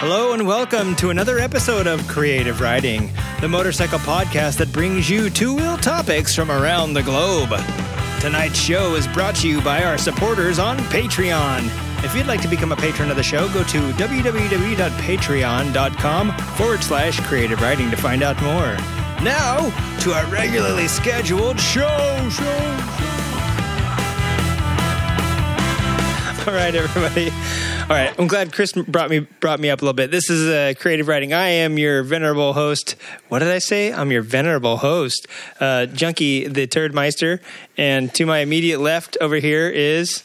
Hello and welcome to another episode of Creative Riding, the motorcycle podcast that brings you two wheel topics from around the globe. Tonight's show is brought to you by our supporters on Patreon. If you'd like to become a patron of the show, go to www.patreon.com forward slash creative riding to find out more. Now, to our regularly scheduled show, show, All right, everybody. All right, I'm glad Chris brought me brought me up a little bit. This is uh, creative riding. I am your venerable host. What did I say? I'm your venerable host, uh, Junkie the Turd Meister, and to my immediate left over here is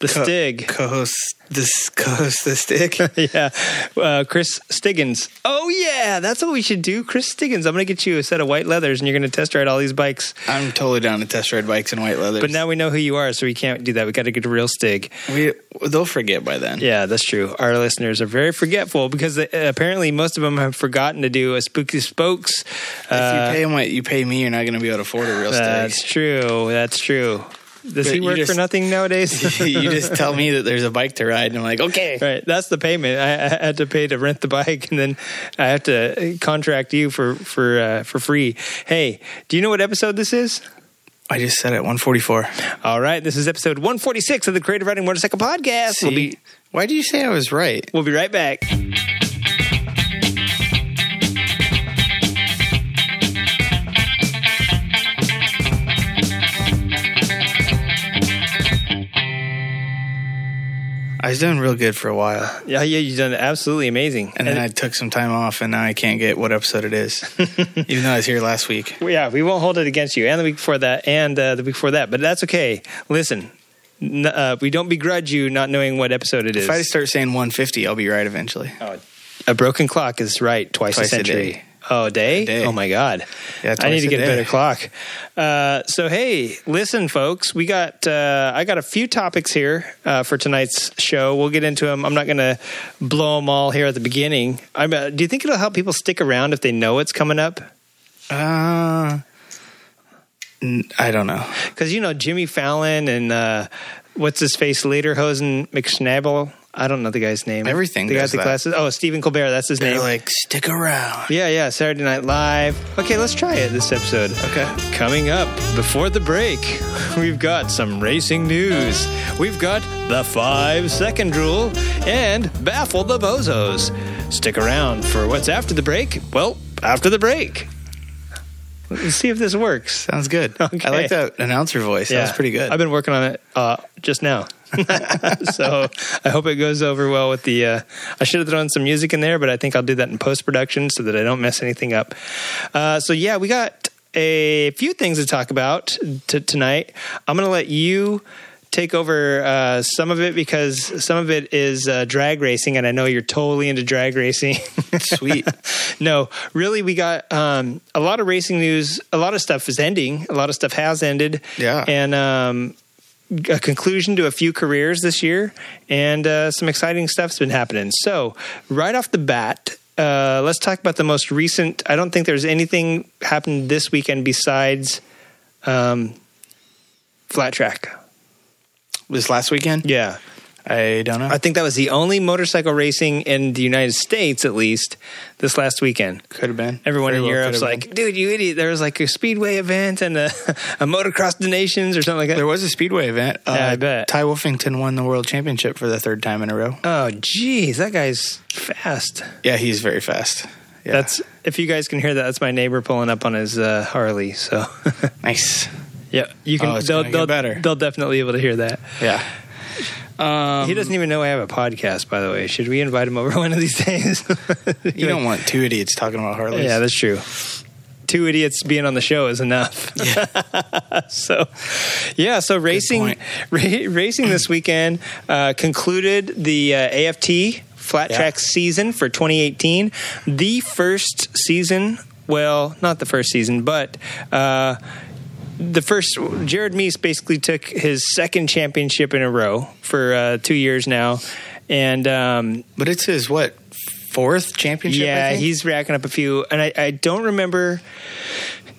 the Stig. Co-host this co-host the Stig. yeah, uh, Chris Stiggins. Oh yeah, that's what we should do, Chris Stiggins. I'm gonna get you a set of white leathers, and you're gonna test ride all these bikes. I'm totally down to test ride bikes and white leathers. But now we know who you are, so we can't do that. We got to get a real Stig. we they'll forget by then. Yeah, that's true. Our listeners are very forgetful because they, apparently most of them have forgotten to do a spooky spokes. If you pay them what you pay me, you're not going to be able to afford a real Stig. That's true. That's true. Does But he work for nothing nowadays? you just tell me that there's a bike to ride, and I'm like, okay. Right, that's the payment. I, I had to pay to rent the bike, and then I have to contract you for for uh, for free. Hey, do you know what episode this is? I just said it 144. All right, this is episode 146 of the Creative Riding Motorcycle Podcast. We'll be Why did you say I was right? we'll be right back. I was doing real good for a while, Yeah, yeah, you've done absolutely amazing. and then I took some time off, and now I can't get what episode it is, even though I was here last week. Yeah, we won't hold it against you, and the week before that, and uh, the week before that. But that's okay. Listen, uh, we don't begrudge you not knowing what episode it is. If I start saying 150, I'll be right eventually. Oh, a broken clock is right twice, Twice a a century. day. Oh, a day? A day. Oh my God! Yeah, I need to get a day. better clock. Uh, so hey, listen, folks, we got uh, I got a few topics here uh, for tonight's show. We'll get into them. I'm not going to blow them all here at the beginning. I'm, do you think it'll help people stick around if they know what's coming up? Uh, n- I don't know. Because you know Jimmy Fallon and uh, what's his face, Lederhosen McSnabel. I don't know the guy's name. Everything The guy with the that. glasses. Oh, Stephen Colbert. That's his They're name. like, stick around. yeah, yeah. Saturday Night Live. Okay, let's try it this episode. Okay. Coming up before the break, we've got some racing news. We've got the five second rule and baffle the bozos. Stick around for what's after the break. Well, after the break. Let's see if this works. Sounds good. Okay. I like that announcer voice. That was pretty good. I've been working on it uh, just now. so I hope it goes over well with the. Uh, I should have thrown some music in there, but I think I'll do that in post production so that I don't mess anything up. Uh, so yeah, we got a few things to talk about t- tonight. I'm going to let you take over uh, some of it because some of it is uh, drag racing, and I know you're totally into drag racing. Sweet. no, really, we got um, a lot of racing news. A lot of stuff is ending. A lot of stuff has ended. Yeah. and um, a conclusion to a few careers this year, and uh, some exciting stuff's been happening. So, right off the bat. Uh, let's talk about the most recent. I don't think there's anything happened this weekend besides um, flat track. this last weekend? Yeah, I don't know. I think that was the only motorcycle racing in the United States, at least, this last weekend. could have been. Everyone Very in well Europe's like, dude, you idiot. There was like a speedway event and a, a motocross nations or something like that. there was a speedway event. Uh, I bet. Tai Woffinden won the world championship for the third time in a row. Oh, geez, that guy's fast. Yeah, he's very fast. Yeah. That's if you guys can hear that. That's my neighbor pulling up on his uh, Harley. So, nice. yeah, you can. Oh, they'll, they'll, better. they'll definitely be able to hear that. Yeah. Um, he doesn't even know I have a podcast. By the way, should we invite him over one of these days? you don't want two idiots talking about Harleys. Yeah, that's true. Two idiots being on the show is enough. Yeah. so, yeah. So racing, ra- racing this weekend uh, concluded the uh, AFT flat Yeah. track season for 2018. The first season, well, not the first season, but. Uh, the first Jared Mees basically took his second championship in a row for uh, two years now, and um, but it's his what fourth championship? I yeah, he's racking up a few, and I, I don't remember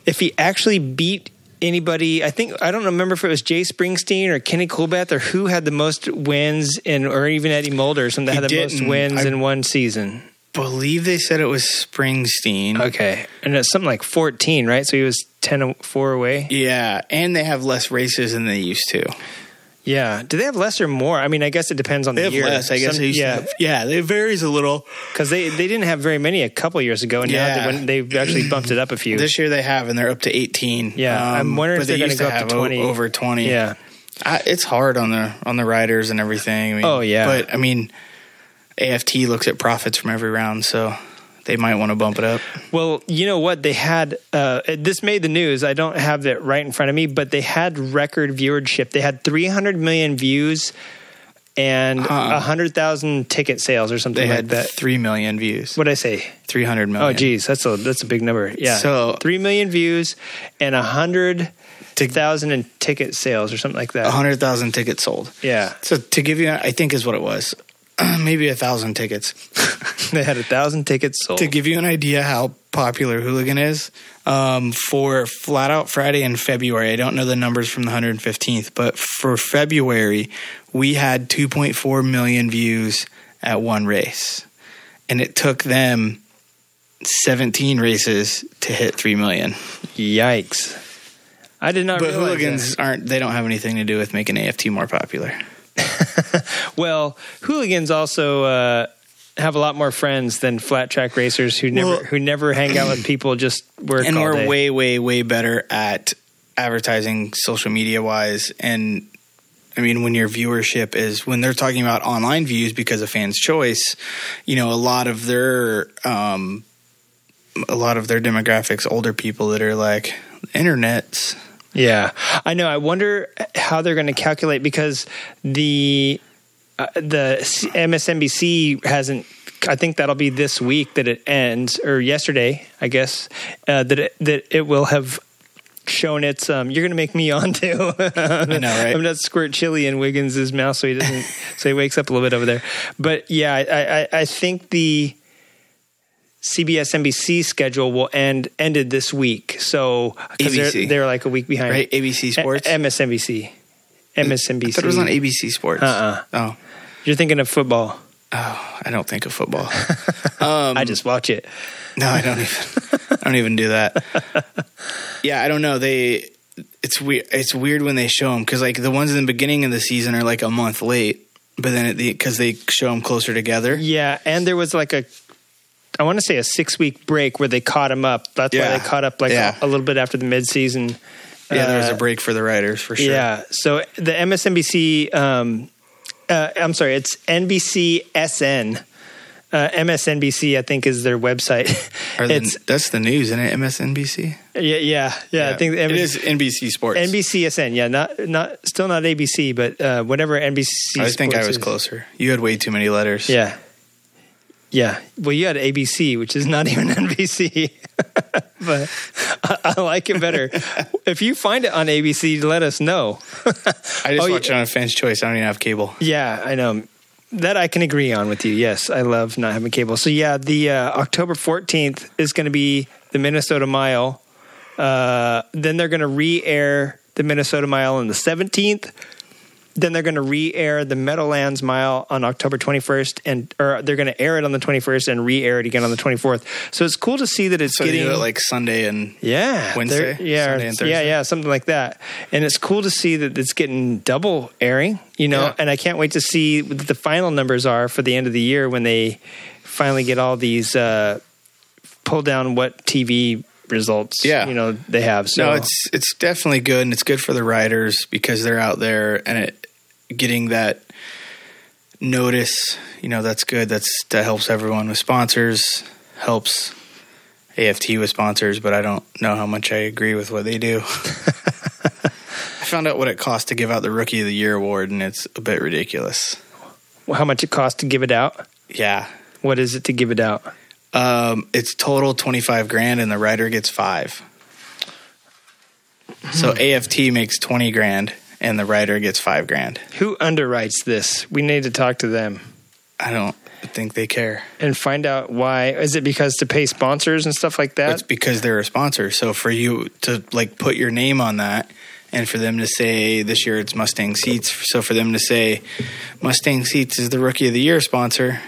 if he actually beat anybody. I think I don't remember if it was Jay Springsteen or Kenny Coolbeth or who had the most wins in, or even Eddie Mulder, or something that He had the most wins I- in one season. I believe they said it was Springsteen. Okay, and it's something like fourteen, right? So he was 10 4 away. Yeah, and they have less races than they used to. Yeah. Do they have less or more? I mean, I guess it depends on They the have year. less. I guess Some- yeah, have, yeah, it varies a little. because they they didn't have very many a couple years ago, and now Yeah. they, they've actually bumped it up a few. This year they have, and they're up to 18. Yeah, I'm um, wondering if they're they gonna used go to up to have 20. over 20. yeah. I, it's hard on the on the riders and everything. I mean, Oh, yeah. but I mean, AFT looks at profits from every round, so they might want to bump it up. Well, you know what? They had uh, this made the news. I don't have it right in front of me, but they had record viewership. They had 300 million views and Huh. a 100,000 ticket sales or something They like had that. three million views. What did I say? 300 million. Oh, geez, that's a that's a big number. Yeah, So- three million views and a hundred thousand in ticket sales or something like that. 100,000 tickets sold. Yeah, So to give you, I think is what it was. Maybe a thousand tickets. they had a thousand tickets sold. to give you an idea how popular Hooligan is, um, for Flat Out Friday in February, I don't know the numbers from the 115th, but for February, we had 2.4 million views at one race. And it took them 17 races to hit 3 million. Yikes! I did not. But realize hooligans aren't, they don't have anything to do with making AFT more popular. Well, hooligans also. Uh, have a lot more friends than flat track racers who never Well- who never hang out with people just work and we're day. way way way better at advertising social media wise and i mean when your viewership is when they're talking about online views because of fans choice you know a lot of their um a lot of their demographics older people that are like internets Yeah, I know. I wonder how they're going to calculate because the uh, the MSNBC hasn't. I think that'll be this week that it ends, or yesterday, I guess. Uh, that it, that it will have shown its. Um, you're going to make me on too. I know, right? I'm not squirt chili in Wiggins's mouth, so he doesn't. so he wakes up a little bit over there. But yeah, I, I, I think the. CBS NBC schedule will end ended this week, so 'cause they're, they're like a week behind. right abc sports A- MSNBC. MSNBC. I thought it was on abc sports Uh-uh. oh You're thinking of football. oh i don't think of football um, I just watch it. No, I don't even. I don't even do that. Yeah, I don't know. They. It's weird. It's weird when they show them because like the ones in the beginning of the season are like a month late, but then because they show them closer together. Yeah, and there was like a, I want to say a six week break where they caught him up. That's why they caught up like Yeah. a, a little bit after the midseason. Yeah, there was Uh, a break for the writers for sure. Yeah, so the MSNBC, um, uh, I'm sorry, it's NBC SN. Uh, MSNBC, I think, is their website. The- it's that's the news, isn't it? MSNBC. yeah, yeah, yeah. I think it the is NBC Sports. NBCSN. Yeah, not not still not ABC, but uh, whatever NBC. I think I was is. closer. You had way too many letters. Yeah. Yeah. Well, you had ABC, which is not even NBC, but I, I like it better. if you find it on ABC, let us know. I just Oh, watch yeah. it on Fans Choice. I don't even have cable. yeah, I know. That I can agree on with you. Yes, I love not having cable. So, yeah, the uh, October 14th is going to be the Minnesota Mile. Uh, then they're going to re air the Minnesota Mile on the 17th. Then they're going to re-air the Meadowlands Mile on October 21st, and or they're going to air it on the 21st and re-air it again on the 24th. So it's cool to see that it's So they getting do it like Sunday and yeah, Wednesday? yeah, Sunday and yeah, yeah, something like that. And it's cool to see that it's getting double airing, you know. Yeah. And I can't wait to see what the final numbers are for the end of the year when they finally get all these uh, pull down what TV results, Yeah. you know, they have. So no, it's it's definitely good, and it's good for the riders because they're out there and it getting that notice. You know, that's good. That's that helps everyone with sponsors, helps AFT with sponsors. But I don't know how much I agree with what they do. I found out what it costs to give out the Rookie of the Year award, and it's a bit ridiculous. how much it costs to give it out. Yeah, What is it to give it out? um, it's total twenty five grand, and the rider gets five. So AFT makes twenty grand, and the writer gets five grand. Who underwrites this? We need to talk to them. I don't think they care. and find out why. Is it because to pay sponsors and stuff like that? It's because they're a sponsor. So for you to like put your name on that and for them to say this year it's Mustang Seats, so for them to say Mustang Seats is the rookie of the year sponsor,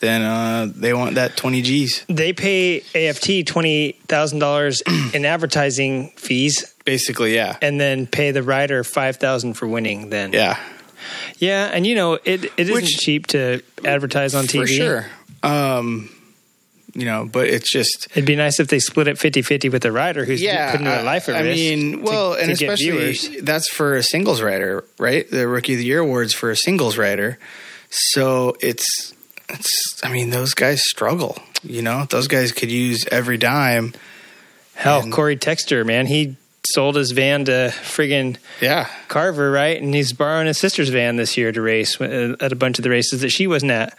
then uh, they want that 20 G's. they pay AFT twenty thousand dollars in advertising fees, Basically, yeah. and then pay the rider five thousand for winning. Then Yeah. yeah, and you know it it isn't cheap to advertise on TV. For sure. Um, you know, but it's just It'd be nice if they split it 50-50 with the rider who's yeah. putting their life at I risk. I mean, well, to and get especially viewers. that's for a singles rider, right? The rookie of the year awards for a singles rider. So it's it's. I mean, those guys struggle. You know, those guys could use every dime. Hell, and- Corey Texter, man, he sold his van to friggin' Yeah. Carver, right? And he's borrowing his sister's van this year to race uh, at a bunch of the races that she wasn't at.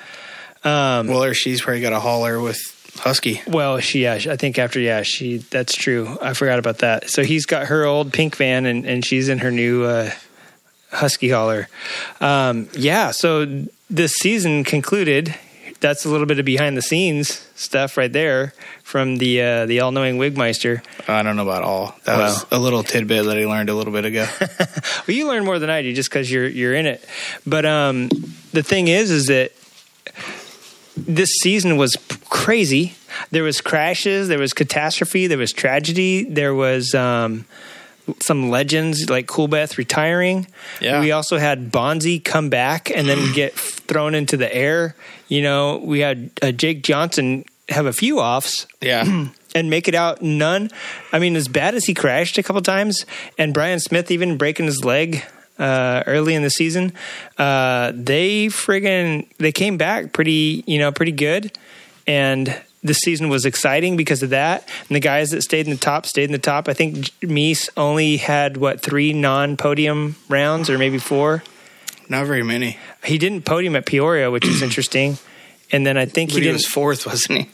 Um, Well, or she's probably got a hauler with Husky. Well, she, yeah, I think after, yeah, she, that's true. I forgot about that. So he's got her old pink van and, and she's in her new uh, Husky hauler. Um, yeah, so this season concluded. That's a little bit of behind the scenes stuff right there from the uh, the all knowing Wigmeister. I don't know about all. That was a little tidbit that I learned a little bit ago. Well, you learn more than I do just because you're you're in it. But um, the thing is, is that this season was crazy. There was crashes, there was catastrophe, there was tragedy, there was um, some legends like Coolbeth retiring. Yeah. We also had Bonzi come back and then get thrown into the air. You know, we had uh, Jake Johnson have a few offs yeah. and make it out none. I mean, as bad as he crashed a couple times, and Bryan Smith even breaking his leg uh, early in the season, uh, they friggin' they came back pretty, you know, pretty good, and this season was exciting because of that. And the guys that stayed in the top stayed in the top. I think Mees only had what three non-podium rounds, or maybe four. Not very many. He didn't podium at Peoria, which is interesting. And then I think he he didn't. was fourth, wasn't he?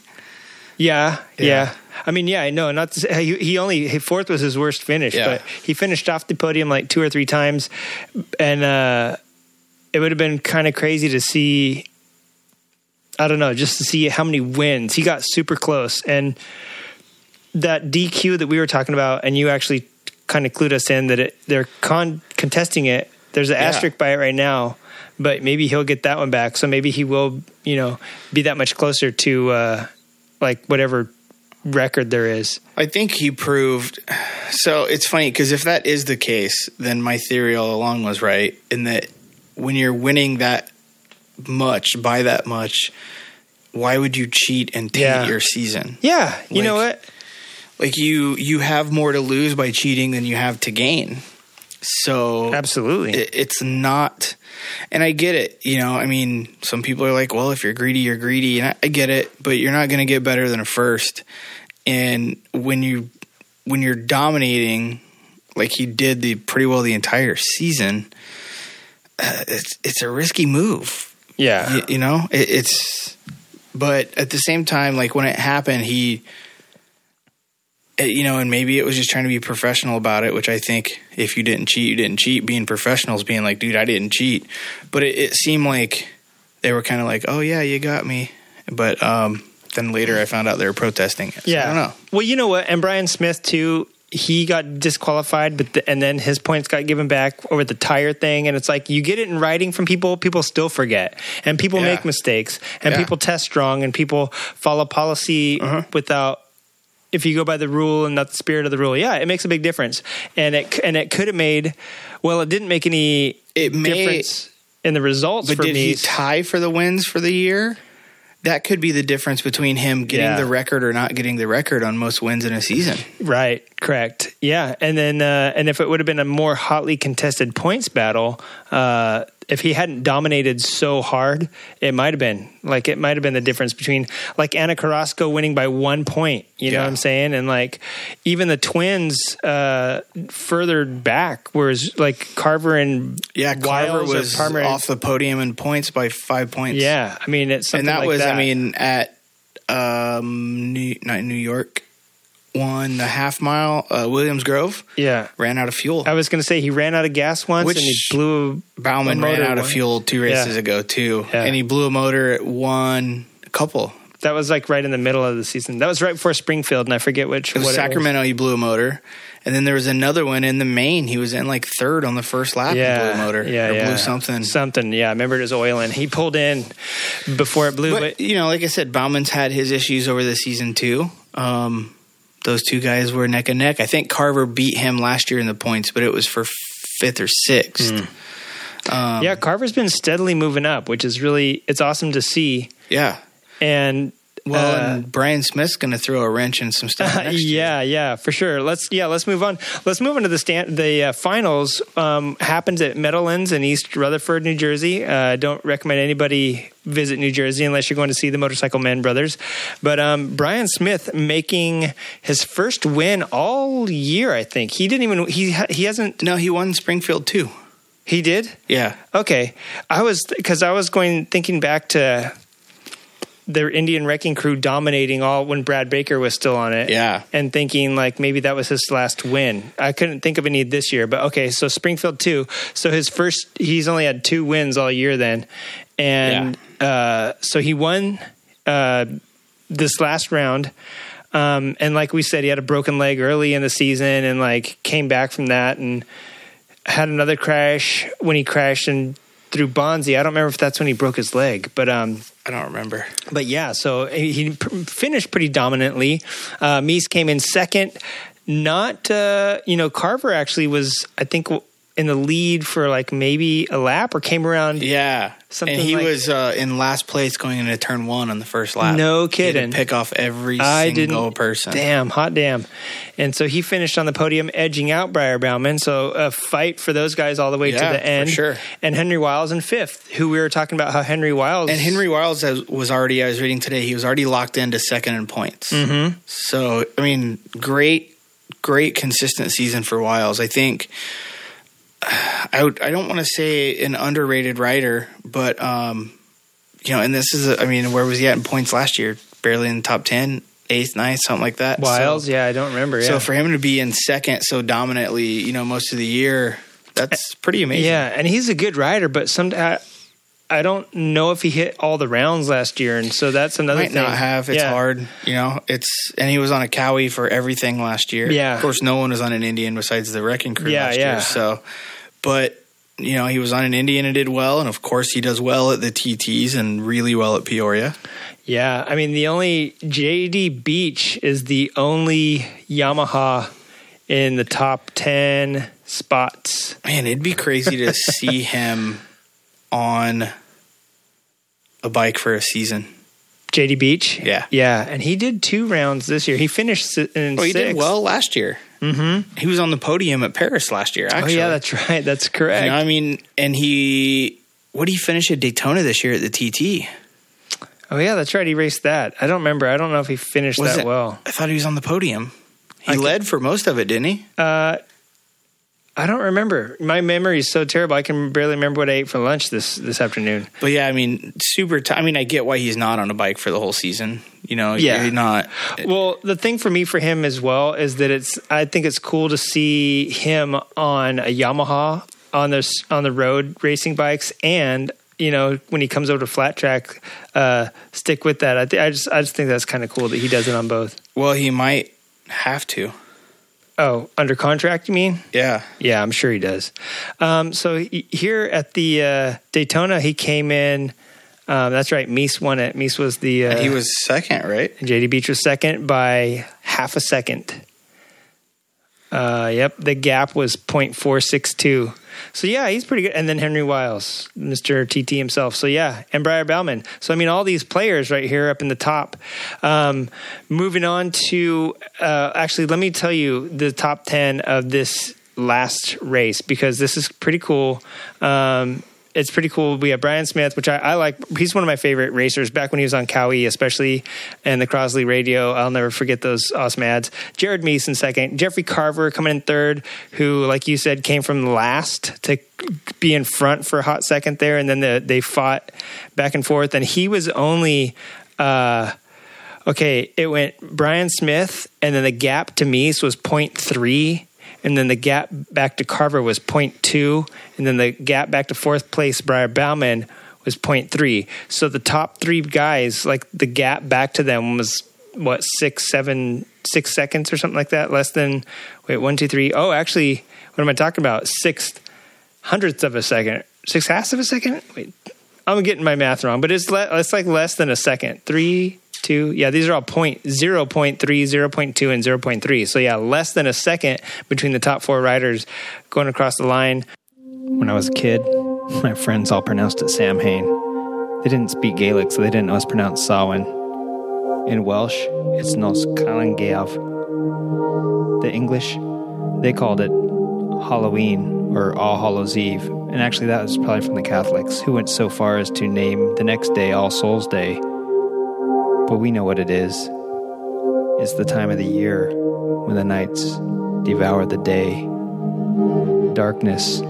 Yeah, yeah. Yeah. I mean, yeah, I know. Not to say, he, he only he, fourth was his worst finish, Yeah. but he finished off the podium like two or three times, and uh, it would have been kind of crazy to see. I don't know, just to see how many wins he got super close, and that DQ that we were talking about, and you actually kind of clued us in that it, they're con- contesting it. There's an Yeah. asterisk by it right now, but maybe he'll get that one back. So maybe he will, you know, be that much closer to uh, like whatever record there is. I think he proved. So it's funny because if that is the case, then my theory all along was right in that when you're winning that much by that much, why would you cheat and taint Yeah. your season? Yeah, you know what? Like you, you have more to lose by cheating than you have to gain. So Absolutely. it, it's not and i get it you know i mean some people are like well if you're greedy you're greedy and i, I get it but you're not going to get better than a first and when you when you're dominating like he did the pretty well the entire season uh, it's it's a risky move yeah. you, you know it, it's but at the same time like when it happened he you know and maybe it was just trying to be professional about it which i think if you didn't cheat you didn't cheat being professional is being like dude i didn't cheat but it, it seemed like they were kind of like oh yeah you got me but um then later i found out they were protesting it So Yeah. i don't know Well, you know what? And Bryan Smith too. He got disqualified, but the, and then his points got given back over the tire thing. And it's like you get it in writing from people, people still forget, and people Yeah. make mistakes, and Yeah. people test strong, and people follow policy Uh-huh. without. If you go by the rule and not the spirit of the rule, yeah, it makes a big difference. And it and it could have made. Well, it didn't make any It may- difference in the results but for did me. he tie for the wins for the year that could be the difference between him getting Yeah. the record or not getting the record on most wins in a season Right, correct. Yeah, and then uh, and if it would have been a more hotly contested points battle, uh, if he hadn't dominated so hard, it might have been like it might have been the difference between like Ana Carrasco winning by one point. You know what I'm saying? And like even the twins uh, further back, whereas like Carver and Yeah, Carver Wiles was Palmer- off the podium in points by five points. Yeah, I mean it's something and that like was, that. I mean, at um, New, not New York. Won the half mile, uh, Williams Grove, Yeah. ran out of fuel. I was going to say he ran out of gas once Which and he blew. a Bauman a ran out of one. fuel two races Yeah. ago too, Yeah. and he blew a motor at one a couple. That was like right in the middle of the season. That was right before Springfield, and I forget which. It was what Sacramento. he blew a motor, and then there was another one in the main. He was in like third on the first lap. Yeah, and blew a motor. yeah, or yeah. blew something. Something, yeah. I remember it was oil, and he pulled in before it blew. But, But, you know, like I said, Bauman's had his issues over the season too. Um, those two guys were neck and neck. I think Carver beat him last year in the points, but it was for fifth or sixth. Hmm. Um, yeah, Carver's been steadily moving up, which is really it's awesome to see. yeah. And Well, uh, and Bryan Smith's going to throw a wrench in some stuff. Next year. yeah, yeah, for sure. Let's yeah, let's move on. Let's move on to the stand. The uh, finals um, happens at Meadowlands in East Rutherford, New Jersey. Uh, I don't recommend anybody visit New Jersey unless you're going to see the Motorcycle Men brothers. But um, Bryan Smith making his first win all year. I think he didn't even he he hasn't No, he won Springfield too. he did. Yeah. Okay, I was because I was going thinking back to their Indian Wrecking Crew dominating all when Brad Baker was still on it. Yeah. and thinking like maybe that was his last win. I couldn't think of any this year, but okay, so Springfield two. So his first, he's only had two wins all year then, and uh, so he won uh, this last round. Um, and like we said, he had a broken leg early in the season, and like came back from that and had another crash when he crashed and through Bonzi. I don't remember if that's when he broke his leg, but um, I don't remember. but yeah, so he finished pretty dominantly. Uh, Mees came in second. Not, uh, you know, Carver actually was, I think, in the lead for like maybe a lap or came around. Yeah. Something and he like- was uh, in last place going into turn one on the first lap. No He had to kidding. pick off every I single person. Damn, hot damn. And so he finished on the podium, edging out Briar Bauman. So a fight for those guys all the way Yeah, to the for end. sure. And Henry Wiles in fifth, who we were talking about how Henry Wiles. And Henry Wiles was already, I was reading today, he was already locked into second in points. Mm-hmm. So, I mean, great, great consistent season for Wiles. I think, I, would, I don't want to say an underrated rider, but, um, you know, and this is, a, I mean, where was he at in points last year? Barely in the top 10, eighth, ninth, something like that. Wiles, So, yeah, I don't remember. Yeah. so for him to be in second so dominantly, you know, most of the year, that's pretty amazing. Yeah, and he's a good rider, but some I, I don't know if he hit all the rounds last year, and so that's another might thing. not have. It's Yeah. hard, you know. It's and he was on a Kawi for everything last year. Yeah. of course, no one was on an Indian besides the wrecking crew Yeah, last yeah. year. So, but you know, he was on an Indian and did well, and of course, he does well at the TTS and really well at Peoria. Yeah, I mean the only JD Beach is the only Yamaha in the top ten spots. Man, it'd be crazy to see him on a bike for a season. JD Beach, Yeah. yeah, and he did two rounds this year. He finished in Oh, he sixth. did well last year. Mm-hmm. He was on the podium at Paris last year. Oh yeah, that's right. That's correct. You know, I mean, and he what did he finish at Daytona this year at the TT? oh yeah, that's right. He raced that. I don't remember. I don't know if he finished Was that it- well. I thought he was on the podium. He I led for most of it, didn't he? Uh, I don't remember. My memory is so terrible. I can barely remember what I ate for lunch this this afternoon. But yeah, I mean, super. T- I mean, I get why he's not on a bike for the whole season. You know, Yeah. not. Well, the thing for me for him as well is that it's I think it's cool to see him on a Yamaha on this on the road racing bikes and you know when he comes over to flat track uh stick with that. I th- I just I just think that's kind of cool that he does it on both. Well, he might have to. Oh, under contract you mean? Yeah, Yeah, I'm sure he does. Um, so he, here at the uh, Daytona, he came in. Um, that's right. Mees won it. Mees was the. Uh, he was second, right? JD Beach was second by half a second. Uh, yep, the gap was 0.462. So yeah, he's pretty good. And then Henry Wiles, Mr. TT himself. So yeah, and Briar Bauman. So I mean, all these players right here up in the top. Um, moving on to uh, actually, let me tell you the top ten of this last race because this is pretty cool. Um, it's pretty cool. We have Bryan Smith, which I, I like. He's one of my favorite racers. Back when he was on Kawi, especially, and the Crosley Radio, I'll never forget those awesome ads. Jared Mees in second. Jeffrey Carver coming in third, who, like you said, came from last to be in front for a hot second there, and then the, they fought back and forth. And he was only. Uh, Okay, it went Bryan Smith, and then the gap to Meese was 0.3, and then the gap back to Carver was 0.2, and then the gap back to fourth place Briar Bauman was 0.3. So the top three guys, like the gap back to them was what six, seven, six seconds or something like that. Less than wait one, two, three. Oh, actually, what am I talking about? Six hundredths of a second, six halves of a second. Wait, I'm getting my math wrong, but it's le- it's like less than a second. Three, Yeah, these are all point zero point three, zero point two, and zero point three. So yeah, less than a second between the top four riders going across the line. When I was a kid, my friends all pronounced it Samhain. They didn't speak Gaelic, so they didn't know it's pronounced Samhain. In Welsh, it's Nos Calan Gaeaf. The English, they called it Halloween or All Hallows Eve. And actually, that was probably from the Catholics, who went so far as to name the next day All Souls Day. But we know what it is. It's the time of the year when the nights devour the day. Darkness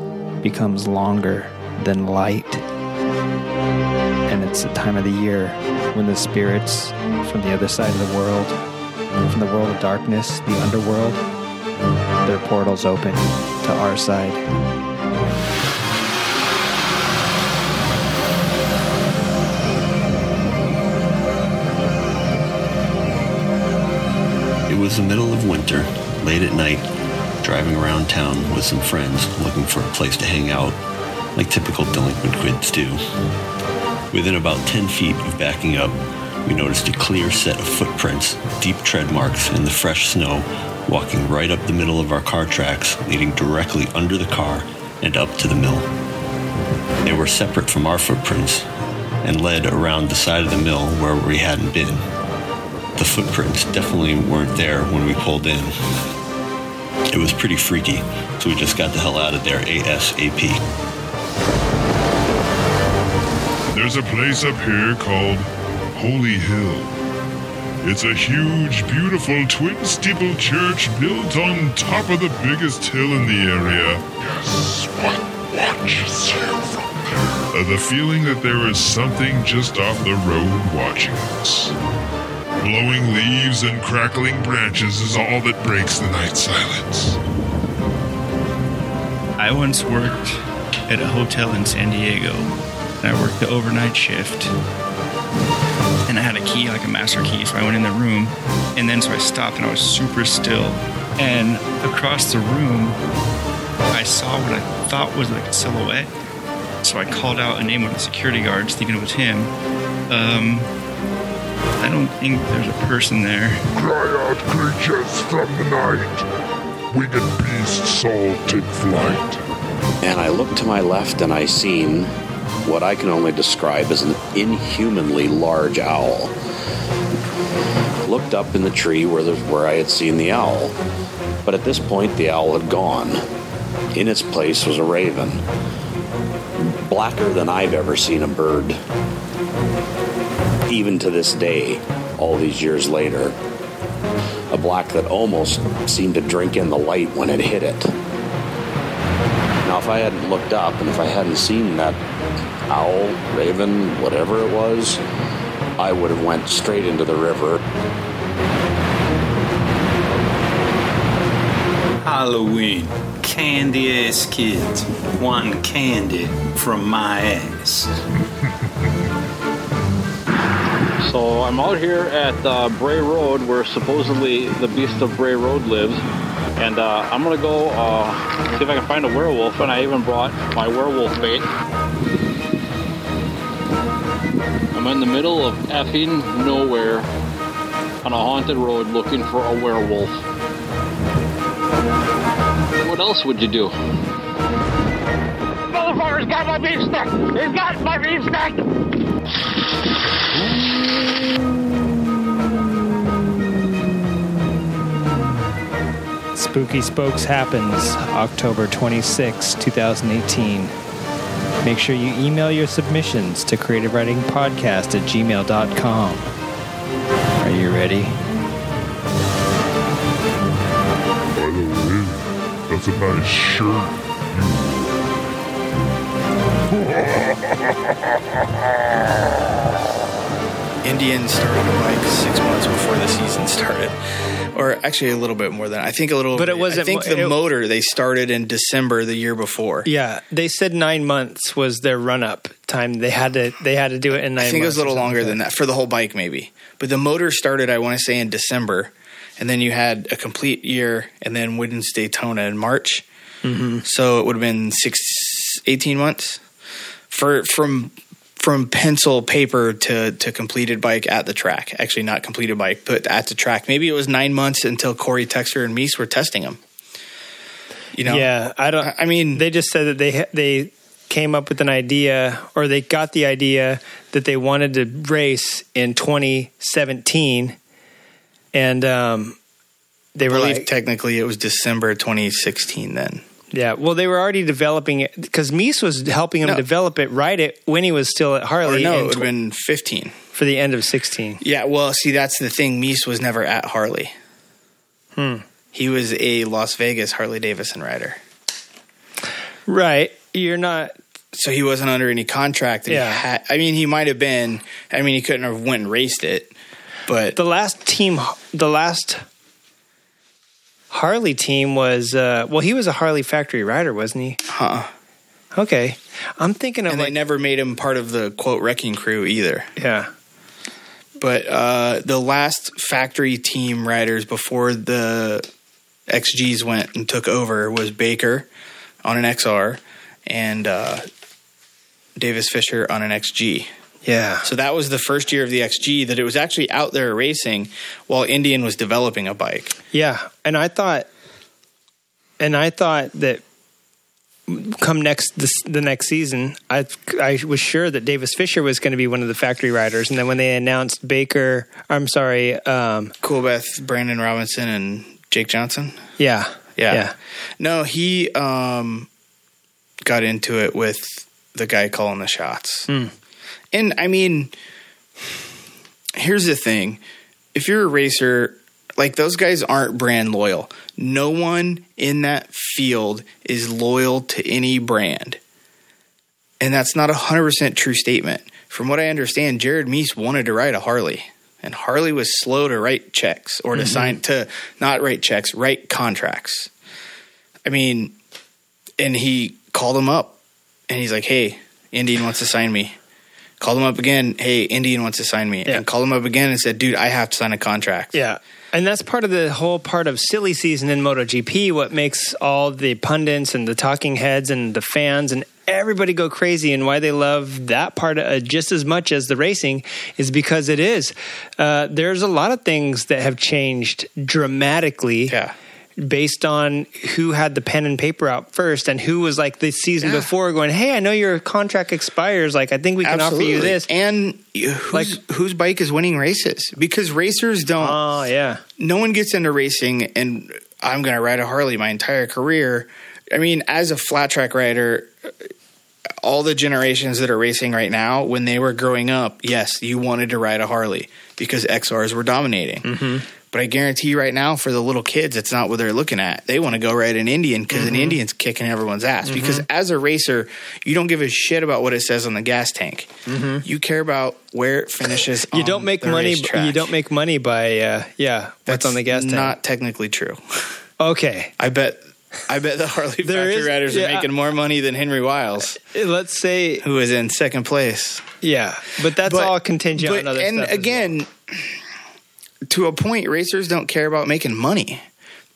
becomes longer than light. And it's the time of the year when the spirits from the other side of the world, from the world of darkness, the underworld, their portals open to our side. It was the middle of winter, late at night, driving around town with some friends looking for a place to hang out, like typical delinquent kids do. Within about 10 feet of backing up, we noticed a clear set of footprints, deep tread marks in the fresh snow, walking right up the middle of our car tracks, leading directly under the car and up to the mill. They were separate from our footprints and led around the side of the mill where we hadn't been. The footprints definitely weren't there when we pulled in. It was pretty freaky, so we just got the hell out of there ASAP. There's a place up here called Holy Hill. It's a huge, beautiful twin steeple church built on top of the biggest hill in the area. Yes, what watches you from there? Uh, the feeling that there is something just off the road watching us. Blowing leaves and crackling branches is all that breaks the night silence. I once worked at a hotel in San Diego. And I worked the overnight shift. And I had a key, like a master key. So I went in the room. And then so I stopped and I was super still. And across the room, I saw what I thought was like a silhouette. So I called out a name of the security guards, thinking it was him. Um, I don't think there's a person there. Cry out, creatures from the night. Winged beasts all take flight. And I looked to my left and I seen what I can only describe as an inhumanly large owl. Looked up in the tree where, the, where I had seen the owl, but at this point the owl had gone. In its place was a raven, blacker than I've ever seen a bird. Even to this day, all these years later, a black that almost seemed to drink in the light when it hit it. Now, if I hadn't looked up and if I hadn't seen that owl, raven, whatever it was, I would have went straight into the river. Halloween. Candy ass kids wanting candy from my ass. So I'm out here at uh, Bray Road, where supposedly the Beast of Bray Road lives, and uh, I'm gonna go uh, see if I can find a werewolf. And I even brought my werewolf bait. I'm in the middle of effing nowhere on a haunted road looking for a werewolf. What else would you do? Motherfucker's got my beef stick! He's got my beef stick! Spooky Spokes happens October 26, 2018. Make sure you email your submissions to creativeridingpodcast at gmail.com. Are you ready? By the way, that's a nice shirt. Indian started a bike six months before the season started, or actually a little bit more than I think a little. But it wasn't I think the it- motor they started in December the year before. Yeah, they said nine months was their run up time. They had to they had to do it in nine. I think it was a little longer like than that for the whole bike, maybe. But the motor started, I want to say, in December, and then you had a complete year, and then Woodens Daytona in March. Mm-hmm. So it would have been six, 18 months for from from pencil paper to to completed bike at the track. Actually, not completed bike, but at the track. Maybe it was nine months until Corey Texter and Mees were testing them. You know, Yeah, I don't. I mean, they just said that they they came up with an idea, or they got the idea that they wanted to race in 2017, and um, they I were believe like, technically it was December 2016 then. Yeah. Well, they were already developing it because Mees was helping him No. develop it write it when he was still at Or Harley. no, it would tw- have been 15. for the end of 16. Yeah, well, see, that's the thing. Mees was never at Harley. Hmm. He was a Las Vegas Harley Davidson rider. Right. You're not. So he wasn't under any contract. Yeah. had- I mean, he might have been. I mean, he couldn't have went and raced it. But The last team, the last Harley team was, uh, well, he was a Harley factory rider, wasn't he? huh. Okay. I'm thinking of And like, they never made him part of the quote wrecking crew either. yeah. But uh, the last factory team riders before the XGs went and took over was Baker on an XR and uh, Davis Fisher on an XG. Yeah. So that was the first year of the XG that it was actually out there racing while Indian was developing a bike. Yeah, and I thought, and I thought that come next this, the next season, I I was sure that Davis Fisher was going to be one of the factory riders, and then when they announced Baker, I'm sorry, um, Coolbeth, Brandon Robinson, and Jake Johnson. yeah, Yeah. yeah, No, he um, got into it with the guy calling the shots. Hmm. And I mean, here's the thing if you're a racer, like those guys aren't brand loyal. No one in that field is loyal to any brand. And that's not a 100% true statement. From what I understand, Jared Mees wanted to ride a Harley. And Harley was slow to write checks or to mm-hmm. sign to not write checks, write contracts. I mean, and he called him up and he's like, Hey, Indian wants to sign me. Called him up again. Hey, Indian wants to sign me. Yeah. And called him up again and said, Dude, I have to sign a contract. yeah. And that's part of the whole part of silly season in MotoGP. What makes all the pundits and the talking heads and the fans and everybody go crazy and why they love that part uh, just as much as the racing is because it is. Uh, there's a lot of things that have changed dramatically. Yeah. Based on who had the pen and paper out first and who was like the season Yeah. before going, Hey, I know your contract expires. Like, I think we can offer you this. And whose, Like- whose bike is winning races? Because racers don't. Oh, yeah. no one gets into racing and I'm going to ride a Harley my entire career. I mean, as a flat track rider, uh, all the generations that are racing right now, when they were growing up, yes, you wanted to ride a Harley because XRs were dominating. Mm-hmm. But I guarantee you right now, for the little kids, it's not what they're looking at. They want to go ride an Indian because an mm-hmm. Indian's kicking everyone's ass. Mm-hmm. Because as a racer, you don't give a shit about what it says on the gas tank. Mm-hmm. You care about where it finishes. You on don't make the money. racetrack. You don't make money by, uh, yeah, what's That's on the gas tank. Not technically true. okay. I bet. I bet the Harley factory is- riders yeah. are making more money than Henry Wiles, uh, Let's say, who is in second place. yeah, but that's But- all contingent but- on other and stuff. as again, to a point, racers don't care about making money.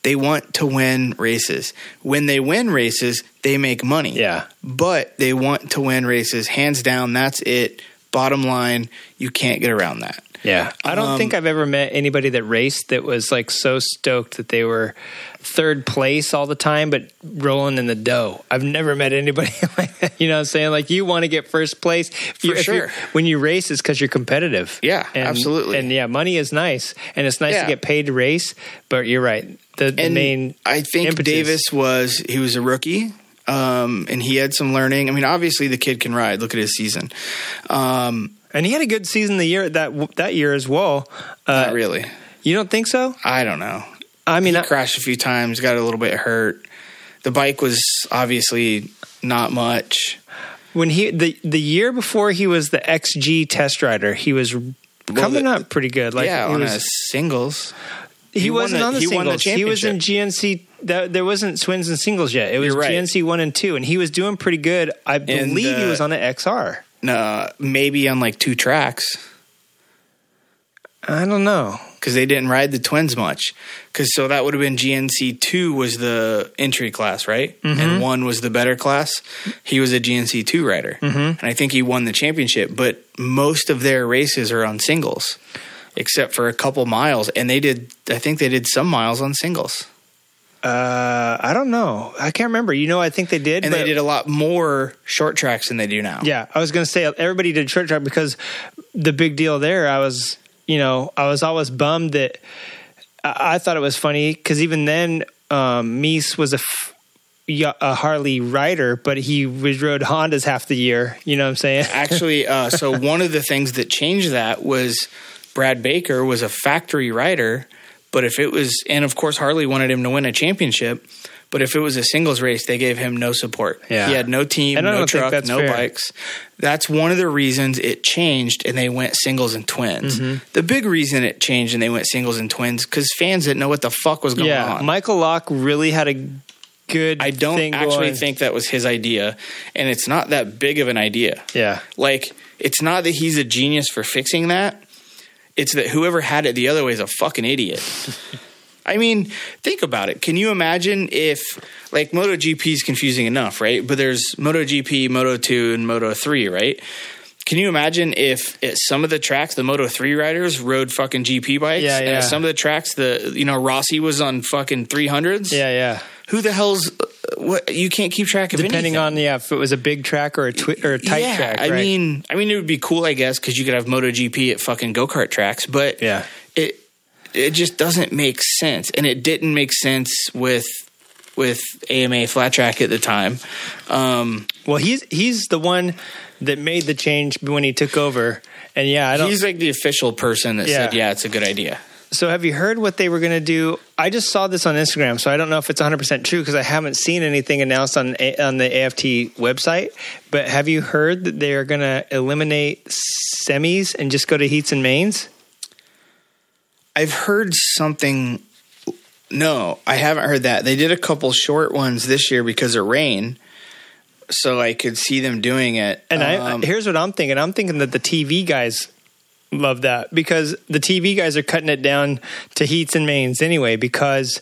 They want to win races. When they win races, they make money. Yeah. But they want to win races. Hands down, that's it. Bottom line, you can't get around that. Yeah. I don't Um, think I've ever met anybody that raced that was like so stoked that they were third place all the time, but rolling in the dough. I've never met anybody like that. You know what I'm saying? Like you want to get first place. You- if you're- sure. When you race, it's because you're competitive. Yeah, And- absolutely. And yeah, money is nice. And it's nice Yeah. to get paid to race, but you're right. The, the and main. I think impetus- Davis was he was a rookie, um, and he had some learning. I mean, obviously the kid can ride. Look at his season. Um, And he had a good season the year that that year as well. Uh, not really. You don't think so? I don't know. I mean, He I, crashed a few times, got a little bit hurt. The bike was obviously not much. when he the the year before he was the XG test rider, he was coming the- up pretty good. Like yeah, on was, a singles. he, he wasn't the- on the he singles. the he was in. GNC. That, there wasn't twins and singles yet. It was right. GNC one and two, and he was doing pretty good. I believe he uh, was on an XR. No, maybe on like two tracks I don't know. because they didn't ride the twins much. Because so that would have been GNC two was the entry class, right? Mm-hmm. And one was the better class. He was a GNC two rider, mm-hmm. and I think he won the championship. But most of their races are on singles, except for a couple miles, and they did. I think they did some miles on singles, Uh, I don't know. I can't remember. You know, I think they did. and they did a lot more short tracks than they do now. Yeah, I was going to say everybody did short track because the big deal there. I was, you know, I was always bummed that I, I thought it was funny because even then, um, Mees was a, f- a Harley rider, but he was rode Hondas half the year. You know what I'm saying? Actually, uh, so one of the things that changed that was Brad Baker was a factory rider, but if it was, and of course Harley wanted him to win a championship, but if it was a singles race, they gave him no support. Yeah. He had no team, no truck, no fair. bikes. That's one of the reasons it changed, and they went singles and twins. Mm-hmm. The big reason it changed and they went singles and twins because fans didn't know what the fuck was going yeah, on. Michael Lock really had a good. I don't actually going. think that was his idea, and it's not that big of an idea. Yeah, Like, it's not that he's a genius for fixing that. It's that whoever had it the other way is a fucking idiot. I mean, think about it. Can you imagine if, like, MotoGP is confusing enough, right? But there's MotoGP, Moto2, and Moto3, right? Can you imagine if at some of the tracks the Moto 3 riders rode fucking GP bikes? Yeah, And yeah. at some of the tracks the you know Rossi was on fucking 300s? yeah, yeah. Who the hell's what you can't keep track of Depending anything. on yeah, if it was a big track or a twi- or a tight yeah, track. I right? mean, I mean, it would be cool, I guess, because you could have MotoGP at fucking go kart tracks, but Yeah. it it just doesn't make sense, and it didn't make sense with with AMA flat track at the time. Um, Well, he's he's the one that made the change when he took over. And yeah, I don't. he's like the official person that said, Yeah. "Yeah, it's a good idea." So have you heard what they were going to do? I just saw this on Instagram, so I don't know if it's 100 percent true because I haven't seen anything announced on A- on the AFT website. But have you heard that they are going to eliminate semis and just go to heats and mains? I've heard something. No, I haven't heard that. They did a couple short ones this year because of rain, so I could see them doing it. And Um, I here's what I'm thinking. I'm thinking that the TV guys love that. Because the TV guys are cutting it down to heats and mains anyway because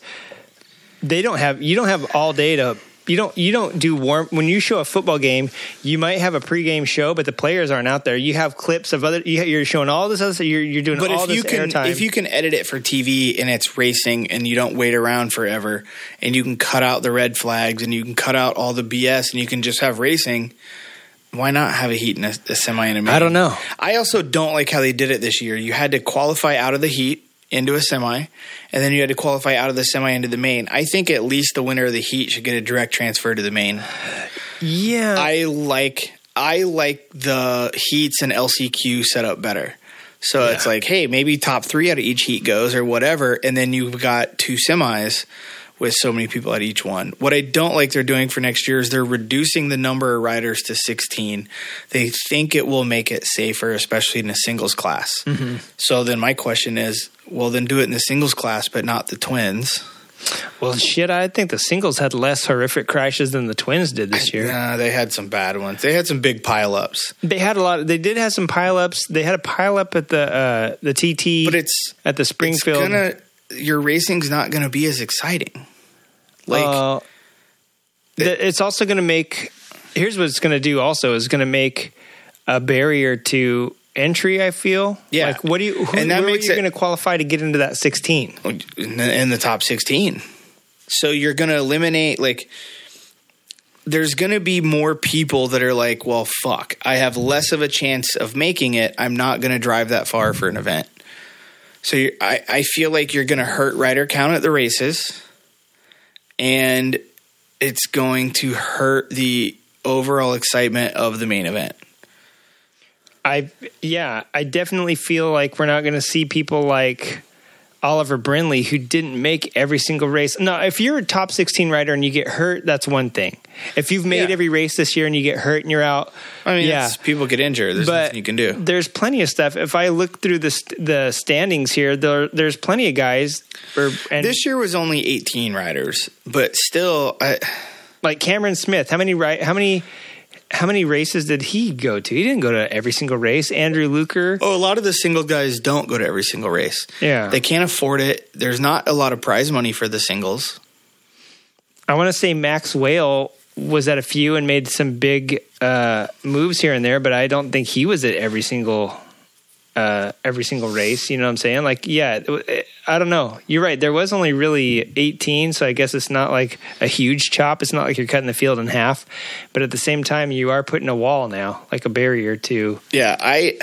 they don't have you don't have all day to you don't you don't do warm when you show a football game you might have a pregame show but the players aren't out there. You have clips of other you, you're showing all this other stuff you're, you're doing but all if this you can airtime. if you can edit it for TV and it's racing and you don't wait around forever and you can cut out the red flags and you can cut out all the BS and you can just have racing why not have a heat and a, a semi and a main? I don't know. I also don't like how they did it this year. You had to qualify out of the heat into a semi, and then you had to qualify out of the semi into the main. I think at least the winner of the heat should get a direct transfer to the main. yeah I like I like the heats and LCQ setup better. So it's like, hey, maybe top three out of each heat goes or whatever, and then you've got two semis with so many people at each one. What I don't like they're doing for next year is they're reducing the number of riders to 16. They think it will make it safer, especially in a singles class. So then my question is, well, then do it in the singles class, but not the twins. well shit I think the singles had less horrific crashes than the twins did this year Nah, they had some bad ones. They had some big pileups. They had a lot. They did have some pileups. They had a pileup at the uh, the TT, But it's at the Springfield. It's gonna your racing's not gonna be as exciting. Like Uh, th- it's also going to make. Here's what it's going to do. Also, is going to make a barrier to entry. I feel. Yeah. Like, what do you? Who, And that makes are you it- going to qualify to get into that 16? in the, in the top sixteen. So you're gonna eliminate like there's gonna be more people that are like, well, fuck, I have less of a chance of making it. I'm not gonna drive that far for an event. So I, I feel like you're gonna hurt rider count at the races, and it's going to hurt the overall excitement of the main event. I yeah, I definitely feel like we're not going to see people like Oliver Brindley, who didn't make every single race. No, if you're a top 16 rider and you get hurt, that's one thing. If you've made Yeah. every race this year and you get hurt and you're out, I mean, yeah. people get injured. There's but nothing you can do. There's plenty of stuff. If I look through the the standings here, there there's plenty of guys. Or, and This year was only 18 riders, but still, I, like Cameron Smith, how many ri- how many how many races did he go to? He didn't go to every single race. Andrew Luker, oh, a lot of the single guys don't go to every single race. Yeah. they can't afford it. There's not a lot of prize money for the singles. I want to say Max Whale was at a few and made some big uh, moves here and there, but I don't think he was at every single uh, every single race. You know what I'm saying? Like, yeah, I don't know. You're right. There was only really 18, so I guess it's not like a huge chop. It's not like you're cutting the field in half, but at the same time, you are putting a wall now, like a barrier to. Yeah, I,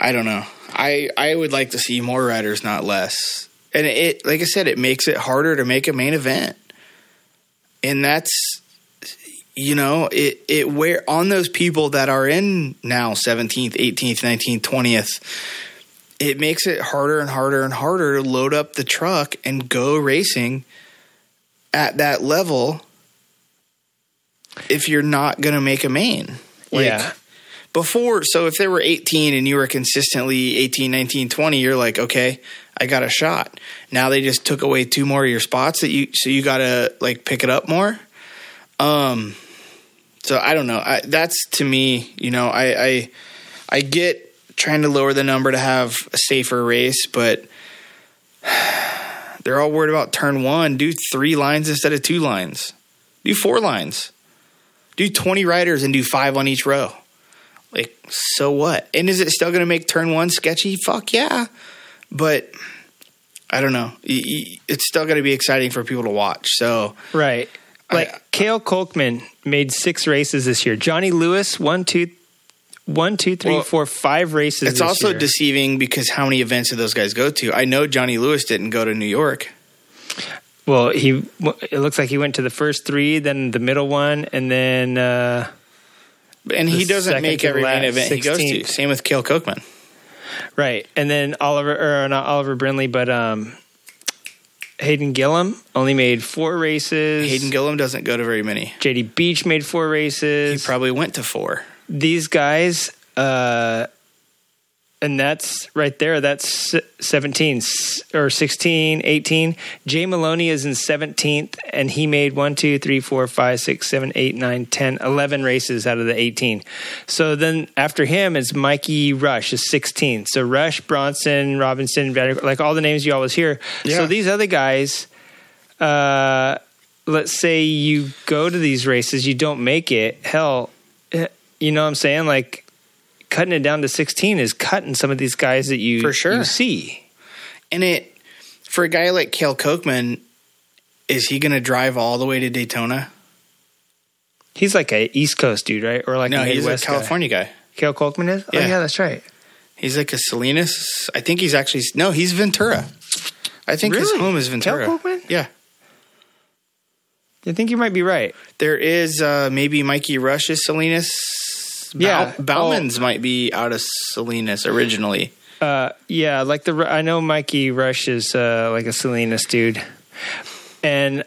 I don't know. I I would like to see more riders, not less. And it, like I said, it makes it harder to make a main event, and that's, you know, it it where on those people that are in now seventeenth, eighteenth, nineteenth, twentieth. It makes it harder and harder and harder to load up the truck and go racing at that level if you're not going to make a main. Like, yeah, before so if they were 18 and you were consistently 18 19 20 you're like okay i got a shot now they just took away two more of your spots that you so you gotta like pick it up more um so i don't know. I, that's to me you know i i i get trying to lower the number to have a safer race but they're all worried about turn one. Do three lines instead of two lines. Do four lines. Do 20 riders and do five on each row. Like so what? And is it still going to make turn one sketchy? Fuck yeah. But i don't know. It's still going to be exciting for people to watch. So right. Like I- Kayl Kolkman made six races this year. Johnny Lewis, one, two, one, two, three, Well, four, five races. it's also year. deceiving because how many events do those guys go to i know johnny lewis didn't go to new york Well, he it looks like he went to the first three, then the middle one, and then uh, and he doesn't make every main event he goes to same with kayl kolkman right, and then Oliver or not Oliver Brindley, but um, Hayden Gillim only made four races. hayden gillim doesn't go to very many JD Beach made four races. he probably went to four These guys, uh, and that's right there. That's 17 or 16, 18. Jay Maloney is in 17th, and he made 1, 2, 3, 4, 5, 6, 7, 8, 9, 10, 11 races out of the 18. So then after him is Mikey Rush, is 16. So Rush, Bronson, Robinson, like all the names you always hear. Yeah. So these other guys, uh, let's say you go to these races, you don't make it. Hell, eh, you know what I'm saying? Like cutting it down to 16 is cutting some of these guys that you For sure. you see. And it for a guy like Kayl Kolkman, is he going to drive all the way to Daytona? He's like a East Coast dude, right? Or like No, a he's a Midwest guy. California guy. Kayl Kolkman is? Oh Yeah. yeah, that's right. He's like a Salinas. I think he's actually no, he's Ventura. I think his home is Ventura. Kayl Kolkman? Yeah. I think you might be right. There is uh maybe Mikey Rush is Salinas. Yeah. Bow- Bauman's might be out of Salinas originally. Uh, yeah, like the I know Mikey Rush is uh, like a Salinas dude, and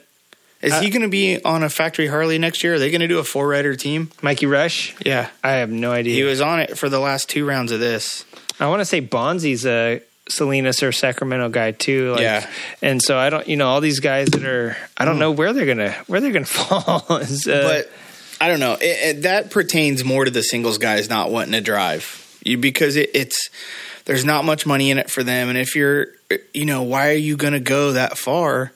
Is Uh, he going to be on a factory Harley next year? Are they going to do a four rider team? Mikey Rush. Yeah. I have no idea. He was on it for the last two rounds of this. I want to say Bonsey's a Salinas or Sacramento guy too. Like, Yeah. and so I don't, you know, all these guys that are, I don't know where they're gonna where they're gonna fall. Is, uh, but I don't know. It, it, that pertains more to the singles guys not wanting to drive you because it, it's there's not much money in it for them, and if you're, you know, why are you going to go that far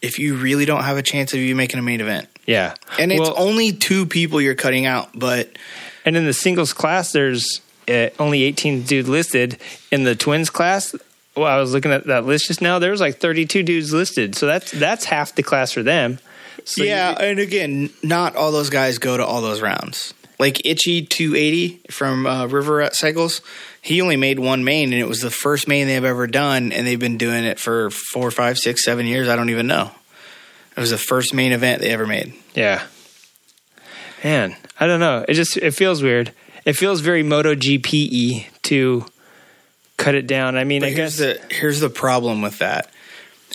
if you really don't have a chance of you making a main event? yeah, And it's Well, only two people you're cutting out, but and in the singles class, there's uh, only 18 dudes listed. In the twins class, well, I was looking at that list just now. There's like 32 dudes listed, so that's that's half the class for them. So yeah, you- and again, not all those guys go to all those rounds. Like Itchy 280 from uh, River Cycles, he only made one main, and it was the first main they've ever done, and they've been doing it for four, five, six, seven years. I don't even know. It was the first main event they ever made. Yeah. Man, I don't know. It just it feels weird. It feels very MotoGP to cut it down. I mean, But I here's guess the here's the problem with that.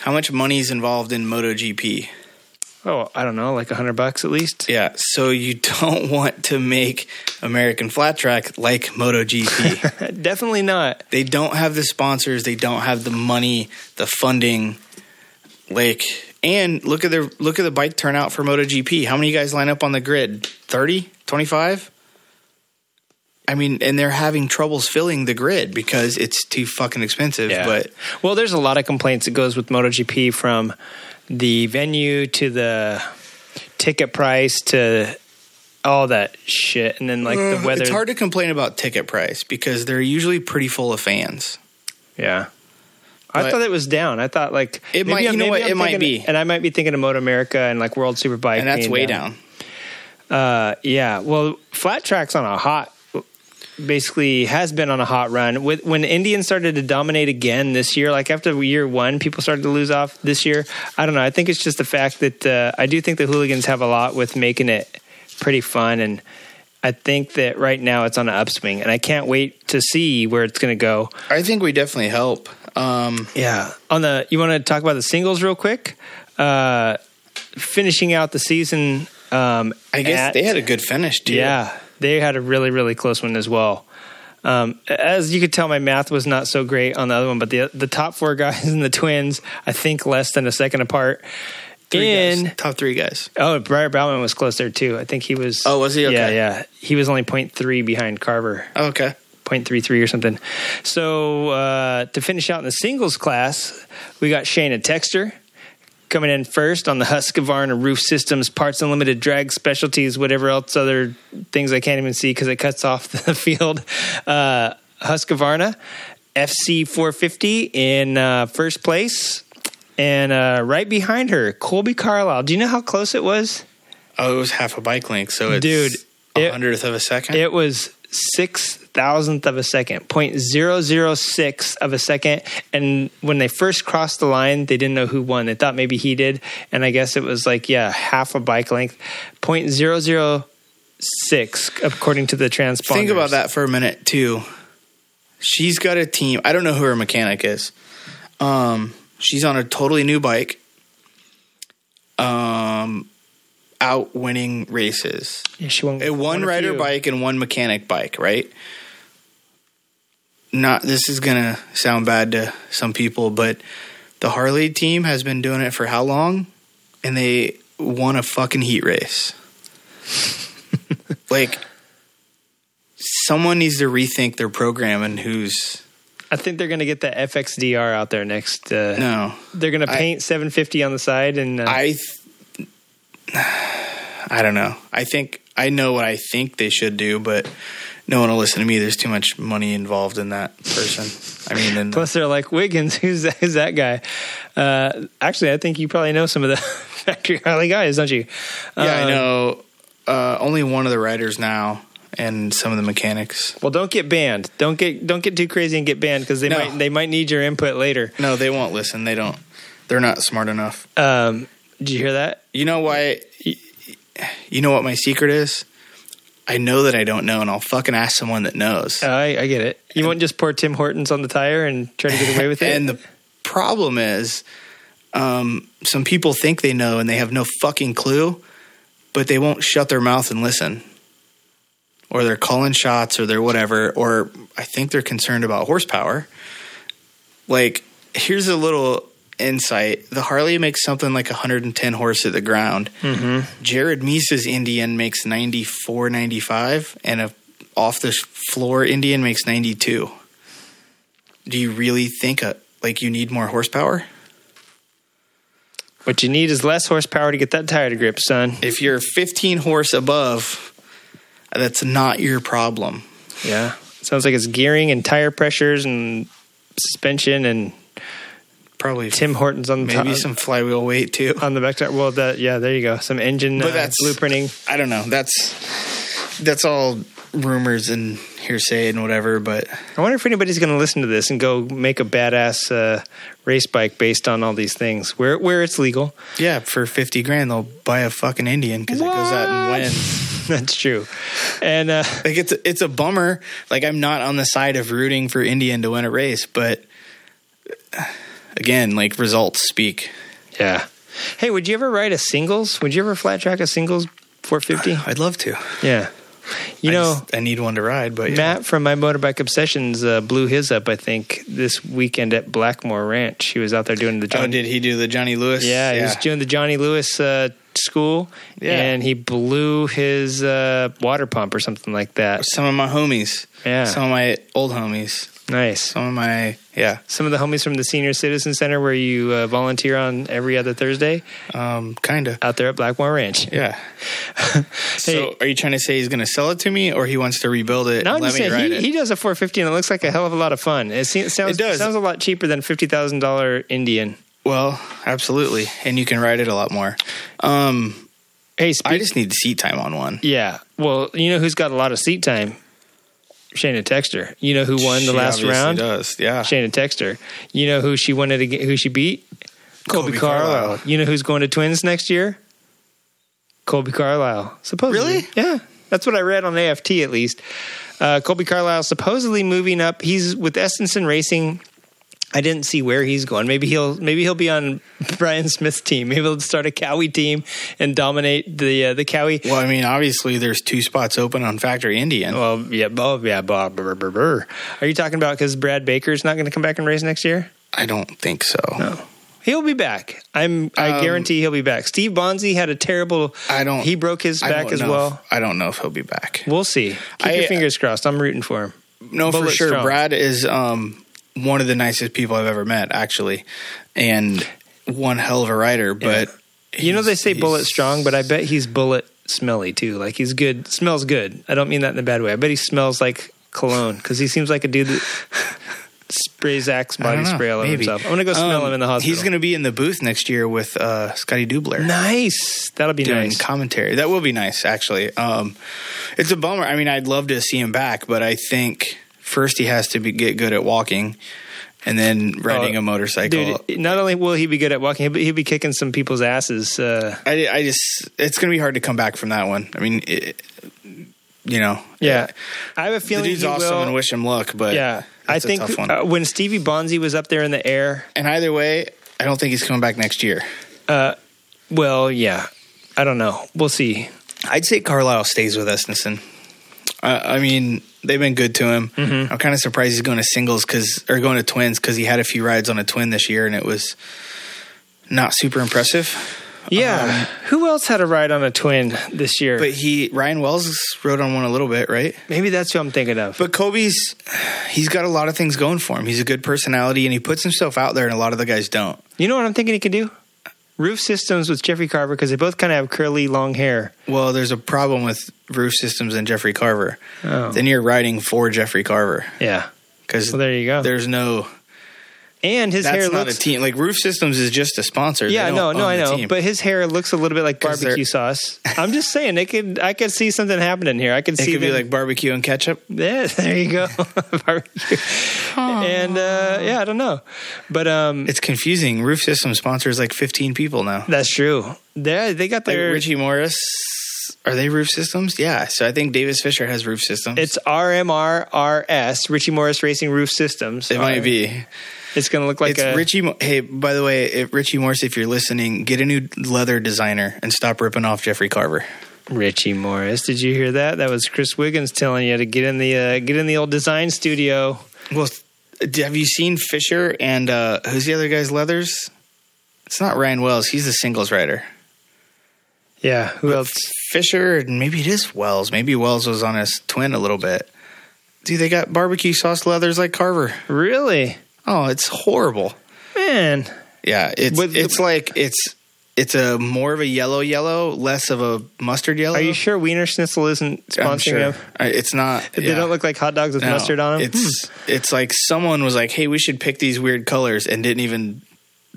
How much money is involved in MotoGP? Oh, I don't know, like a hundred bucks at least. Yeah, so you don't want to make American Flat Track like MotoGP. Definitely not. they don't have the sponsors, they don't have the money, the funding. Like, and look at the look at the bike turnout for MotoGP. How many guys line up on the grid? 30, 25? I mean, and they're having troubles filling the grid because it's too fucking expensive. Yeah. But Well, there's a lot of complaints that goes with MotoGP from the venue to the ticket price to all that shit, and then like the Uh, weather. It's hard to complain about ticket price because they're usually pretty full of fans. Yeah. I thought it was down. I thought like It might- I'm- you know what? I'm It might be. and I might be thinking of Moto America and like World Superbike, And that's way down. Uh, yeah. Well, flat tracks on a hot, basically has been on a hot run. With when Indians started to dominate again this year, like after year one, people started to lose off this year. I don't know. I think it's just the fact that uh, I do think the hooligans have a lot with making it pretty fun and. I think that right now it's on an upswing, and I can't wait to see where it's going to go. I think we definitely help. Um, Yeah. On the you want to talk about the singles real quick? Uh finishing out the season um I guess at- they had a good finish too. Yeah. They had a really really close one as well. Um as you could tell my math was not so great on the other one, but the the top 4 guys and the twins I think less than a second apart. Three in guys, top three guys. Oh, Briar Bauman was close there too. I think he was Oh, was he? Okay. Yeah, yeah. He was only 0.3 behind Carver. Oh, okay. 0.33 or something. So uh, to finish out in the singles class, we got Shayna Texter coming in first on the Husqvarna Roof Systems Parts Unlimited drag specialties, whatever else other things I can't even see because it cuts off the field. Uh, Husqvarna FC 450 in uh, first place. And uh, right behind her, Kolby Carlile. Do you know how close it was? Oh, it was half a bike length, so it's Dude, a hundredth of a second. It was six thousandth of a second, point zero zero six of a second. And when they first crossed the line, they didn't know who won. They thought maybe he did, and I guess it was like yeah, half a bike length, point zero zero six according to the transponder. Think about that for a minute too. She's got a team. I don't know who her mechanic is. Um, she's on a totally new bike. Um, out winning races. Yeah, she won. a one rider bike and one mechanic bike, right? Not this is gonna sound bad to some people, but the Harley team has been doing it for how long? And they won a fucking heat race. like someone needs to rethink their program and who's I think they're going to get the FXDR out there next. Uh, no. They're going to I- paint 750 on the side, and uh, I th- I don't know. I think I know what I think they should do, but no one will listen to me. There's too much money involved in that person. I mean, Plus, they're like Wiggins. Who's that, who's that guy? Uh, actually, I think you probably know some of the factory Harley guys, don't you? yeah, I Um, know. Uh, only one of the riders now, and some of the mechanics. Well, don't get banned. Don't get don't get too crazy and get banned because they No. might they might need your input later. No, they won't listen. They don't. They're not smart enough. Um, did you hear that? You know why? You know what my secret is? I know that I don't know, and I'll fucking ask someone that knows. Uh, I, I get it. You won't just pour Tim Hortons on the tire and try to get away with it. And the problem is, um, some people think they know and they have no fucking clue, but they won't shut their mouth and listen. Or they're calling shots or they're whatever, or I think they're concerned about horsepower. Like, here's a little insight the Harley makes something like 110 horse at the ground. Mm-hmm. Jared Mees's Indian makes 94, 95, and a off the floor Indian makes 92. Do you really think a, like you need more horsepower? what you need is less horsepower to get that tire to grip, son. If you're 15 horse above, that's not your problem. Yeah, sounds like it's gearing and tire pressures and suspension and Probably Tim Hortons on the maybe top, some flywheel weight too. on the back tire. Well, that yeah, there you go. Some engine But uh, that's- blueprinting. I don't know. That's that's all rumors and hearsay and whatever, but I wonder if anybody's going to listen to this and go make a badass uh, race bike based on all these things where where it's legal. yeah, for fifty grand they'll buy a fucking Indian because it goes out and wins. That's true. And uh, Like it's a, it's a bummer. Like I'm not on the side of rooting for Indian to win a race, but uh, again, like results speak. yeah. Hey, would you ever ride a singles? Would you ever flat track a singles 450? I'd love to. Yeah. You I know, just- I need one to ride, but yeah. Matt from My Motorbike Obsessions uh, blew his up, I think, this weekend at Blackmore Ranch. He was out there doing the Oh, did he do the Johnny Lewis? yeah, he was doing the Johnny Lewis uh, school, Yeah. and he blew his uh, water pump or something like that. Some of my homies. Yeah. Some of my old homies. Nice. Some of my yeah. Some of the homies from the Senior Citizen Center, where you uh, volunteer on every other Thursday, Um, kinda. out there at Blackmore Ranch. Yeah. so, are you trying to say he's going to sell it to me, or he wants to rebuild it? No, I'm just saying he, he does a 450 and it looks like a hell of a lot of fun. It, seems, sounds It does. sounds a lot cheaper than fifty thousand dollar Indian. well, absolutely, and you can ride it a lot more. Um, Hey, speak, I just need seat time on one. yeah. Well, you know who's got a lot of seat time? Shayna Texter. You know who won the She last round? Does yeah? Shayna Texter. You know who she wanted to get, who she beat? Kolby, Kolby Carlile. Carlile. You know who's going to Twins next year? Kolby Carlile. Supposedly. Really? Yeah. That's what I read on AFT at least. Uh, Kolby Carlile supposedly moving up. He's with Estenson Racing. I didn't see where he's going. Maybe he'll maybe he'll be on Bryan Smith's team. Maybe he'll start a Kawi team and dominate the uh, the Kawi. Well, I mean, obviously, there's two spots open on Factory Indian. Well, yeah, oh, yeah. Blah, brr, brr, brr. Are you talking about because Brad Baker's not going to come back and race next year? I don't think so. No. He'll be back. I'm. I Um, guarantee he'll be back. Steve Bonsey had a terrible. I don't. He broke his I back as well. if- I don't know if he'll be back. We'll see. Keep I- your fingers crossed. I'm rooting for him. No, for sure. strong. Brad is um, one of the nicest people I've ever met, actually, and one hell of a rider. But You know they say bullet strong, but I bet he's bullet smelly too. Like he's good. Smells good. I don't mean that in a bad way. I bet he smells like cologne because he seems like a dude that sprays Axe body know, spray all over himself. I'm gonna go smell Um, him in the hospital. He's going to be in the booth next year with uh, Scotty Dubler. nice. That'll be doing nice. commentary. That will be nice, actually. Um, it's a bummer. I mean, I'd love to see him back, but I think first he has to be, get good at walking, and then riding Oh, a motorcycle. Dude, not only will he be good at walking, he'll be, he'll be kicking some people's asses. Uh, I, I just it's going to be hard to come back from that one. I mean, it, you know, yeah, I have a the feeling dude's he awesome will. and wish him luck, but yeah, I think uh, when Stevie Bonsey was up there in the air, and either way, I don't think he's coming back next year. well, yeah, I don't know. We'll see. I'd say Carlile stays with Estenson. Uh, I mean, they've been good to him. Mm-hmm. I'm kind of surprised he's going to singles because or going to twins because he had a few rides on a twin this year and it was not super impressive. Yeah, who else had a ride on a twin this year? But he Ryan Wells rode on one a little bit, right? Maybe that's who I'm thinking of. But Kolby's he's got a lot of things going for him. He's a good personality and he puts himself out there, and a lot of the guys don't. you know what I'm thinking he could do? Roof systems with Jeffrey Carver because they both kind of have curly, long hair. Well, there's a problem with roof systems and Jeffrey Carver. Oh. Then you're riding for Jeffrey Carver Yeah. because Well, there you go. there's no. And his That's hair not looks. a team. Like Roof Systems is just a sponsor. Yeah, no, no, I know, team. but his hair looks a little bit like barbecue sauce. I'm just saying, it could, I could see something happening here. I could it see could be like barbecue and ketchup. Yeah, there you go. Barbecue. and uh, yeah, I don't know, but um, It's confusing. Roof Systems sponsors like 15 people now. that's true. They they got Like their. Richie Morris. Are they Roof Systems? Yeah. So I think Davis Fisher has Roof Systems. it's RMRRS, Richie Morris Racing Roof Systems. it might be. It's going to look like it's a. Richie. Mo- Hey, by the way, if Richie Morris, if you're listening, get a new leather designer and stop ripping off Jeffrey Carver. Richie Morris. Did you hear that? That was Chris Wiggins telling you to get in the uh, get in the old design studio. Well, have you seen Fisher and uh, who's the other guy's leathers? It's not Ryan Wells. He's the singles rider. Yeah, who else? Fisher, and maybe it is Wells. Maybe Wells was on his twin a little bit. Dude, they got barbecue sauce leathers like Carver. Really, Oh, it's horrible. man? Yeah, it's With- it's like it's it's a more of a yellow yellow, less of a mustard yellow. Are you sure Wiener Schnitzel isn't sponsoring sure. I- It's not. They yeah. don't look like hot dogs with No, mustard on them. It's hmm. it's like someone was like, "Hey, we should pick these weird colors," and didn't even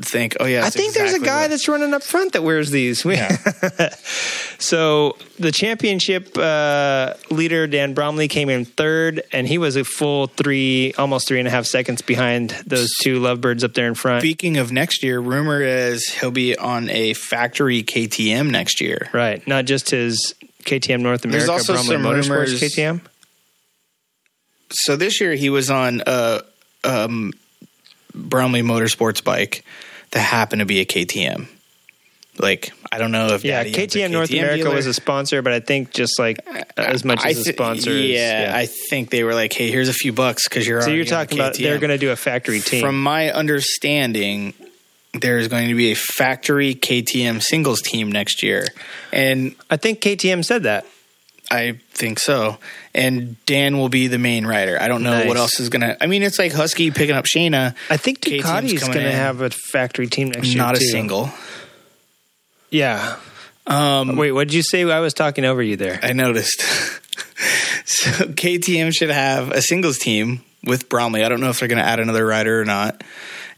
think, oh yeah, I think there's a guy what- that's running up front that wears these. We- so the championship uh, leader Dan Bromley came in third, and he was a full three, almost three and a half seconds behind those two lovebirds up there in front. Speaking of next year, rumor is he'll be on a factory KTM next year. Right, not just his KTM North There's America also Bromley some Motorsports rumors- KTM. So this year he was on a um, Bromley Motorsports bike that happened to be a KTM. Like I don't know if Yeah, KTM North KTM America dealer. was a sponsor, but I think just like as much I as a thi- sponsor. is- Yeah, I think they were like, "Hey, here's a few bucks because you're." so you're a talking about they're going to do a factory team. From my understanding, there is going to be a factory KTM singles team next year, and I think KTM said that. I think so. And Dan will be the main rider. I don't know what else is gonna. I mean, it's like Husky picking up Shayna. I think Ducati's going to in. have a factory team next year. not a too. single. Yeah. Um, Wait, what did you say? I was talking over you there. I noticed. so KTM should have a singles team with Bromley. I don't know if they're going to add another rider or not.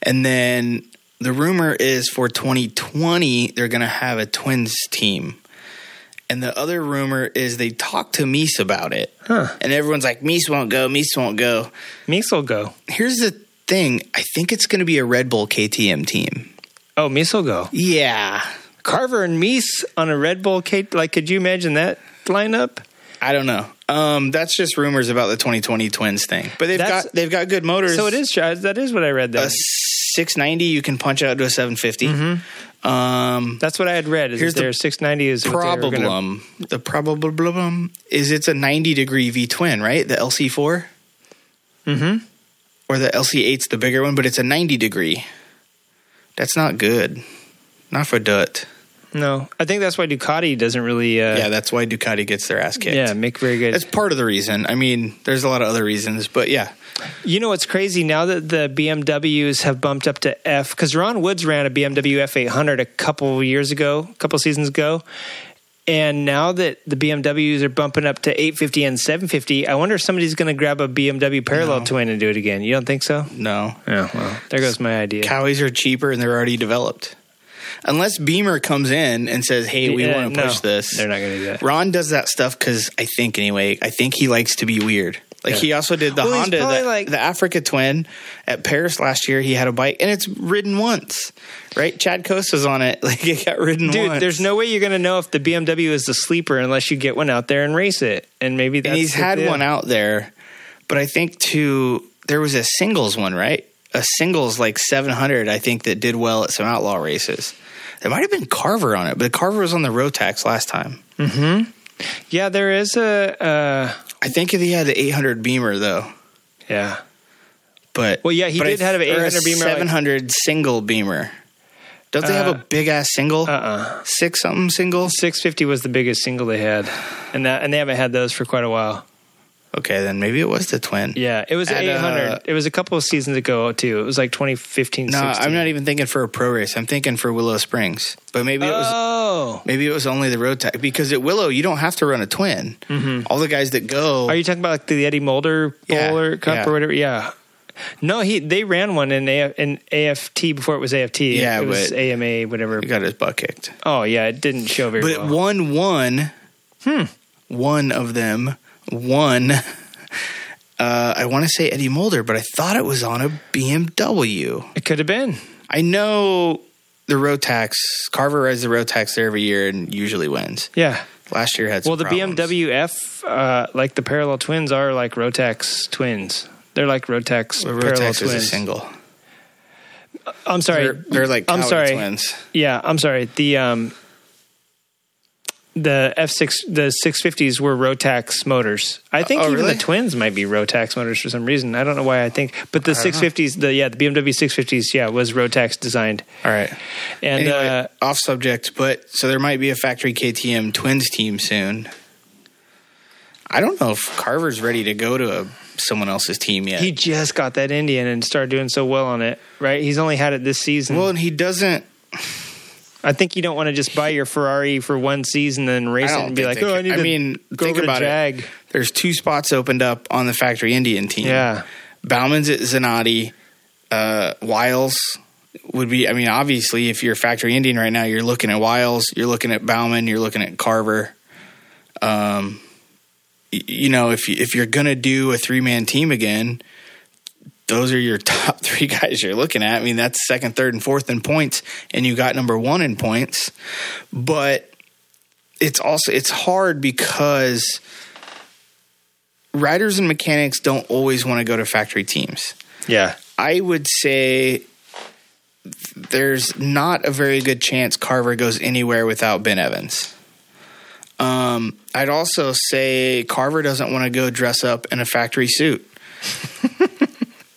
And then the rumor is for 2020 they're going to have a twins team. And the other rumor is they talked to Mees about it. Huh. And everyone's like, Mees won't go, Mees won't go. Mees will go. Here's the thing I think it's going to be a Red Bull KTM team. Oh, Mees will go. Yeah. Carver and Mees on a Red Bull Kate. Like, could you imagine that lineup? I don't know. Um, that's just rumors about the 2020 Twins thing. But they've That's- got they've got good motors. So it is. Chaz, That is what I read. There. a 690 you can punch out to a 750 um That's what I had read. Is Here's the 690 is were gonna- problem. The problem is it's a 90 degree v twin right? The lc4 Mm-hmm. or the lc8's the bigger one but it's a 90 degree. That's not good. Not for dut No, I think that's why Ducati doesn't really. Uh, yeah that's why ducati gets their ass kicked yeah, make very good. that's part of the reason i mean there's a lot of other reasons but yeah You know what's crazy now that the BMWs have bumped up to F because Ron Woods ran a BMW F800 a couple years ago, a couple seasons ago, and now that the BMWs are bumping up to 850 and 750, I wonder if somebody's going to grab a BMW parallel twin and do it again. You don't think so? no Yeah. Well, there goes my idea. Kawis are cheaper and they're already developed unless beamer comes in and says hey we Yeah, want to push no, this They're not going to do that. Ron does that stuff because I think anyway. I think he likes to be weird. Like Yeah. he also did the Well, Honda, the, like- the Africa Twin at Paris last year. He had a bike and it's ridden once, right? Chad Costa's on it. Like it got ridden Dude, once. there's no way you're going to know if the BMW is the sleeper unless you get one out there and race it. And maybe that's and he's had deal. one out there, but I think too there was a singles one, right? A singles like 700, I think that did well at some outlaw races. There might have been Carver on it, but Carver was on the Rotax last time. Yeah, there is a. Uh, I think he had the 800 Beamer though. yeah. But Well, yeah, he did have an or 800 Beamer, like- 700 single Beamer. Don't they have Uh, a big ass single? Uh uh Six something single? 650 was the biggest single they had, and that and they haven't had those for quite a while. Okay, then maybe it was the twin. Yeah, it was At, 800. uh, it was a couple of seasons ago too. It was like 2015. No, 16. I'm not even thinking for a pro race. I'm thinking for Willow Springs. But maybe it was Oh, maybe it was only the road tag because at Willow you don't have to run a twin. All the guys that go are you talking about like the Eddie Mulder Yeah, Bowler Cup yeah. or whatever? Yeah. No, he they ran one in A, in AFT before it was AFT. Yeah, it was AMA whatever. he got his butt kicked. Oh yeah, it didn't show very well. But it well. won one. Hmm. One of them won. Uh, I want to say Eddie Mulder, but I thought it was on a BMW. it could have been. I know the Rotax. Carver rides the Rotax there every year and usually wins. Yeah. Last year had some Well, the problems. BMW F, uh, like the parallel twins, are like Rotax twins. They're like Rotax The parallel Rotax is a twins. single. I'm sorry. They're, they're like I'm sorry. twins. Yeah, I'm sorry. The um, the F6, the 650s were Rotax motors. I think Oh, even really? the twins might be Rotax motors for some reason. I don't know why I think, but the 650s, the yeah, the BMW 650s, yeah, was Rotax designed. All right. And anyway, uh, off subject, but so there might be a factory KTM twins team soon. I don't know if Carver's ready to go to a, someone else's team yet. he just got that Indian and started doing so well on it. Right? He's only had it this season. well, and he doesn't. I think you don't want to just buy your Ferrari for one season and race it and be like, oh, I need I to mean, go think over to about it. Jag. There's two spots opened up on the factory Indian team. Yeah. Bauman's at Zanotti. Uh, Wiles would be. I mean, obviously, if you're a factory Indian right now, you're looking at Wiles, you're looking at Bauman, you're looking at Carver. Um, you know, if you, if you're gonna do a three man team again, those are your top three guys you're looking at. I mean, that's second, third, and fourth in points, and you got number one in points. But it's also it's hard because riders and mechanics don't always want to go to factory teams. Yeah. I would say there's not a very good chance Carver goes anywhere without Ben Evans. Um, I'd also say Carver doesn't want to go dress up in a factory suit.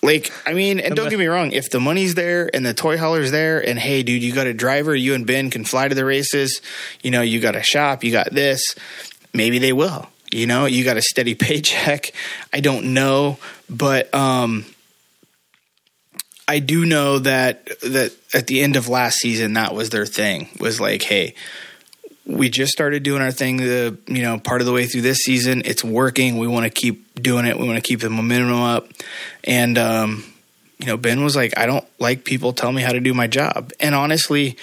like, I mean, and don't get me wrong, if the money's there and the toy hauler's there, and hey, dude, you got a driver, you and Ben can fly to the races, you know, you got a shop, you got this, maybe they will. You know, you got a steady paycheck. I don't know, but um, I do know that that at the end of last season, that was their thing. Was like, hey, we just started doing our thing. The you know part of the way through this season, it's working. We want to keep doing it. We want to keep the momentum up. And um, you know, Ben was like, I don't like people telling me how to do my job. And honestly,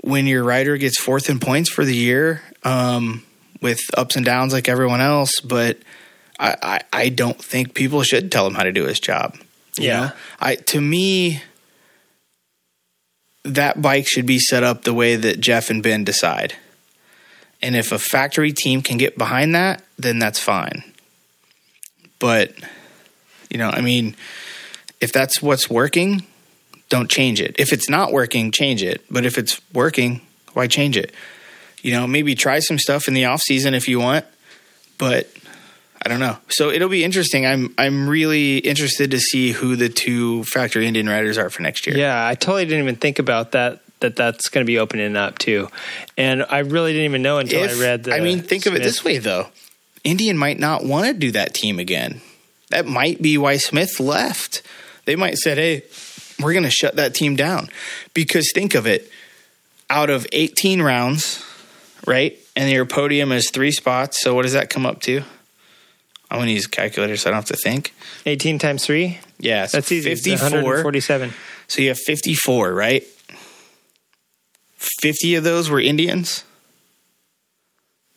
when your rider gets fourth in points for the year, um, with ups and downs like everyone else, but I, I, I don't think people should tell him how to do his job. You Yeah. know? I to me that bike should be set up the way that Jeff and Ben decide. And if a factory team can get behind that, then that's fine. But you know, I mean, if that's what's working, don't change it. If it's not working, change it. But if it's working, why change it? You know, maybe try some stuff in the off season if you want, but I don't know. So it'll be interesting. I'm I'm really interested to see who the two factory Indian riders are for next year. Yeah, I totally didn't even think about that. That that's going to be opening up too, and I really didn't even know until If- I read. The I mean, think of it this way though. Indian might not want to do that team again. That might be why Smith left. They might said, "Hey, we're going to shut that team down." Because think of it, out of 18 rounds, right? And your podium is 3 spots, so what does that come up to? I'm going to use a calculator so I don't have to think. eighteen times three. Yeah, so That's easy. It's 54. 147. So you have 54, right? 50 of those were Indians.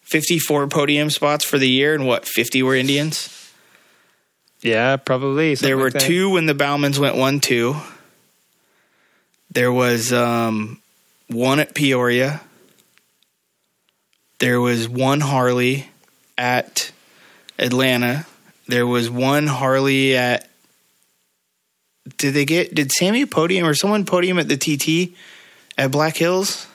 54 podium spots for the year, and what, 50 were Indians? Yeah, probably. there were like two when the Baumans went 1 2. There was um, one at Peoria. There was one Harley at Atlanta. There was one Harley at. Did they get? Did Sammy podium or someone podium at the TT at Black Hills?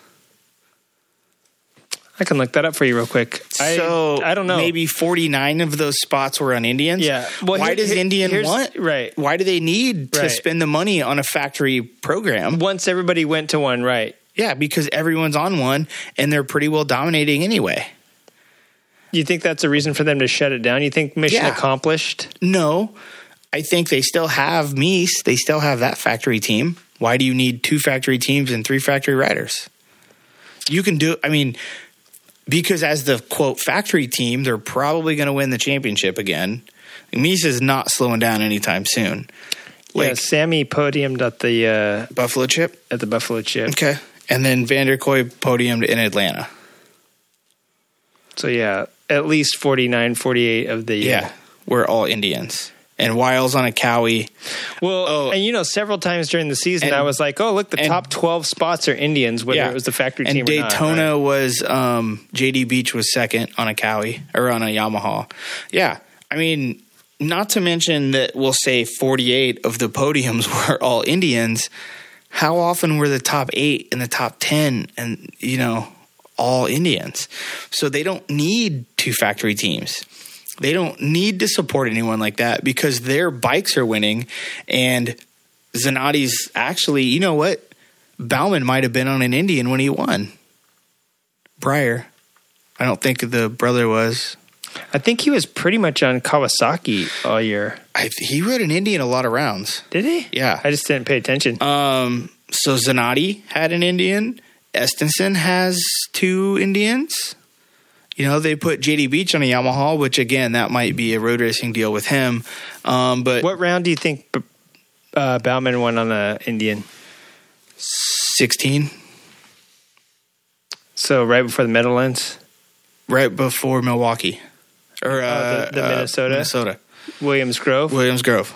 I can look that up for you real quick. I, so I don't know. Maybe forty nine of those spots were on Indians. Yeah. Well, Why here- does here- Indian want? right. Why do they need to Right. spend the money on a factory program? Once everybody went to one, right? Yeah, because everyone's on one and they're pretty well dominating anyway. You think that's a reason for them to shut it down? You think mission Yeah. accomplished? No, I think they still have Mees. They still have that factory team. Why do you need two factory teams and three factory riders? You can do. I mean, because as the quote factory team, they're probably going to win the championship again. Is not slowing down anytime soon. yeah, Sammy podiumed at the uh, Buffalo Chip. at the Buffalo Chip. Okay, and then Vanderkooi podiumed in Atlanta. So yeah, at least 49, 48 of the Yeah, we're all Indians. And Wiles on a Kawi. Well, Oh. and you know, several times during the season, And- I was like, "Oh, look, the and- top twelve spots are Indians, whether Yeah. it was the factory and team or not." Daytona right? was um, JD Beach was second on a Kawi or on a Yamaha. Yeah, I mean, not to mention that we'll say 48 of the podiums were all Indians. How often were the top eight and the top 10 and you know all Indians? So they don't need two factory teams. They don't need to support anyone like that because their bikes are winning and Zanotti's actually, you know what? Bauman might have been on an Indian when he won. Briar. I don't think the brother was. I think he was pretty much on Kawasaki all year. I, he rode an Indian a lot of rounds. Did he? Yeah. I just didn't pay attention. Um, so Zanotti had an Indian. Estenson has two Indians. You know, they put JD Beach on a Yamaha, which again, that might be a road racing deal with him. Um, but what round do you think uh, Bauman won on a Indian? 16, So right before the Meadowlands, right before Milwaukee. Or uh, Oh, the- the uh, Minnesota? Minnesota. Williams Grove. Williams Grove.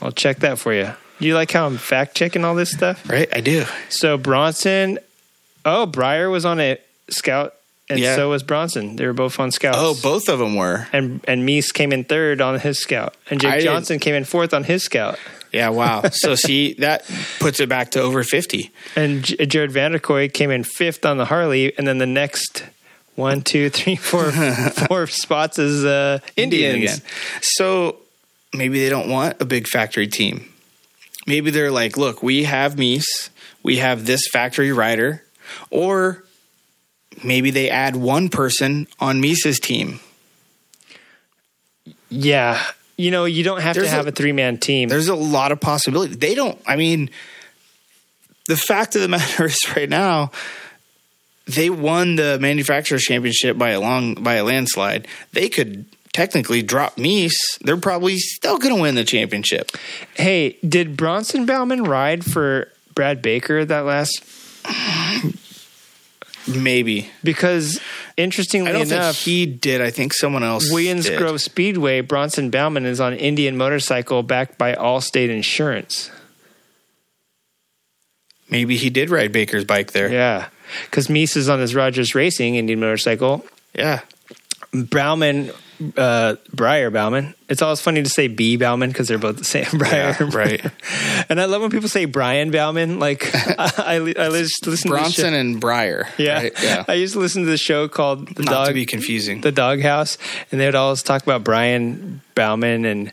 I'll check that for you. You like how I'm fact checking all this stuff? Right? I do. So Bronson, oh, Briar was on a scout, and Yeah. so was Bronson. They were both on scouts. Oh, both of them were. and and Mees came in third on his scout, and Jake I didn't- Johnson came in fourth on his scout, Yeah, wow. so see, that puts it back to over 50. and J- Jarod Vanderkooi came in fifth on the Harley, and then the next one, two, three, four, four spots is uh, Indians. So maybe they don't want a big factory team. Maybe they're like, look, we have Mees, we have this factory rider, or maybe they add one person on Meese's team. Yeah, you know, you don't have There's to have a- a, three man team. There's a lot of possibility. They don't. I mean, the fact of the matter is, right now, they won the manufacturers championship by a long by a landslide. They could technically drop Meese. They're probably still going to win the championship. Hey, did Bronson Bauman ride for Brad Baker that last? Maybe. Because interestingly I don't enough, think he did. I think someone else. Williams did. Grove Speedway, Bronson Bauman is on Indian motorcycle backed by Allstate Insurance. Maybe he did ride Baker's bike there. Yeah, because Mees is on his Rogers Racing Indian motorcycle. Yeah. Bauman, uh, Briar Bauman. It's always funny to say B Bauman because they're both the same. Briar, Yeah, right. and I love when people say Brian Bauman. Like I, I, I listen to. Bronson and Briar. Yeah. right? Yeah. I used to listen to the show called The Not Dog to be confusing. The Doghouse, and they would always talk about Brian Bauman and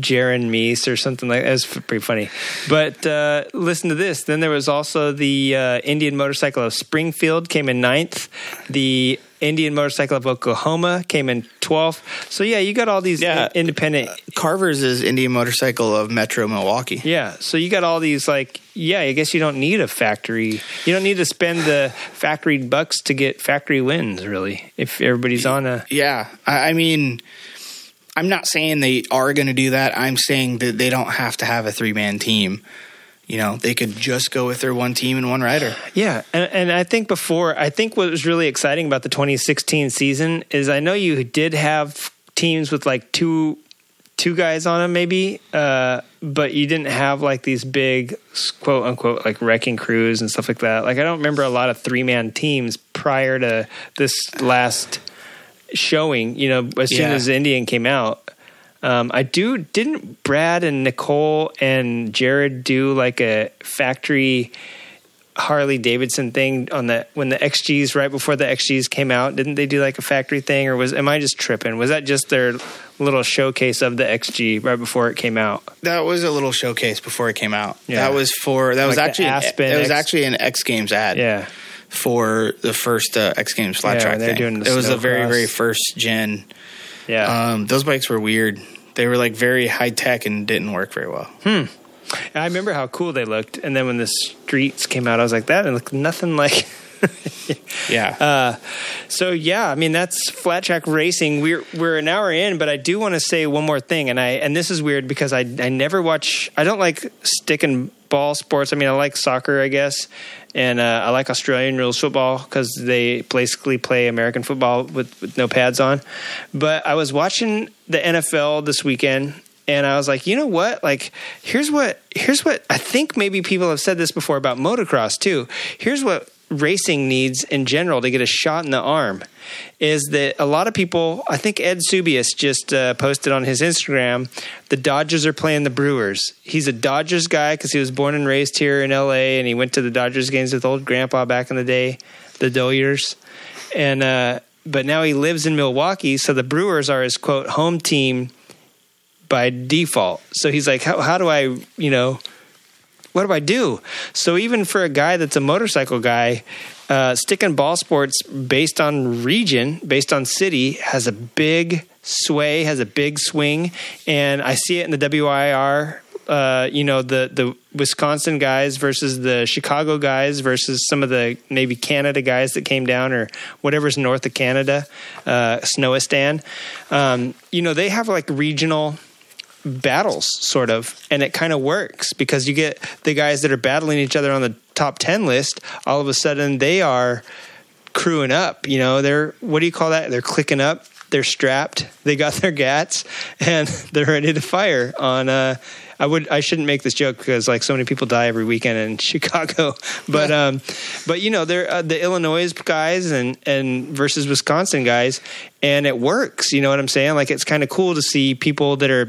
Jaron Mees or something like that. It's pretty funny. But uh, listen to this. Then there was also the uh, Indian Motorcycle of Springfield came in ninth. The Indian Motorcycle of Oklahoma came in 12th. So, yeah, you got all these Yeah. in- independent. Uh, Carver's is Indian motorcycle of Metro Milwaukee. Yeah, so you got all these like, yeah, I guess you don't need a factory. You don't need to spend the factory bucks to get factory wins, really. If everybody's on a Yeah, I, I mean, I'm not saying they are going to do that. I'm saying that they don't have to have a three man team. You know, they could just go with their one team and one rider. Yeah, and, and I think before, I think what was really exciting about the 2016 season is I know you did have teams with like two two guys on them, maybe, uh, but you didn't have like these big quote unquote like wrecking crews and stuff like that. Like I don't remember a lot of three man teams prior to this last showing. You know, as soon Yeah. as Indian came out. Um, I do. Didn't Brad and Nicole and Jared do like a factory Harley Davidson thing on the when the XGs right before the XGs came out? Didn't they do like a factory thing, or was am I just tripping? Was that just their little showcase of the XG right before it came out? That was a little showcase before it came out. Yeah. That was for that was Like the actually Aspen it was X- actually an X Games ad. Yeah, For the first uh, X Games flat Yeah, track they're thing. doing the it was the very very first gen. yeah. Um, those bikes were weird. They were like very high tech and didn't work very well. I remember how cool they looked, and then when the streets came out, I was like, that looked nothing like. Yeah. Uh, so yeah, I mean that's flat track racing. We're we're an hour in, but I do want to say one more thing, and I and this is weird because I I never watch. I don't like stick and ball sports. I mean, I like soccer, I guess, and uh, I like Australian rules football because they basically play American football with, with no pads on. But I was watching the NFL this weekend, and I was like, you know what? Like, here's what here's what I think maybe people have said this before about motocross too. Here's what racing needs in general to get a shot in the arm is that a lot of people I think Ed Subius just uh, posted on his Instagram the Dodgers are playing the Brewers. He's a Dodgers guy cuz he was born and raised here in LA and he went to the Dodgers games with old grandpa back in the day, the Doyers. And uh but now he lives in Milwaukee so the Brewers are his quote home team by default. So he's like how how do I, you know, what do I do? So even for a guy that's a motorcycle guy, uh, stick and ball sports based on region, based on city, has a big sway, has a big swing, and I see it in the WIR. Uh, you know the the Wisconsin guys versus the Chicago guys versus some of the maybe Canada guys that came down or whatever's north of Canada, uh, Snowistan. Um, you know they have like regional battles, sort of, and it kind of works because you get the guys that are battling each other on the top ten list. All of a sudden, they are crewing up. You know, they're what do you call that? They're clicking up. They're strapped. They got their gats, and they're ready to fire on. Uh, I would. I shouldn't make this joke because like so many people die every weekend in Chicago, but um, but you know they're uh, the Illinois guys and and versus Wisconsin guys, and it works. You know what I'm saying? Like it's kind of cool to see people that are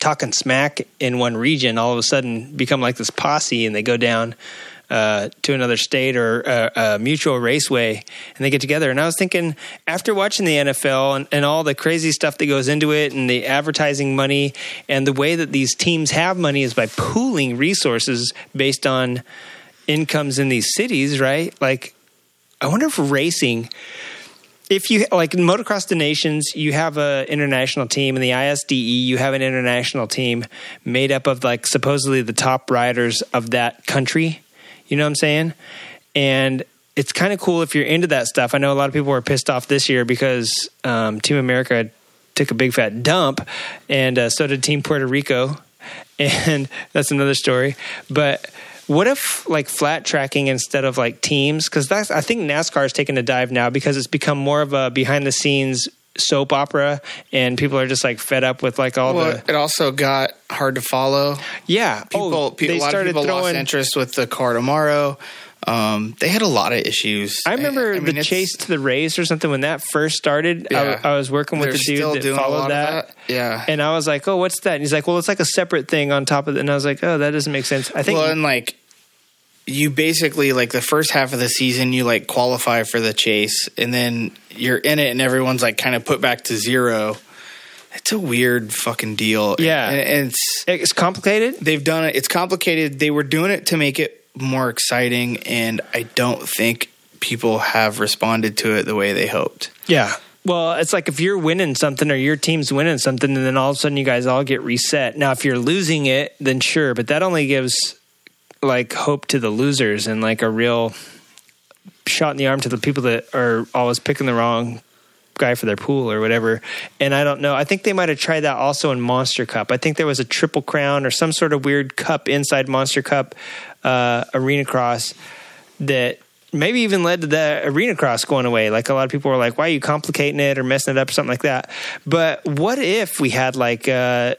talking smack in one region all of a sudden become like this posse and they go down uh, to another state or a, a mutual raceway and they get together. And I was thinking, after watching the NFL and, and all the crazy stuff that goes into it and the advertising money and the way that these teams have money is by pooling resources based on incomes in these cities, right? Like, I wonder if racing if you like motocross the nations you have an international team. In the isde you have an international team made up of like supposedly the top riders of that country. You know what i'm saying? And it's kind of cool if you're into that stuff. I know a lot of people were pissed off this year because um, team america took a big fat dump and uh, so did team puerto rico. And that's another story. But what if like flat tracking instead of like teams? Because that's I think NASCAR is taking a dive now because it's become more of a behind the scenes soap opera, and people are just like fed up with like all Well, the it also got hard to follow. yeah. People, oh, people they a lot of started people lost interest with the car tomorrow. Um, they had a lot of issues. I remember mean, the chase to the race or something when that first started. Yeah. I, I was working with They're the dude that followed that. that. Yeah. And I was like, "Oh, what's that?" And he's like, "Well, it's like a separate thing on top of it." And I was like, "Oh, that doesn't make sense." I think well, and like you basically like the first half of the season, you like qualify for the chase, and then you're in it, and everyone's like kind of put back to zero. It's a weird fucking deal. Yeah. and, and it's it's complicated. they've done it. It's complicated. They were doing it to make it more exciting, and I don't think people have responded to it the way they hoped. Yeah. Well, it's like if you're winning something or your team's winning something, and then all of a sudden you guys all get reset. Now, if you're losing it, then sure, but that only gives like hope to the losers and like a real shot in the arm to the people that are always picking the wrong guy for their pool or whatever. And I don't know. I think they might have tried that also in Monster Cup. I think there was a triple crown or some sort of weird cup inside Monster Cup uh, arena cross that maybe even led to the arena cross going away. Like a lot of people were like, why are you complicating it or messing it up or something like that? But what if we had like, uh,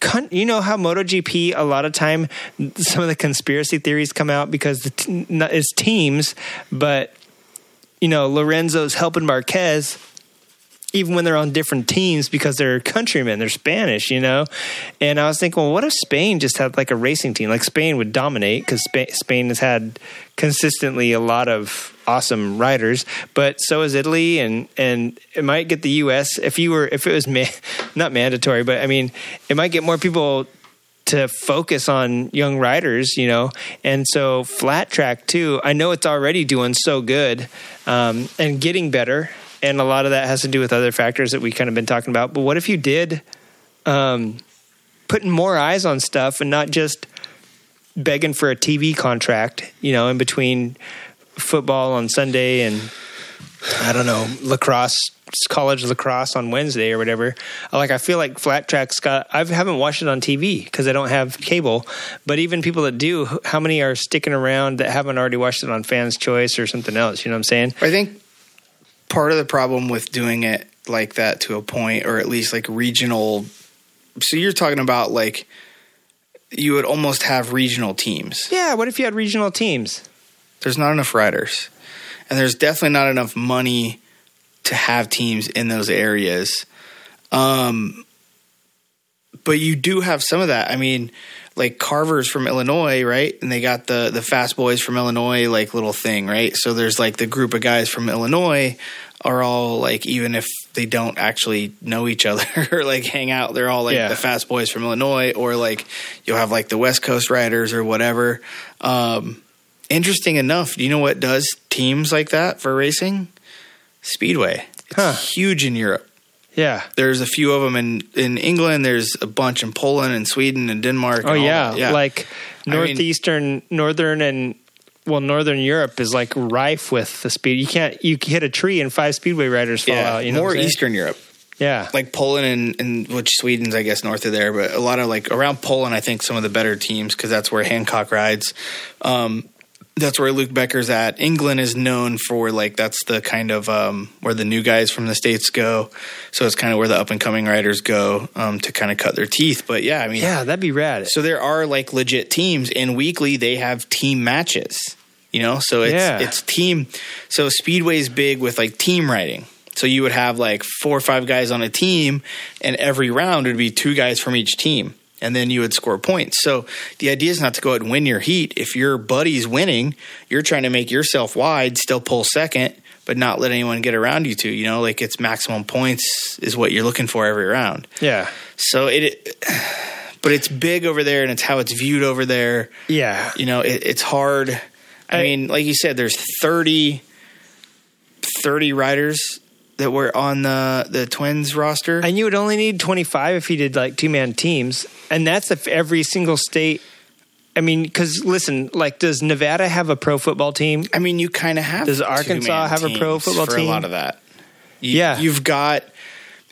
con- you know how MotoGP a lot of time some of the conspiracy theories come out because the t- it's teams, but you know Lorenzo's helping Marquez even when they're on different teams because they're countrymen, they're Spanish, you know. And I was thinking, well, what if Spain just had like a racing team? Like Spain would dominate because Spa- Spain has had consistently a lot of awesome riders, but so is Italy, and and it might get the U.S. if you were if it was ma- not mandatory, but I mean, it might get more people to focus on young riders, you know, and so flat track too. I know it's already doing so good um, and getting better, and a lot of that has to do with other factors that we kind of been talking about. But what if you did um, putting more eyes on stuff and not just begging for a TV contract, you know, in between football on Sunday and I don't know lacrosse college lacrosse on Wednesday or whatever. Like I feel like Flat Track's got. I haven't watched it on TV because I don't have cable. But even people that do, how many are sticking around that haven't already watched it on Fans Choice or something else? You know what I'm saying? I think part of the problem with doing it like that to a point, or at least like regional. So you're talking about like you would almost have regional teams. Yeah. What if you had regional teams? There's not enough riders, and there's definitely not enough money to have teams in those areas. Um, but you do have some of that. I mean, like Carver's from Illinois, right? And they got the the Fast Boys from Illinois, like little thing, right? So there's like the group of guys from Illinois are all like, even if they don't actually know each other or like hang out, they're all like Yeah. the Fast Boys from Illinois, or like you'll have like the West Coast Riders or whatever. Um, interesting enough, do you know what does teams like that for racing? Speedway. It's Huh. huge in Europe. Yeah. There's a few of them in, in England. There's a bunch in Poland and Sweden and Denmark. Oh and yeah. that. Like I mean- northeastern, northern, and well, northern Europe is like rife with the speed. You can't you hit a tree and five speedway riders fall yeah, out. You know, more what I'm saying? Eastern Europe. Yeah. like Poland and, and which Sweden's I guess north of there, but a lot of like around Poland, I think some of the better teams because that's where Hancock rides. Um, that's where Luke Becker's at. England is known for like that's the kind of um, where the new guys from the states go. So it's kind of where the up and coming riders go um, to kind of cut their teeth. But yeah, I mean, yeah, that'd be rad. so there are like legit teams, and weekly they have team matches. You know, so it's Yeah. it's team. So Speedway's big with like team riding. So you would have like four or five guys on a team, and every round would be two guys from each team, and then you would score points. So the idea is not to go out and win your heat. If your buddy's winning, you're trying to make yourself wide, still pull second, but not let anyone get around you too. You know, like it's maximum points is what you're looking for every round. yeah. So it, but it's big over there, and it's how it's viewed over there. Yeah. You know, it, it's hard. I, I- mean, like you said, there's 30, 30 riders that were on the the Twins roster. And you would only need 25 if he did like two man teams. And that's if every single state. I mean, because listen, like, does Nevada have a pro football team? I mean, you kind of have. Does Arkansas have a pro football for team? A lot of that. You, Yeah. you've got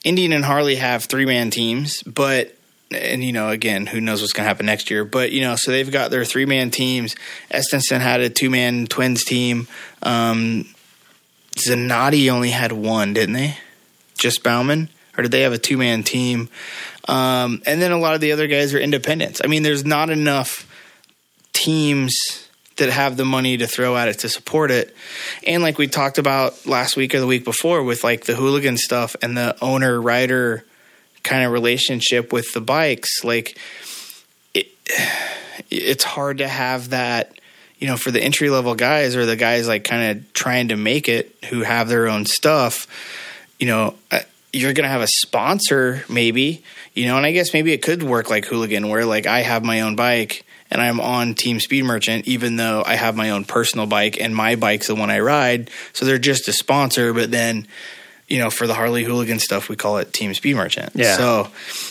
Indian and Harley have three man teams, but and you know, again, who knows what's going to happen next year? But you know, so they've got their three man teams. Estenson had a two man Twins team. Um, Zanotti only had one, didn't they? Just Bauman, or did they have a two man team? Um, and then a lot of the other guys are independents. I mean, there's not enough teams that have the money to throw at it to support it. And like we talked about last week or the week before with like the hooligan stuff and the owner rider kind of relationship with the bikes, like it, it's hard to have that, you know, for the entry level guys or the guys like kind of trying to make it who have their own stuff, you know, uh, you're going to have a sponsor maybe, you know, and I guess maybe it could work like hooligan where like I have my own bike and I'm on Team Speed Merchant, even though I have my own personal bike and my bike's the one I ride. So they're just a sponsor, but then, you know, for the Harley Hooligan stuff, we call it Team Speed Merchant. Yeah. So,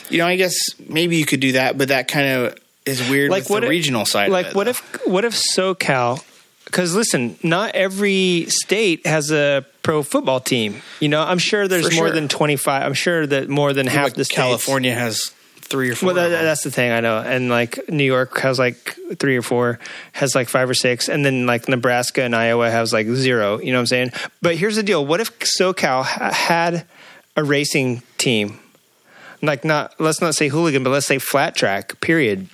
you know, I guess maybe you could do that, but that kind of is weird Like with what the if- regional side. Like, it, what though. if what if SoCal? Because listen, not every state has a pro football team. You know, I'm sure there's For more sure. than 25. I'm sure that more than half Like the states. California has three or four. Well, that, that's the thing I know, and like New York has like three or four, has like five or six, and then like Nebraska and Iowa has like zero. You know what I'm saying? But here's the deal: what if SoCal ha- had a racing team, like not let's not say hooligan, but let's say flat track. Period.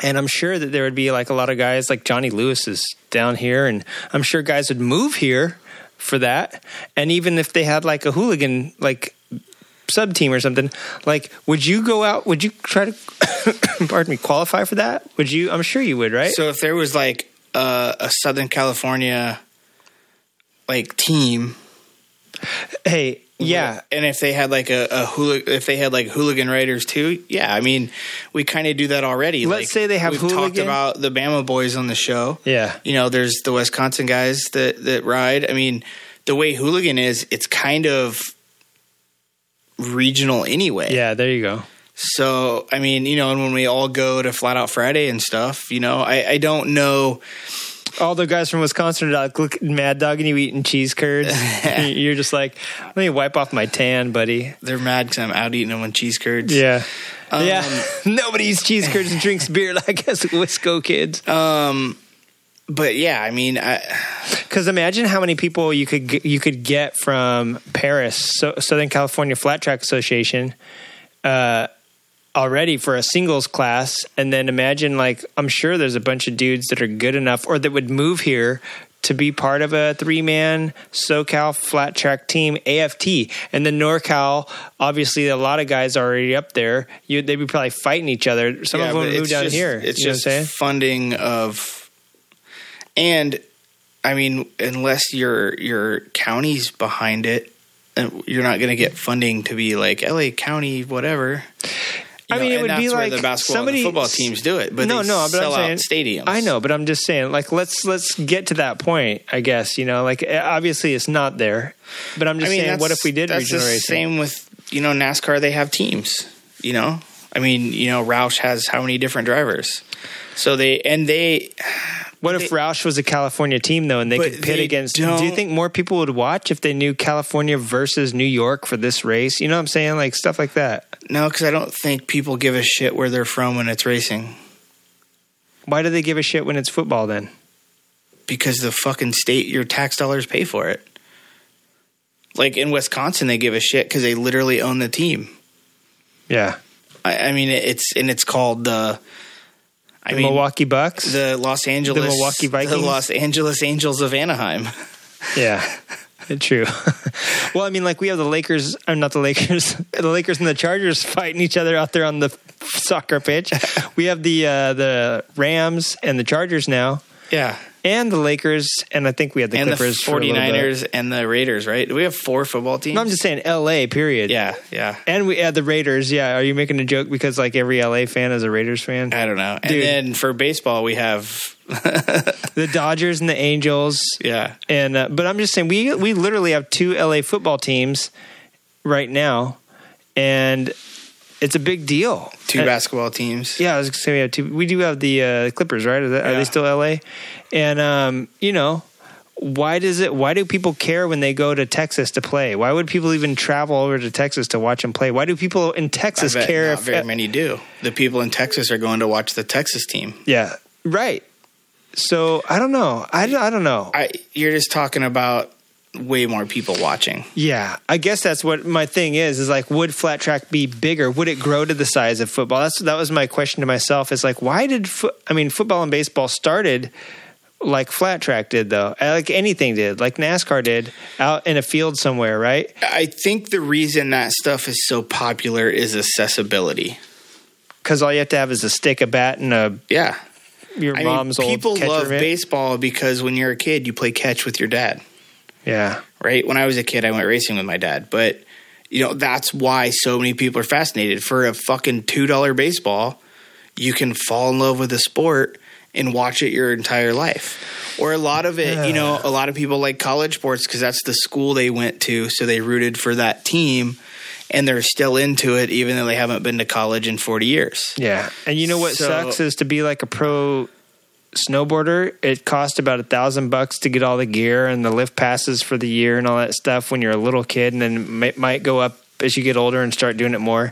And I'm sure that there would be like a lot of guys like Johnny Lewis is down here, and I'm sure guys would move here for that. And even if they had like a hooligan like sub team or something, like would you go out? Would you try to, pardon me, qualify for that? Would you? I'm sure you would, right? So if there was like a, a Southern California like team, hey, yeah, and if they had like a, a hooligan, if they had like hooligan riders too, yeah. I mean, we kind of do that already. Let's Like, say they have we've talked about the Bama boys on the show. yeah, You know, there's the Wisconsin guys that that ride. I mean, the way hooligan is, it's kind of regional anyway. yeah. There you go. So, I mean, you know, and when we all go to Flat Out Friday and stuff, you know, I, I don't know. All the guys from Wisconsin are like look, mad Dog and you eating cheese curds. You're just like, let me wipe off my tan, buddy. They're mad because I'm out eating them with cheese curds. Yeah. Um, yeah, nobody eats cheese curds and drinks beer like us Wisco kids. Um, but yeah, I mean, I, Because imagine how many people you could get, you could get from Paris, so, Southern California Flat Track Association, uh, already for a singles class, and then imagine like I'm sure there's a bunch of dudes that are good enough or that would move here to be part of a three man SoCal Flat Track team AFT, and then NorCal. Obviously, a lot of guys are already up there. You, they'd be probably fighting each other. Some yeah, of them move down just, here. It's you know just what I'm saying? funding of, and I mean, unless your your county's behind it, you're not going to get funding to be like LA County, whatever. You I mean, know, it would be like the basketball somebody- and the football teams do it, but no, they no, but sell I'm out saying stadiums. I know, but I'm just saying, like, let's let's get to that point. I guess you know, like, eh, obviously it's not there, but I'm just saying, what if we did That's the same with you know NASCAR. They have teams. You know, I mean, you know, Roush has how many different drivers? So they and they What if they- Roush was a California team though, and they could pit they against? Do you think more people would watch if they knew California versus New York for this race? You know what I'm saying? Like stuff like that. No, because I don't think people give a shit where they're from when it's racing. Why do they give a shit when it's football then? Because the fucking state, your tax dollars pay for it. Like in Wisconsin, they give a shit because they literally own the team. Yeah, I, I mean, it's and it's called the. I the mean, Milwaukee Bucks. the Los Angeles, the Milwaukee Vikings? the Los Angeles Angels of Anaheim. Yeah, true. well, I mean, like we have the Lakers. I'm not the Lakers. The Lakers and the Chargers fighting each other out there on the soccer pitch. We have the uh, the Rams and the Chargers now, Yeah, and the Lakers, and I think we had the and the Clippers. for a 49ers and the Raiders. Right? Do we have four football teams? No, I'm just saying L.A. Period. yeah, yeah. And we had the Raiders. Yeah, are you making a joke because like every LA fan is a Raiders fan? I don't know. And then for baseball, we have The Dodgers and the Angels. yeah. And uh, but I'm just saying we we literally have two LA football teams right now, and it's a big deal. Two And- basketball teams. Yeah, I was gonna say we have two. We do have the uh, Clippers, right? Are, they, are they still LA? And um, you know, why does it? Why do people care when they go to Texas to play? Why would people even travel over to Texas to watch them play? Why do people in Texas care not if? very many do. The people in Texas are going to watch the Texas team. Yeah, right. So I don't know. I, don't- I don't know. I you're just talking about way more people watching. Yeah, I guess that's what my thing is. Is like, would flat track be bigger? Would it grow to the size of football? That's that was my question to myself. Is like, why did fo- I mean football and baseball started like flat track did though, Uh, like anything did, like NASCAR did, out in a field somewhere, right? I think the reason that stuff is so popular is accessibility. Because all you have to have is a stick, a bat, and a Yeah. your I mom's mean, people love mitt. baseball because when you're a kid, you play catch with your dad. Yeah, right? When I was a kid, I went racing with my dad, but you know that's why so many people are fascinated. For a fucking two dollar baseball, you can fall in love with a sport and watch it your entire life. Or a lot of it, you know, a lot of people like college sports because that's the school they went to, so they rooted for that team, and they're still into it even though they haven't been to college in forty years. yeah. And you know what So- sucks is to be like a pro snowboarder. It costs about a thousand bucks to get all the gear and the lift passes for the year and all that stuff when you're a little kid, and then it might go up as you get older and start doing it more.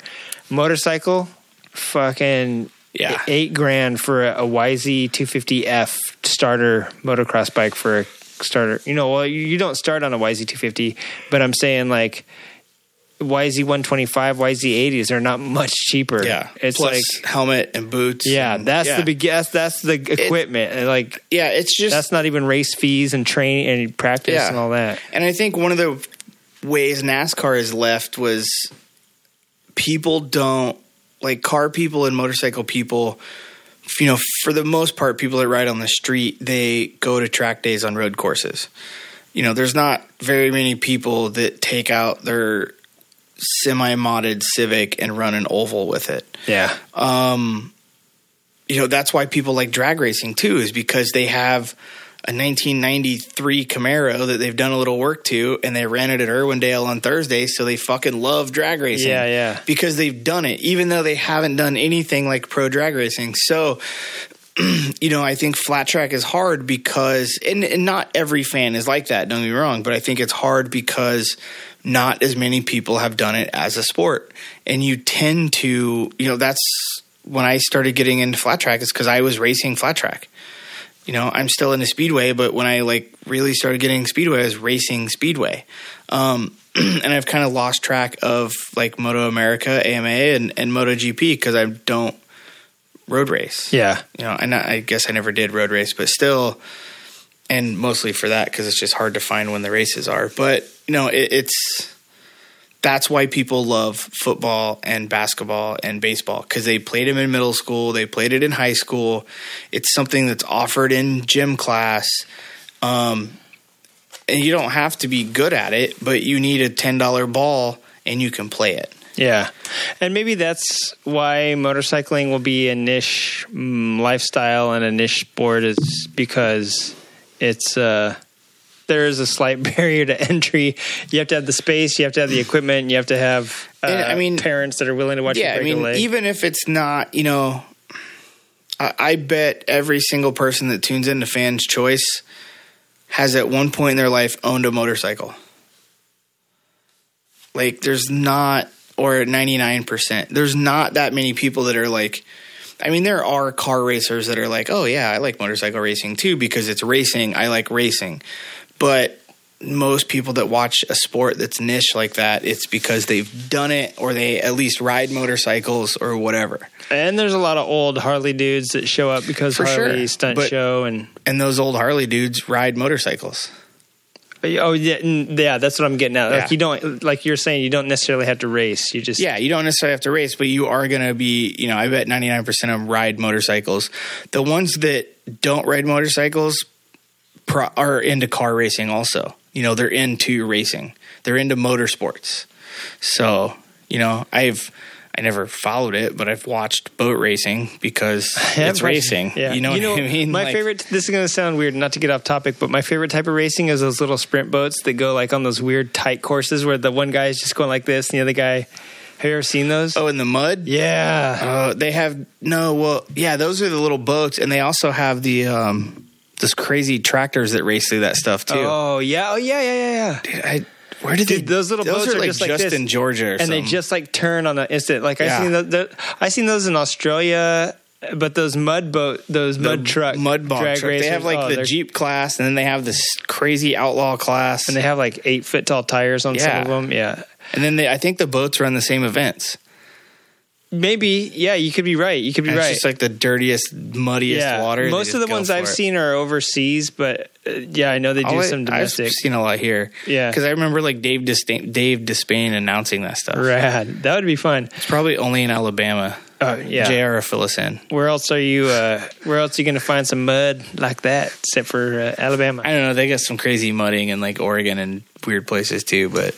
Motorcycle, fucking Yeah. eight grand for a, a YZ 250F starter motocross bike for a starter. You know, well, you, don't start on a YZ 250, but I'm saying like. YZ 125, YZ 80s are not much cheaper. Yeah, it's Plus like helmet and boots. yeah, and- that's yeah. the big. That's, that's the equipment. And, like Yeah, it's just that's not even race fees and training and practice Yeah. and all that. And I think one of the ways NASCAR is left was people don't like car people and motorcycle people. You know, for the most part, people that ride on the street they go to track days on road courses. You know, there's not very many people that take out their semi-modded Civic and run an oval with it Yeah, um, you know that's why people like drag racing too is because they have a 1993 Camaro that they've done a little work to and they ran it at Irwindale on Thursday so they fucking love drag racing Yeah, yeah. because they've done it even though they haven't done anything like pro drag racing so you know I think flat track is hard because and, and not every fan is like that don't get me wrong but I think it's hard because not as many people have done it as a sport and you tend to you know that's when I started getting into flat track is because I was racing flat track. You know, I'm still into speedway, but when I like really started getting speedway, I was racing speedway. Um, and I've kind of lost track of like Moto America, AMA, and, and Moto GP because I don't road race. yeah, You know, and I I guess I never did road race, but still, and mostly for that because it's just hard to find when the races are. But you know, it, it's that's why people love football and basketball and baseball because they played them in middle school, they played it in high school. It's something that's offered in gym class. Um, and you don't have to be good at it, but you need a ten dollar ball and you can play it. yeah. And maybe that's why motorcycling will be a niche mm, lifestyle and a niche sport is because it's uh there is a slight barrier to entry. You have to have the space, you have to have the equipment, you have to have uh, And, I mean- parents that are willing to watch yeah, I mean, even if it's not, you know, I, I bet every single person that tunes into Fans Choice has at one point in their life owned a motorcycle. Like, there's not, or 99%, there's not that many people that are like, I mean, there are car racers that are like, oh, yeah, I like motorcycle racing too because it's racing. I like racing. But most people that watch a sport that's niche like that, it's because they've done it or they at least ride motorcycles or whatever. And there's a lot of old Harley dudes that show up because For Harley sure, stunt but- show and And those old Harley dudes ride motorcycles. oh yeah, mm, yeah, that's what I'm getting at. Like Yeah. you don't like you're saying you don't necessarily have to race. You just Yeah, you don't necessarily have to race, but you are going to be, you know, I bet 99% of them ride motorcycles. The ones that don't ride motorcycles pro- are into car racing also. You know, they're into racing, they're into motorsports. So, you know, I've. I never followed it, but I've watched boat racing because it's racing. Yeah. You know what I mean? My Like- favorite. This is going to sound weird, not to get off topic, but my favorite type of racing is those little sprint boats that go like on those weird tight courses where the one guy is just going like this, and the other guy. Have you ever seen those? Oh, in the mud? Yeah. Uh, they have no. Well, yeah, those are the little boats, and they also have the um, those crazy tractors that race through that stuff too. Oh yeah. Oh yeah. Yeah. Yeah. Yeah. Dude, I, where did Dude, they? those little boats are like just like just this. in Georgia, or and they just like turn on the instant. Like I seen the, the I seen those in Australia, but those mud boat, those The mud truck, mud bog drag truck. They have like oh, the Jeep class, and then they have this crazy outlaw class, and they have like eight foot tall tires on some of them. Yeah, and then they, I think the boats run the same events. Maybe. Yeah, you could be right. You could be And right. It's just like the dirtiest, muddiest yeah, water. Most of the ones I've it. seen are overseas, but uh, yeah, I know they do All some domestic. I've seen a lot here. Yeah. because I remember like Dave Disdain, Dave Despain announcing that stuff. Rad. That would be fun. It's probably only in Alabama. Oh yeah. JR fill us in. Where else are you? Uh, where else are you going to find some mud like that, except for uh, Alabama? I don't know. They got some crazy mudding in like Oregon and weird places too, but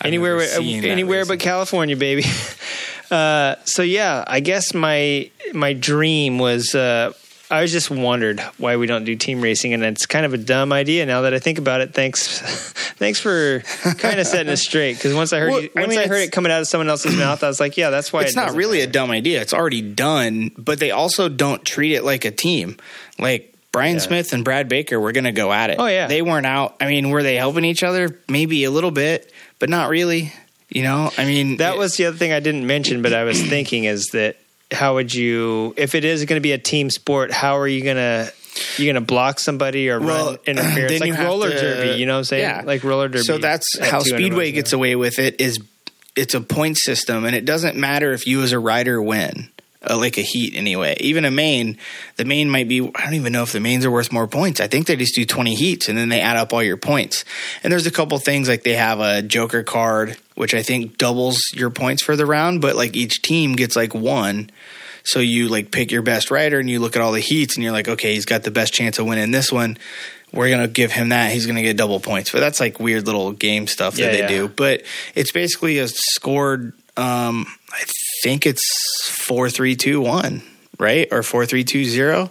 I've anywhere, never where- seen that anywhere but California, baby. Uh, so yeah, I guess my my dream was. Uh, I was just wondered why we don't do team racing, and it's kind of a dumb idea now that I think about it. Thanks, thanks for kind of setting us straight. Because once I heard Well, you, I once mean, I heard it coming out of someone else's mouth, I was like, yeah, that's why it's it not really a dumb idea. It's already done, but they also don't treat it like a team. Like Bryan Yeah. Smith and Brad Baker were going to go at it. Oh, yeah. they weren't out. I mean, were they helping each other? Maybe a little bit, but not really. You know, I mean, That was the other thing I didn't mention, but I was thinking is that how would you, if it is going to be a team sport, how are you going to you're going to block somebody or Well, run interference then you like have roller to- derby? You know what I'm saying? yeah. Like roller derby. So that's how Speedway gets away with it. Is it's a point system, and it doesn't matter if you as a rider win. Uh, like a heat anyway. Even a main, the main might be. I don't even know if the mains are worth more points. I think they just do twenty heats and then they add up all your points. And there's a couple things like they have a Joker card, which I think doubles your points for the round, but like each team gets like one. So you like pick your best rider and you look at all the heats and you're like, okay, he's got the best chance of winning this one. We're gonna give him that. He's gonna get double points. But that's like weird little game stuff that Yeah, they yeah. do. But it's basically a scored. Um, I think it's four three two one, right, or four three two zero.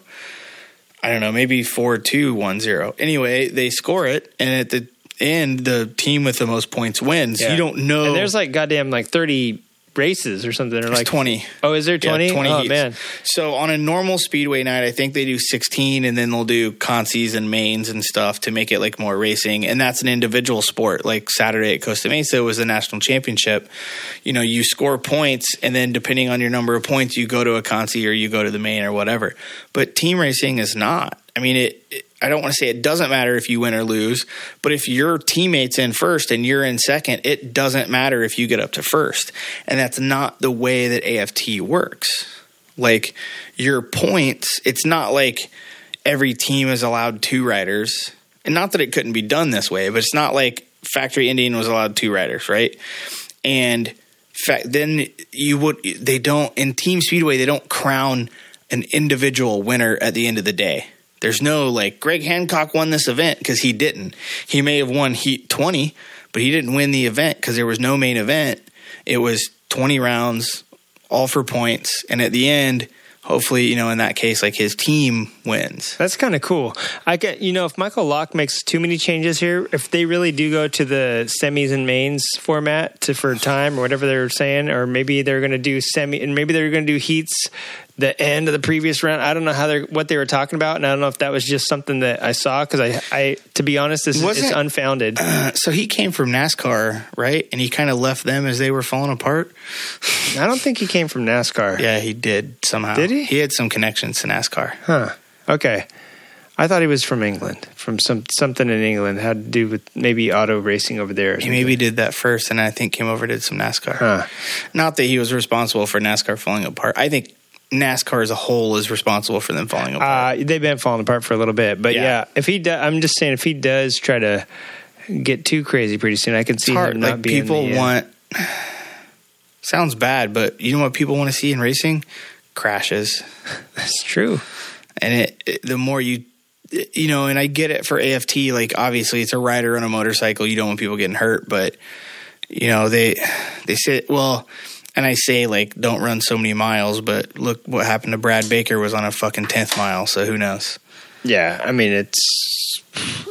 I don't know, maybe four two one zero. Anyway, they score it, and at the end, the team with the most points wins. Yeah. You don't know. And there's like goddamn like 30 races or something. Or like 20. Oh, is there Yeah, 20? 20 oh heats. man. So on a normal speedway night, I think they do 16 and then they'll do consies and mains and stuff to make it like more racing. And that's an individual sport. Like Saturday at Costa Mesa was the national championship. You know, you score points and then depending on your number of points, you go to a consi or you go to the main or whatever. But team racing is not. I mean, it, it I don't want to say it doesn't matter if you win or lose, but if your teammate's in first and you're in second, it doesn't matter if you get up to first. And that's not the way that AFT works. Like your points, it's not like every team is allowed two riders. And not that it couldn't be done this way, but it's not like Factory Indian was allowed two riders, right? And fa- then you would they don't in Team Speedway they don't crown an individual winner at the end of the day. There's no like Greg Hancock won this event because he didn't. He may have won Heat 20, but he didn't win the event because there was no main event. It was 20 rounds, all for points, and at the end, hopefully, you know, in that case, like his team wins. That's kind of cool. I get, you know, if Michael Lock makes too many changes here, if they really do go to the semis and mains format to for time or whatever they're saying, or maybe they're going to do semi and maybe they're going to do heats the end of the previous round. I don't know how they're what they were talking about, and I don't know if that was just something that I saw because I, I, to be honest, this is unfounded. Uh, so he came from NASCAR, right? And he kind of left them as they were falling apart. I don't think he came from NASCAR. Yeah, he did somehow. Did he? He had some connections to NASCAR. Huh. Okay. I thought he was from England, from some something in England had to do with maybe auto racing over there. He maybe did that first, and I think came over did some NASCAR. Huh. Not that he was responsible for NASCAR falling apart. I think NASCAR as a whole is responsible for them falling apart. Uh, they've been falling apart for a little bit, but yeah, Yeah. if he, do, I'm just saying, if he does try to get too crazy pretty soon, I can see him not Like being people the, uh, want. Sounds bad, but you know what people want to see in racing? Crashes. That's true. and it, it- the more you you know and i get it for aft like obviously it's a rider on a motorcycle you don't want people getting hurt but you know they they say well and i say like don't run so many miles but look what happened to brad baker was on a fucking 10th mile so who knows Yeah, I mean it's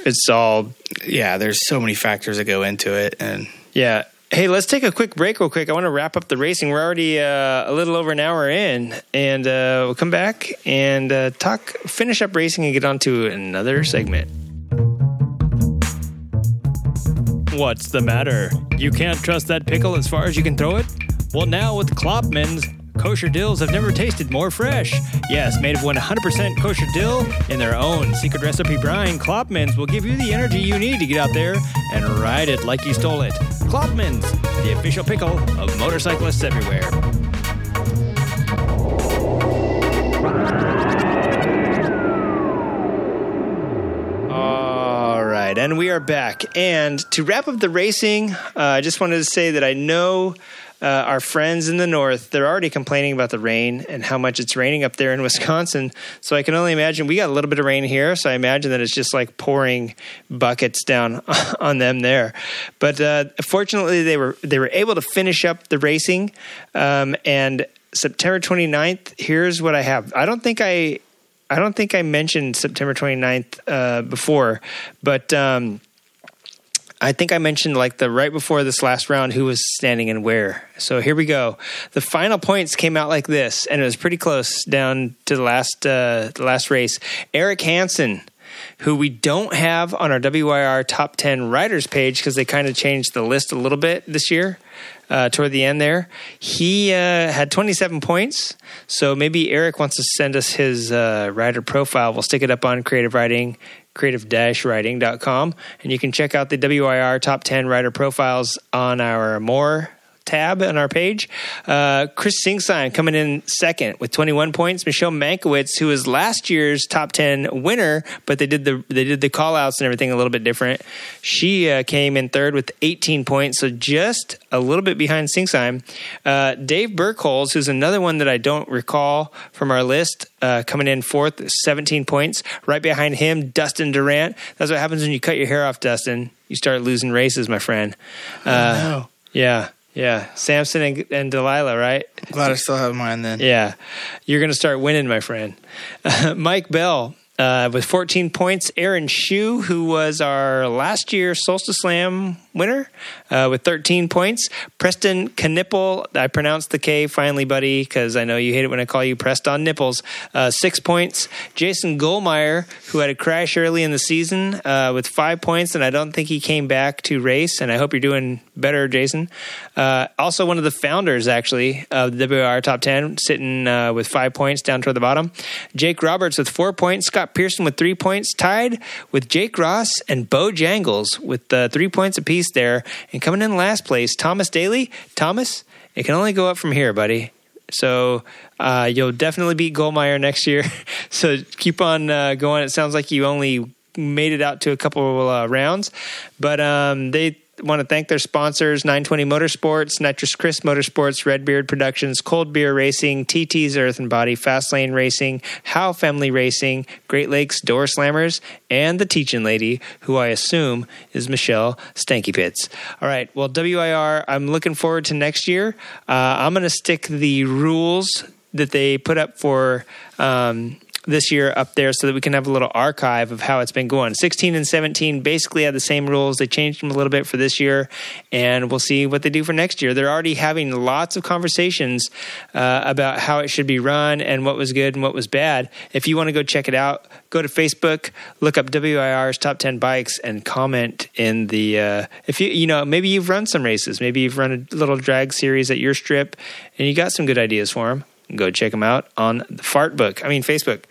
it's all yeah there's so many factors that go into it and yeah. Hey, let's take a quick break, real quick. I want to wrap up the racing. We're already uh, a little over an hour in, and uh, we'll come back and uh, talk, finish up racing, and get on to another segment. What's the matter? You can't trust that pickle as far as you can throw it? Well, now with Klopman's, kosher dills have never tasted more fresh. Yes, made of 100% kosher dill in their own secret recipe brine, Klopman's will give you the energy you need to get out there and ride it like you stole it. Klopman's, the official pickle of motorcyclists everywhere. And we are back. And to wrap up the racing, uh, I just wanted to say that I know uh, our friends in the north, they're already complaining about the rain and how much it's raining up there in Wisconsin. So I can only imagine we got a little bit of rain here, so I imagine that it's just like pouring buckets down on them there. But uh, fortunately, they were they were able to finish up the racing. Um, and September 29th, here's what I have. I don't think I I don't think I mentioned September 29th uh, before, but um, I think I mentioned like the right before this last round who was standing and where. So here we go. The final points came out like this, and it was pretty close down to the last uh, the last race. Eric Hansen. Who we don't have on our WIR top 10 riders page because they kind of changed the list a little bit this year uh, toward the end there. He uh, had 27 points. So maybe Eric wants to send us his uh, rider profile. We'll stick it up on creative riding, creative-riding.com. And you can check out the WIR top 10 Writer profiles on our more tab on our page. Uh, Chris Singsign coming in second with 21 points. Michelle Mankiewicz, who was last year's top 10 winner, but they did the they did the call outs and everything a little bit different. She uh, came in third with 18 points, so just a little bit behind Singsign. Uh, Dave Burkholz, who's another one that I don't recall from our list, uh, coming in fourth, 17 points. Right behind him, Dustin Durant. That's what happens when you cut your hair off, Dustin. You start losing races, my friend. Uh, no. yeah, yeah. Samson and, and Delilah, right? glad i still have mine then Yeah. You're going to start winning, my friend. Mike Bell uh, with 14 points. Aaron Shue, who was our last year Solstice Slam winner, uh, with 13 points. Preston Knipple, I pronounced the K finally, buddy, because I know you hate it when I call you Preston nipples. Uh, six points. Jason Goldmeyer, who had a crash early in the season uh, with five points, and I don't think he came back to race. And I hope you're doing better, Jason. Uh, also, one of the founders, actually, of the WR Top 10, sitting uh, with five points down toward the bottom. Jake Roberts with four points. Scott Pearson with three points, tied with Jake Ross and Bo Jangles with uh, three points apiece there. And coming in last place, Thomas Daly. Thomas, it can only go up from here, buddy. So uh, you'll definitely beat Goldmeyer next year. so keep on uh, going. It sounds like you only made it out to a couple uh, rounds, but um, they want to thank their sponsors 920 Motorsports, Nitrous Chris Motorsports, Redbeard Productions, Cold Beer Racing, TT's Earth and Body, Fastlane Racing, How Family Racing, Great Lakes Door Slammers, and the Teaching Lady, who I assume is Michelle Stanky Pits. All right, well, WIR, I'm looking forward to next year. Uh, I'm going to stick the rules that they put up for um, this year up there so that we can have a little archive of how it's been going. 16 and 17 basically had the same rules. They changed them a little bit for this year, and we'll see what they do for next year. They're already having lots of conversations uh, about how it should be run and what was good and what was bad. If you want to go check it out, go to Facebook, look up WIR's top 10 bikes, and comment in the. Uh, if you, you know, maybe you've run some races, maybe you've run a little drag series at your strip, and you got some good ideas for them. Go check them out on the Fart Book. I mean, Facebook.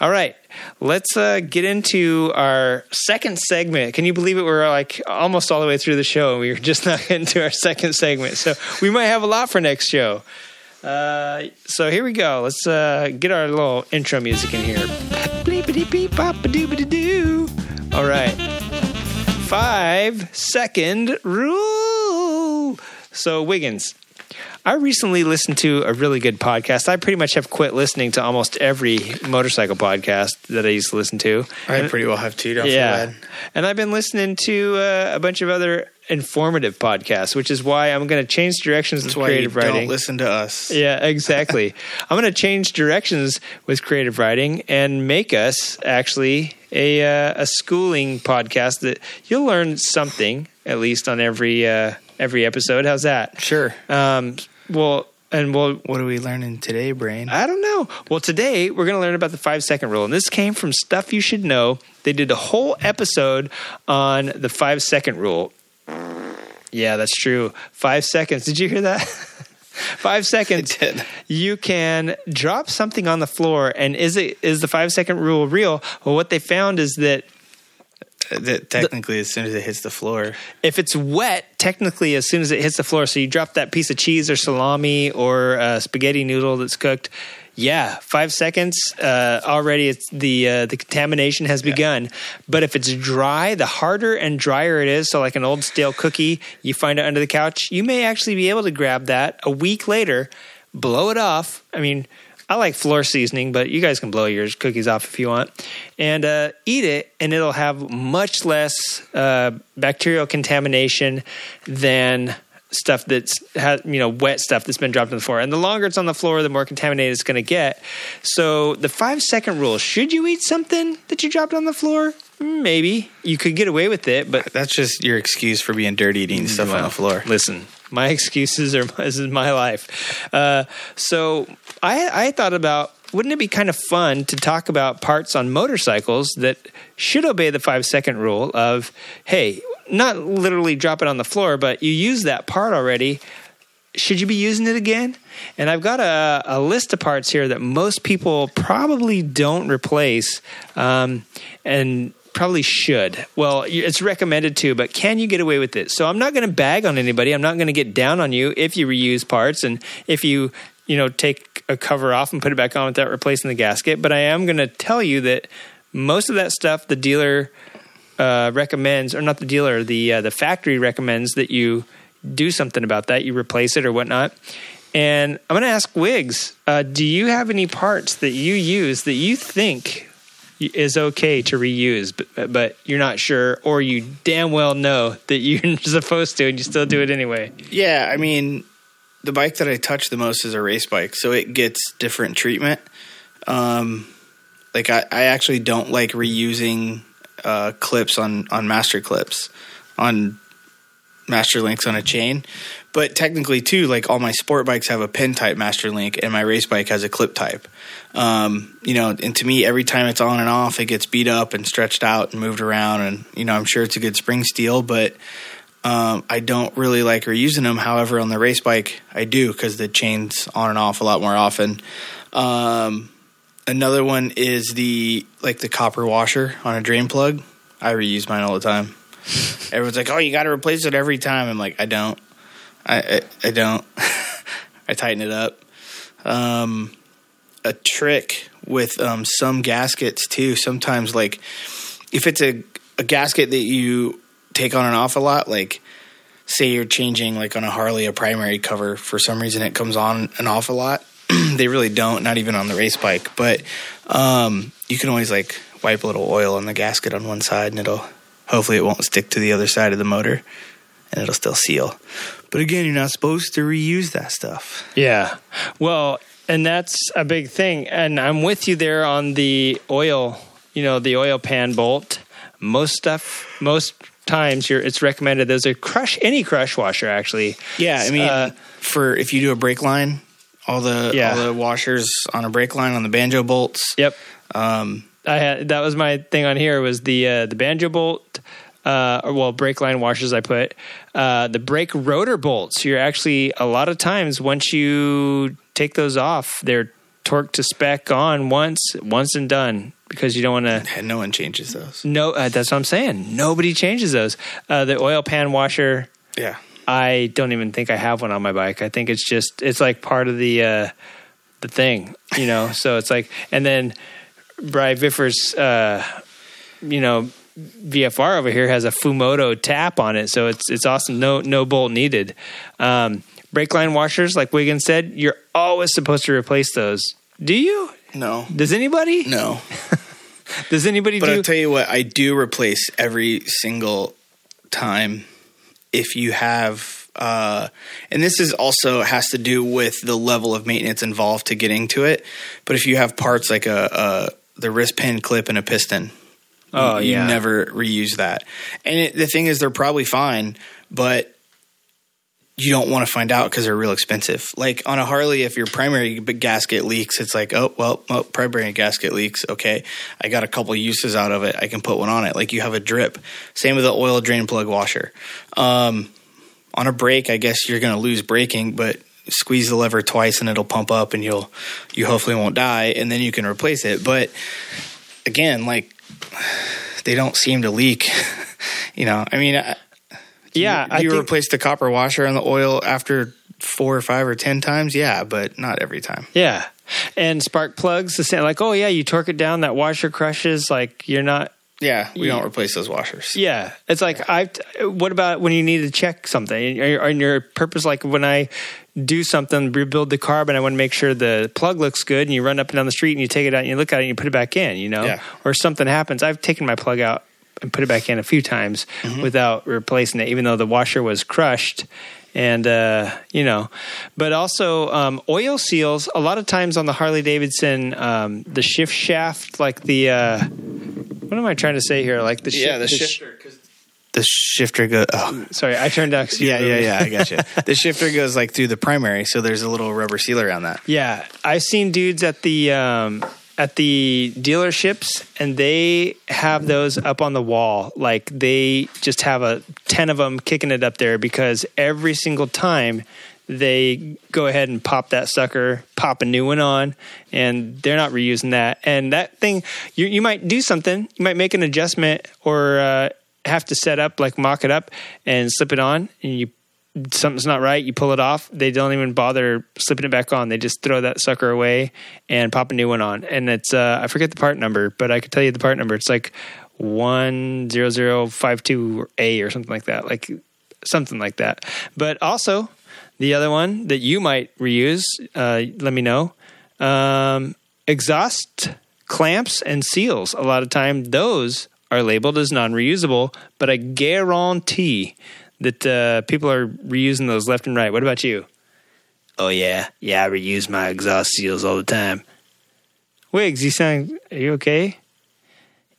All right, let's uh, get into our second segment. Can you believe it? We're like almost all the way through the show, and we are just not into our second segment. So we might have a lot for next show. Uh, so here we go. Let's uh, get our little intro music in here. All right. Five second rule. So Wiggins, I recently listened to a really good podcast. I pretty much have quit listening to almost every motorcycle podcast that I used to listen to. I pretty well have two. Don't yeah, and I've been listening to uh, a bunch of other informative podcasts, which is why I'm going to change directions That's with creative riding. don't listen to us. Yeah, exactly. I'm going to change directions with creative riding and make us actually a uh, a schooling podcast that you'll learn something at least on every uh, every episode. How's that? Sure. Um, well, and we'll What are we learning today, Brain? I don't know. Well, today we're going to learn about the five second rule. And this came from Stuff You Should Know. They did a whole episode on the five second rule. Yeah, that's true. Five seconds. Did you hear that? five seconds. You can drop something on the floor. And is it is the five second rule real? Well, what they found is that that technically, as soon as it hits the floor, if it's wet, technically, as soon as it hits the floor, so you drop that piece of cheese or salami or uh, spaghetti noodle that's cooked, yeah, five seconds uh, already. It's the uh, the contamination has begun. But if it's dry, the harder and drier it is, so like an old stale cookie, you find it under the couch, you may actually be able to grab that a week later, blow it off. I mean. I like floor seasoning, but you guys can blow your cookies off if you want, and uh, eat it, and it'll have much less uh, bacterial contamination than stuff that's has you know wet stuff that's been dropped on the floor. And the longer it's on the floor, the more contaminated it's going to get. So the five second rule: should you eat something that you dropped on the floor? Maybe you could get away with it, but that's just your excuse for being dirty eating stuff on the floor. Listen, my excuses are this is my life. Uh, so I, I thought about wouldn't it be kind of fun to talk about parts on motorcycles that should obey the five second rule of hey, not literally drop it on the floor, but you use that part already. Should you be using it again? And I've got a, a list of parts here that most people probably don't replace, um, and probably should. Well, it's recommended to, but can you get away with it? So I'm not going to bag on anybody. I'm not going to get down on you if you reuse parts and if you, you know, take a cover off and put it back on without replacing the gasket. But I am going to tell you that most of that stuff the dealer uh, recommends, or not the dealer, the uh, the factory recommends that you do something about that. You replace it or whatnot. And I'm going to ask Wiggs, uh, do you have any parts that you use that you think is okay to reuse, but, but you're not sure, or you damn well know that you're supposed to, and you still do it anyway. Yeah, I mean, the bike that I touch the most is a race bike, so it gets different treatment. Um, like I, I actually don't like reusing uh, clips on on master clips on master links on a chain. But technically, too, like all my sport bikes have a pin type master link, and my race bike has a clip type. Um, you know, and to me, every time it's on and off, it gets beat up and stretched out and moved around. And you know, I'm sure it's a good spring steel, but um, I don't really like reusing them. However, on the race bike, I do because the chain's on and off a lot more often. Um, another one is the like the copper washer on a drain plug. I reuse mine all the time. Everyone's like, "Oh, you got to replace it every time." I'm like, "I don't. I I, I don't. I tighten it up." Um, a trick with um, some gaskets too. Sometimes, like if it's a a gasket that you take on and off a lot, like say you're changing like on a Harley a primary cover for some reason it comes on and off a lot. they really don't, not even on the race bike. But um, you can always like wipe a little oil on the gasket on one side, and it'll hopefully it won't stick to the other side of the motor, and it'll still seal. But again, you're not supposed to reuse that stuff. Yeah. Well, and that's a big thing. And I'm with you there on the oil, you know, the oil pan bolt. Most stuff, most times, you're, it's recommended. There's a crush, any crush washer actually. Yeah, I mean, Uh, for if you do a brake line, all the Yeah. all the washers on a brake line on the banjo bolts. Yep. Um, I had that was my thing on here was the uh, the banjo bolt, uh, or well brake line washers I put, uh, the brake rotor bolts. You're actually a lot of times once you take those off, they're torqued to spec on once, once and done because you don't want to. no one changes those. No, uh, that's what I'm saying. Nobody changes those. Uh, the oil pan washer. Yeah. I don't even think I have one on my bike. I think it's just it's like part of the uh the thing, you know. so it's like and then Bry Viffer's uh you know VFR over here has a Fumoto tap on it, so it's it's awesome. No no bolt needed. Um brake line washers, like Wiggins said, you're always supposed to replace those. Do you? No. Does anybody? No. Does anybody But do? I'll tell you what, I do replace every single time if you have uh and this is also has to do with the level of maintenance involved to getting to it. But if you have parts like a, a the wrist pin clip and a piston, Oh, you, you never reuse that. And it, the thing is, they're probably fine, but you don't want to find out because they're real expensive. Like on a Harley, if your primary gasket leaks, it's like, oh well, well, primary gasket leaks. Okay, I got a couple uses out of it. I can put one on it. Like you have a drip. Same with the oil drain plug washer. Um, on a brake, I guess you're going to lose braking, but squeeze the lever twice and it'll pump up, and you'll you hopefully won't die, and then you can replace it. But again, like they don't seem to leak. you know, I mean, I- yeah, do I you think- replace the copper washer on the oil after four or five or ten times? Yeah, but not every time. Yeah. And spark plugs, the same like, oh yeah, you torque it down, that washer crushes, like you're not Yeah, we don't replace those washers. Yeah, it's like I. What about when you need to check something? Or your purpose, like when I do something, rebuild the carb, and I want to make sure the plug looks good, and you run up and down the street and you take it out and you look at it and you put it back in, you know, Yeah. or something happens. I've taken my plug out and put it back in a few times Mm-hmm. without replacing it, even though the washer was crushed. And uh, you know, but also um, oil seals. A lot of times on the Harley Davidson, um, the shift shaft, like the uh, what am I trying to say here? Like the Yeah, the sh- shifter. The shifter goes. Oh. Sorry, I turned down. Yeah, yeah, yeah. I got you. the shifter goes like through the primary, so there's a little rubber seal around that. Yeah, I've seen dudes at the um, at the dealerships, and they have those up on the wall. Like they just have a ten of them kicking it up there because every single time they go ahead and pop that sucker, pop a new one on, and they're not reusing that. And that thing, you you might do something, you might make an adjustment or uh, have to set up like mock it up and slip it on, and you something's not right, you pull it off. They don't even bother slipping it back on. They just throw that sucker away and pop a new one on. And it's uh, I forget the part number, but I could tell you the part number. It's like one zero zero five two A or something like that, like something like that. But also the other one that you might reuse, uh, let me know. Um, exhaust clamps and seals. A lot of time those are labeled as non-reusable, but I guarantee that uh, people are reusing those left and right. What about you? Oh yeah, yeah, I reuse my exhaust seals all the time. Wiggs, you sound are you okay?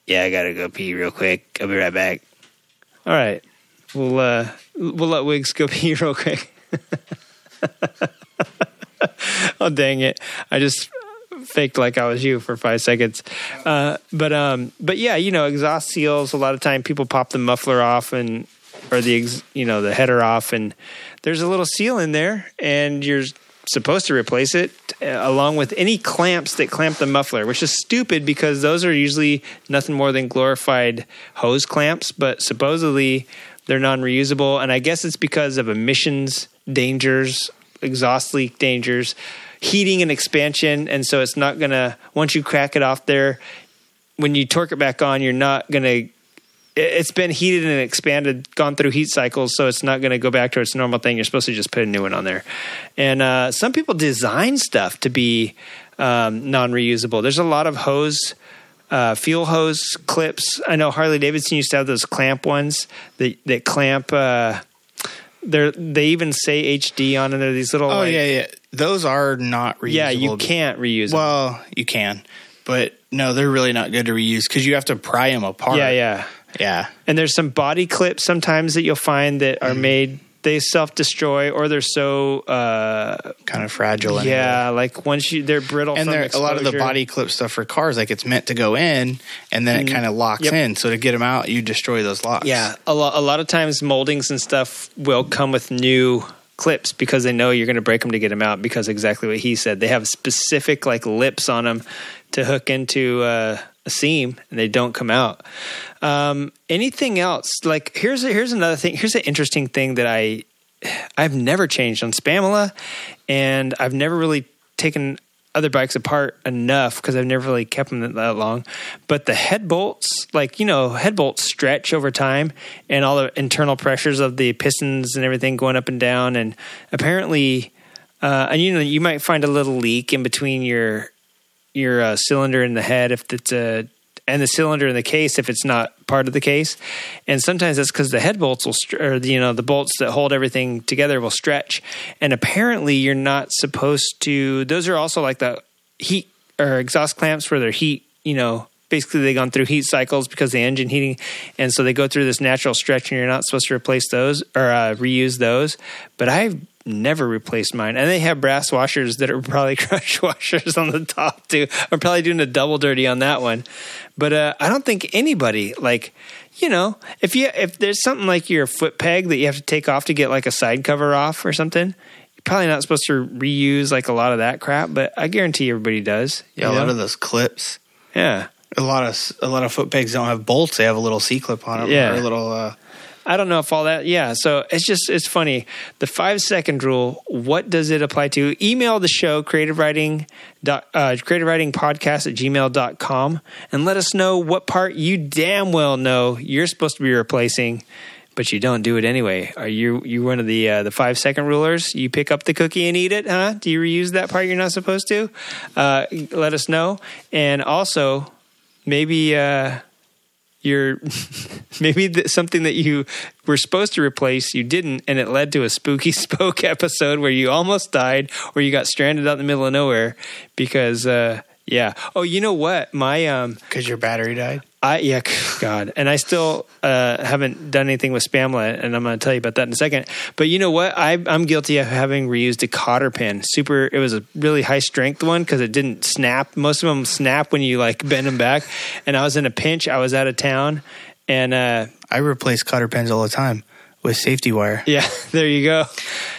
Yeah, I gotta go pee real quick. I'll be right back. All right, we'll uh, we'll let Wiggs go pee real quick. oh dang it! I just faked like I was you for five seconds. Uh, but um, but yeah, you know, exhaust seals. A lot of time people pop the muffler off and or the you know the header off, and there's a little seal in there, and you're supposed to replace it uh, along with any clamps that clamp the muffler, which is stupid because those are usually nothing more than glorified hose clamps, but supposedly they're non-reusable, and I guess it's because of emissions dangers, exhaust leak dangers, heating and expansion, and so it's not gonna once you crack it off there, when you torque it back on, you're not gonna it's been heated and expanded, gone through heat cycles, so it's not going to go back to its normal thing. You're supposed to just put a new one on there. And uh, some people design stuff to be um, non-reusable. There's a lot of hose, uh, fuel hose clips. I know Harley Davidson used to have those clamp ones that that clamp. Uh, They're they even say HD on it. They're these little. Oh like- yeah, yeah. Those are not reusable. yeah. You can't reuse them. Well, you can, but no, they're really not good to reuse because you have to pry them apart. Yeah, yeah. Yeah. And there's some body clips sometimes that you'll find that Mm-hmm. are made they self destroy or they're so uh Kind of fragile. anyway. yeah like once you they're brittle and from there, a lot of the body clip stuff for cars, like it's meant to go in, and then it kind of locks Yep. in. So to get them out, you destroy those locks. Yeah, a lot. A lot of times, moldings and stuff will come with new clips because they know you're going to break them to get them out. Because exactly what he said, they have specific like lips on them to hook into uh, a seam, and they don't come out. Um, anything else? Like here's a, here's another thing. Here's an interesting thing that I I've never changed on Spamula, and I've never really taken other bikes apart enough because I've never really kept them that long. But the head bolts, like you know, head bolts stretch over time, and all the internal pressures of the pistons and everything going up and down, and apparently, uh, and you know, you might find a little leak in between your your uh, cylinder in the head if it's a and the cylinder in the case if it's not part of the case. And sometimes that's because the head bolts will str- or you know the bolts that hold everything together will stretch. And apparently you're not supposed to those are also like the heat or exhaust clamps for their heat you know basically they've gone through heat cycles because the engine heating and so they go through this natural stretch and you're not supposed to replace those or uh, reuse those. But i've never replaced mine and they have brass washers that are probably crush washers on the top too i'm probably doing a double dirty on that one but uh, i don't think anybody like you know if you if there's something like your foot peg that you have to take off to get like a side cover off or something you're probably not supposed to reuse like a lot of that crap but i guarantee everybody does yeah. A lot of those clips. yeah A lot of a lot of foot pegs don't have bolts; they have a little C clip on them. Yeah. or a little. Uh, I don't know if all that. Yeah, so it's just it's funny. The five second rule. What does it apply to? Email the show creative riding uh, creative riding podcast at gmail.com and let us know what part you damn well know you're supposed to be replacing. But you don't do it anyway. Are you you one of the uh, the five second rulers? You pick up the cookie and eat it, huh? Do you reuse that part you're not supposed to? Uh, let us know. And also, maybe uh, you're maybe th- something that you were supposed to replace you didn't and it led to a spooky spoke episode where you almost died or you got stranded out in the middle of nowhere because uh yeah oh you know what my um because your battery died. I yeah, God, and I still uh, haven't done anything with Spamlet, and I'm going to tell you about that in a second. But you know what? I, I'm guilty of having reused a cotter pin. Super, it was a really high strength one because it didn't snap. Most of them snap when you like bend them back. And I was in a pinch. I was out of town, and uh, I replace cotter pins all the time with safety wire. yeah, there you go.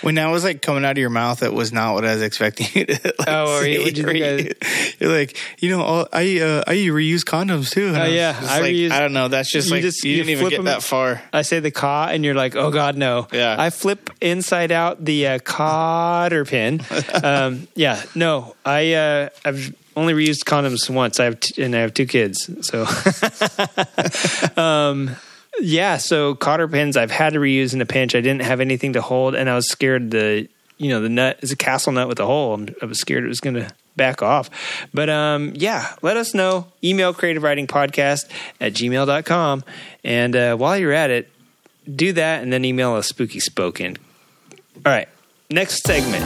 When that was like coming out of your mouth, it was not what I was expecting you to. Like, Oh, you- say. what'd you think You're like, you know, all- I uh, I reuse condoms too. Oh, I yeah, I like, reuse- I don't know. That's just you like just- you you didn't even get them- that far. I say the caw, and you're like, oh God, no. Yeah. I flip inside out the uh, cotter pin. um, yeah, no. I uh, I've only reused condoms once. I have t- and I have two kids, so. um, yeah, so cotter pins I've had to reuse in a pinch. I didn't have anything to hold, and I was scared the you know the nut is a castle nut with a hole. I was scared it was going to back off. But um, yeah, let us know. Email creative riding podcast at gmail.com. And uh, while you're at it, do that and then email a spooky spoken. All right, next segment.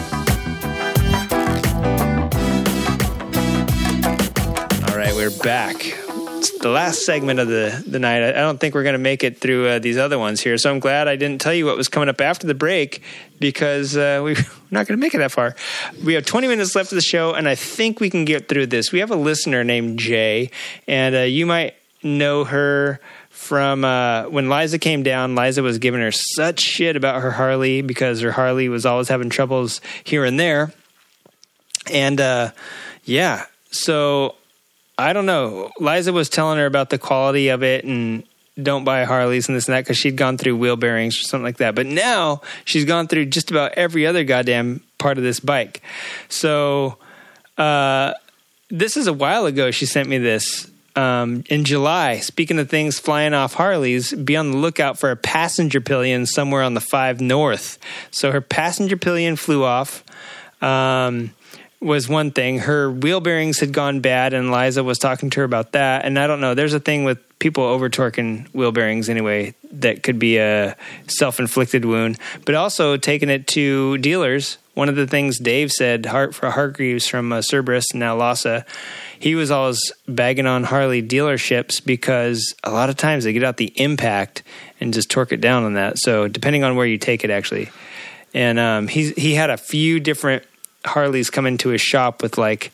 All right, we're back. The last segment of the, the night. I, don't think we're going to make it through uh, these other ones here. So I'm glad I didn't tell you what was coming up after the break because uh, we, we're not going to make it that far. We have 20 minutes left of the show, and I think we can get through this. We have a listener named Jay, and uh, you might know her from uh, when Liza came down. Liza was giving her such shit about her Harley because her Harley was always having troubles here and there. And uh, yeah, so I don't know. Liza was telling her about the quality of it and don't buy Harleys and this and that because she'd gone through wheel bearings or something like that. But now she's gone through just about every other goddamn part of this bike. So uh, this is a while ago. She sent me this. Um, in July, speaking of things flying off Harleys, be on the lookout for a passenger pillion somewhere on the 5 North. So her passenger pillion flew off. Um, was one thing. Her wheel bearings had gone bad, and Liza was talking to her about that. And I don't know. There's a thing with people over torquing wheel bearings anyway that could be a self inflicted wound, but also taking it to dealers. One of the things Dave said Hart for Hargreaves from uh, Cerberus now Lhasa, he was always bagging on Harley dealerships because a lot of times they get out the impact and just torque it down on that. So depending on where you take it, actually, and um, he he had a few different Harleys come into his shop with like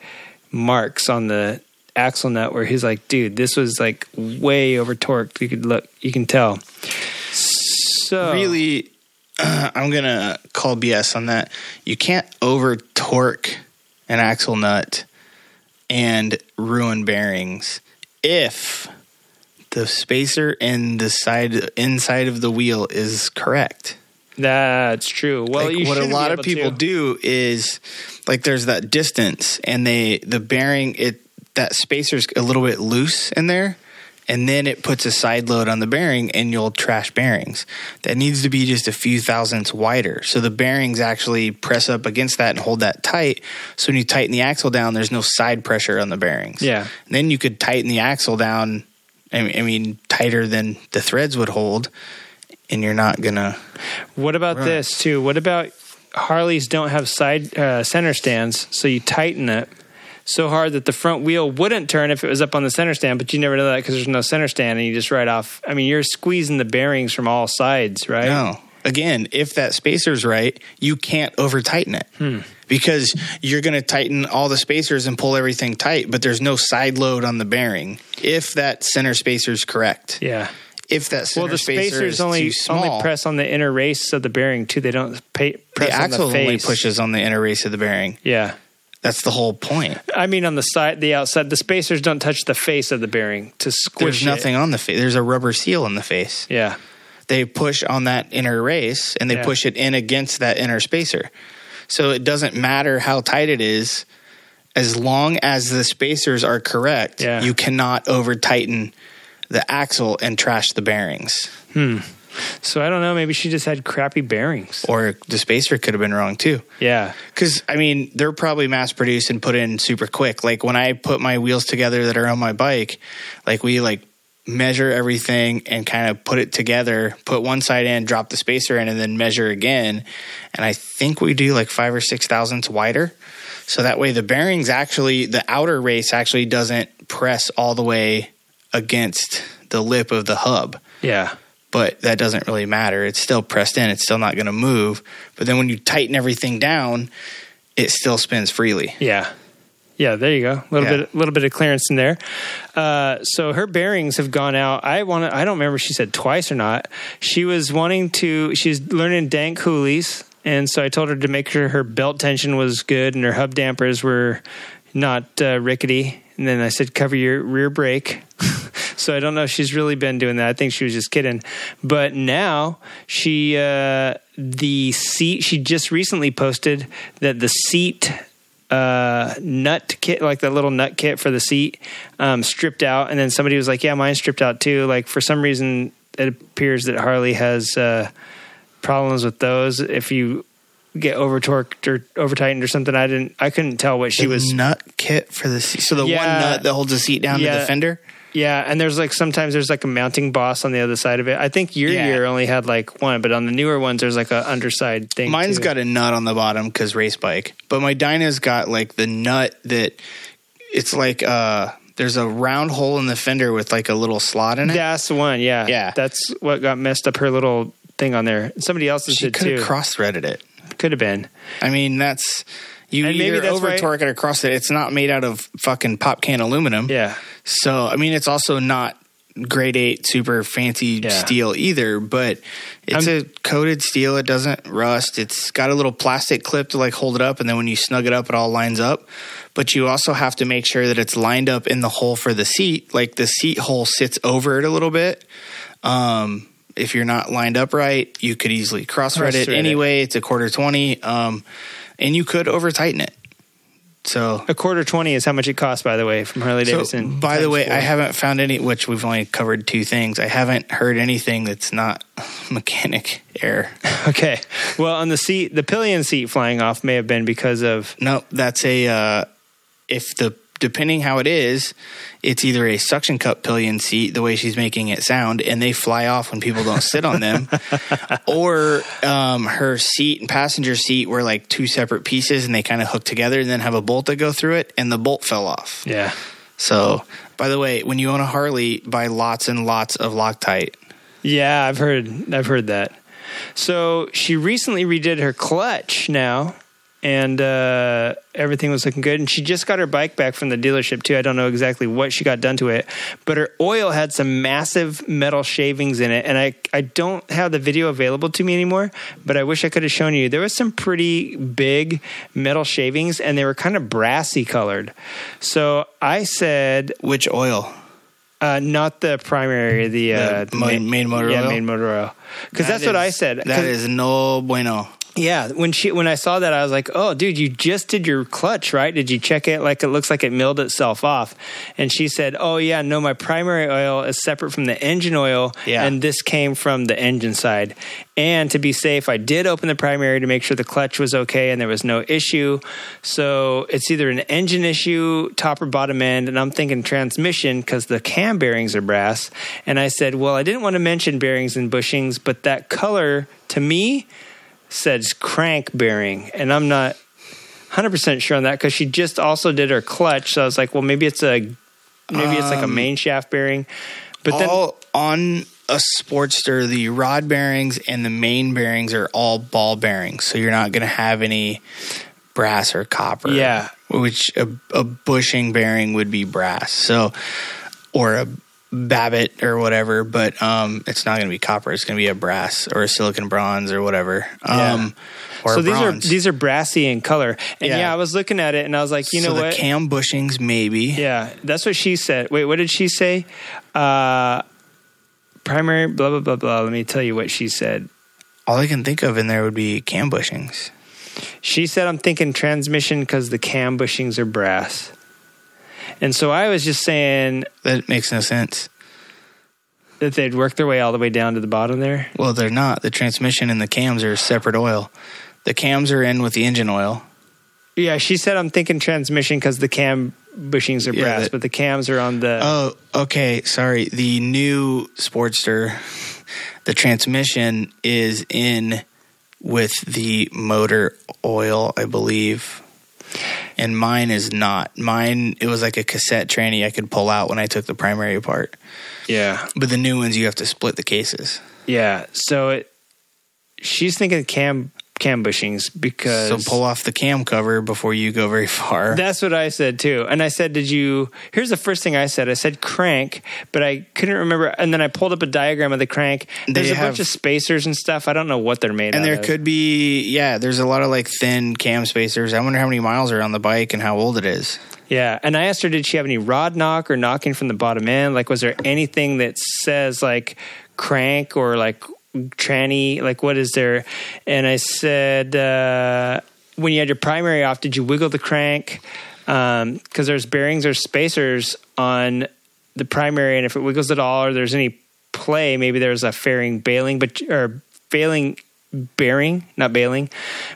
marks on the axle nut where he's like, dude, this was like way over torqued. You could look, you can tell. So Really, I'm gonna call BS on that. You can't over torque an axle nut and ruin bearings if the spacer in the side inside of the wheel is correct. That's true. Well, like what a lot of people to. do is like there's that distance and they the bearing it that spacer's a little bit loose in there and then it puts a side load on the bearing and you'll trash bearings that needs to be just a few thousandths wider so the bearings actually press up against that and hold that tight so when you tighten the axle down there's no side pressure on the bearings Yeah. and then you could tighten the axle down I mean, I mean tighter than the threads would hold and you're not gonna What about Right. this too? What about Harleys don't have side uh, center stands, so you tighten it so hard that the front wheel wouldn't turn if it was up on the center stand, but you never know that because there's no center stand, and you just ride off. I mean, you're squeezing the bearings from all sides, right? No. Again, if that spacer's right, you can't over tighten it Hmm. because you're going to tighten all the spacers and pull everything tight, but there's no side load on the bearing if that center spacer's correct. Yeah. If that center Well, the spacer spacers only small, only press on the inner race of the bearing too. They don't pay, the press on the face. only pushes on the inner race of the bearing. Yeah. That's the whole point. I mean, on the side, the outside, the spacers don't touch the face of the bearing to squish. There's it. nothing on the face. There's a rubber seal in the face. Yeah. They push on that inner race and they Yeah. push it in against that inner spacer. So it doesn't matter how tight it is, as long as the spacers are correct, Yeah. you cannot over tighten the axle and trashed the bearings. Hmm. So I don't know. Maybe she just had crappy bearings. Or the spacer could have been wrong too. Yeah. Because, I mean, they're probably mass produced and put in super quick. Like when I put my wheels together that are on my bike, like we like measure everything and kind of put it together, put one side in, drop the spacer in, and then measure again. And I think we do like five or six thousandths wider. So that way the bearings actually, the outer race actually doesn't press all the way against the lip of the hub Yeah. but that doesn't really matter. It's still pressed in. It's still not going to move. But then when you tighten everything down, it still spins freely. Yeah. Yeah, there you go. A little Yeah. bit, a little bit of clearance in there. Uh, so her bearings have gone out. I want. I don't remember if she said twice or not. She was wanting to. She's learning dank coolies, and so I told her to make sure her belt tension was good and her hub dampers were not uh, rickety. And then I said, cover your rear brake. so I don't know if she's really been doing that. I think she was just kidding. But now she, uh, the seat, she just recently posted that the seat uh, nut kit, like the little nut kit for the seat, um, stripped out. And then somebody was like, yeah, mine stripped out too. Like for some reason, it appears that Harley has uh, problems with those. If you get over torqued or over tightened or something, I didn't, I couldn't tell what she The was. nut kit for the seat. So the Yeah. one nut that holds the seat down to the fender. Yeah, and there's like sometimes there's like a mounting boss on the other side of it. I think your Yeah. year only had like one, but on the newer ones there's like a underside thing. Mine's too. got a nut on the bottom because race bike, but my Dyna's got like the nut that it's like uh there's a round hole in the fender with like a little slot in it. That's the one. Yeah, Yeah. That's what got messed up her little thing on there. Somebody else's She did could too. have cross threaded it. Could have been. I mean, that's you And maybe that's over torque it or cross it. It's not made out of fucking pop can aluminum. Yeah. So I mean, it's also not grade eight super fancy Yeah. steel either, but it's I'm- a coated steel. It doesn't rust. It's got a little plastic clip to like hold it up, and then when you snug it up, it all lines up. But you also have to make sure that it's lined up in the hole for the seat. Like the seat hole sits over it a little bit. Um, if you're not lined up right, you could easily cross thread it anyway. It's a quarter twenty, um, and you could over tighten it. So, A quarter twenty is how much it costs, by the way, from Harley so Davidson. by the way, four. I haven't found any. Which we've only covered two things. I haven't heard anything that's not mechanic error. Okay. Well, on the seat, the pillion seat flying off may have been because of No, that's a uh, if the depending how it is, it's either a suction cup pillion seat, the way she's making it sound, and they fly off when people don't sit on them, or um, her seat and passenger seat were like two separate pieces and they kind of hook together and then have a bolt that go through it, and the bolt fell off. yeah. So, by the way, when you own a Harley, buy lots and lots of Loctite. Yeah, I've heard I've heard that. So she recently redid her clutch now, and uh, everything was looking good. And she just got her bike back from the dealership too. I don't know exactly what she got done to it, but her oil had some massive metal shavings in it, and I I don't have the video available to me anymore. But I wish I could have shown you. There was some pretty big metal shavings, and they were kind of brassy colored. So I said, Which oil? uh, not the primary, the, uh, The main, main motor yeah, oil? main motor oil. Because That that's what I said. That is no bueno. Yeah. When she when I saw that, I was like, "Oh, dude, you just did your clutch, right? Did you check it? Like it looks like it milled itself off." And she said, "Oh yeah, no, my primary oil is separate from the engine oil, Yeah. and this came from the engine side." And to be safe, I did open the primary to make sure the clutch was okay and there was no issue. So it's either an engine issue, top or bottom end, and I'm thinking transmission because the cam bearings are brass. And I said, "Well, I didn't want to mention bearings and bushings, but that color to me." Says crank bearing, and I'm not 100% sure on that because she just also did her clutch. So I was like, well, maybe it's a maybe it's like a um, main shaft bearing. But then on a Sportster, the rod bearings and the main bearings are all ball bearings, so you're not going to have any brass or copper. Yeah. which a, a bushing bearing would be brass. So, or a Babbitt or whatever, but um, it's not going to be copper. It's going to be a brass or a silicon bronze or whatever. Um, or so these bronze. are these are brassy in color, and yeah. Yeah. I was looking at it and I was like, you so know the what? cam bushings maybe. yeah, that's what she said. Wait, what did she say? Uh, primary, blah blah blah blah. Let me tell you what she said. All I can think of in there would be cam bushings. She said, I'm thinking transmission because the cam bushings are brass. And so I was just saying That makes no sense. that they'd work their way all the way down to the bottom there. Well, they're not. The transmission and the cams are separate oil. The cams are in with the engine oil. Yeah, she said I'm thinking transmission because the cam bushings are Yeah, brass, that- but the cams are on the. Oh, okay. Sorry. The new Sportster, the transmission is in with the motor oil, I believe. And mine is not. Mine, it was like a cassette tranny I could pull out when I took the primary apart. yeah, But the new ones, you have to split the cases. yeah. So it, she's thinking cam cam bushings because So pull off the cam cover before you go very far. That's what I said too. And I said, Did you? Here's the first thing I said. I said crank, but I couldn't remember. And then I pulled up a diagram of the crank. There's They a bunch of spacers and stuff. I don't know what they're made of. and there of. could be, yeah, there's a lot of like thin cam spacers. I wonder how many miles are on the bike and how old it is. Yeah. And I asked her, Did she have any rod knock or knocking from the bottom end? Like, was there anything that says like crank or like tranny? Like, what is there? And I said, uh, When you had your primary off, did you wiggle the crank? Um because there's bearings or spacers on the primary, and if it wiggles at all or there's any play, maybe there's a fairing bailing, but or failing bearing, not bailing.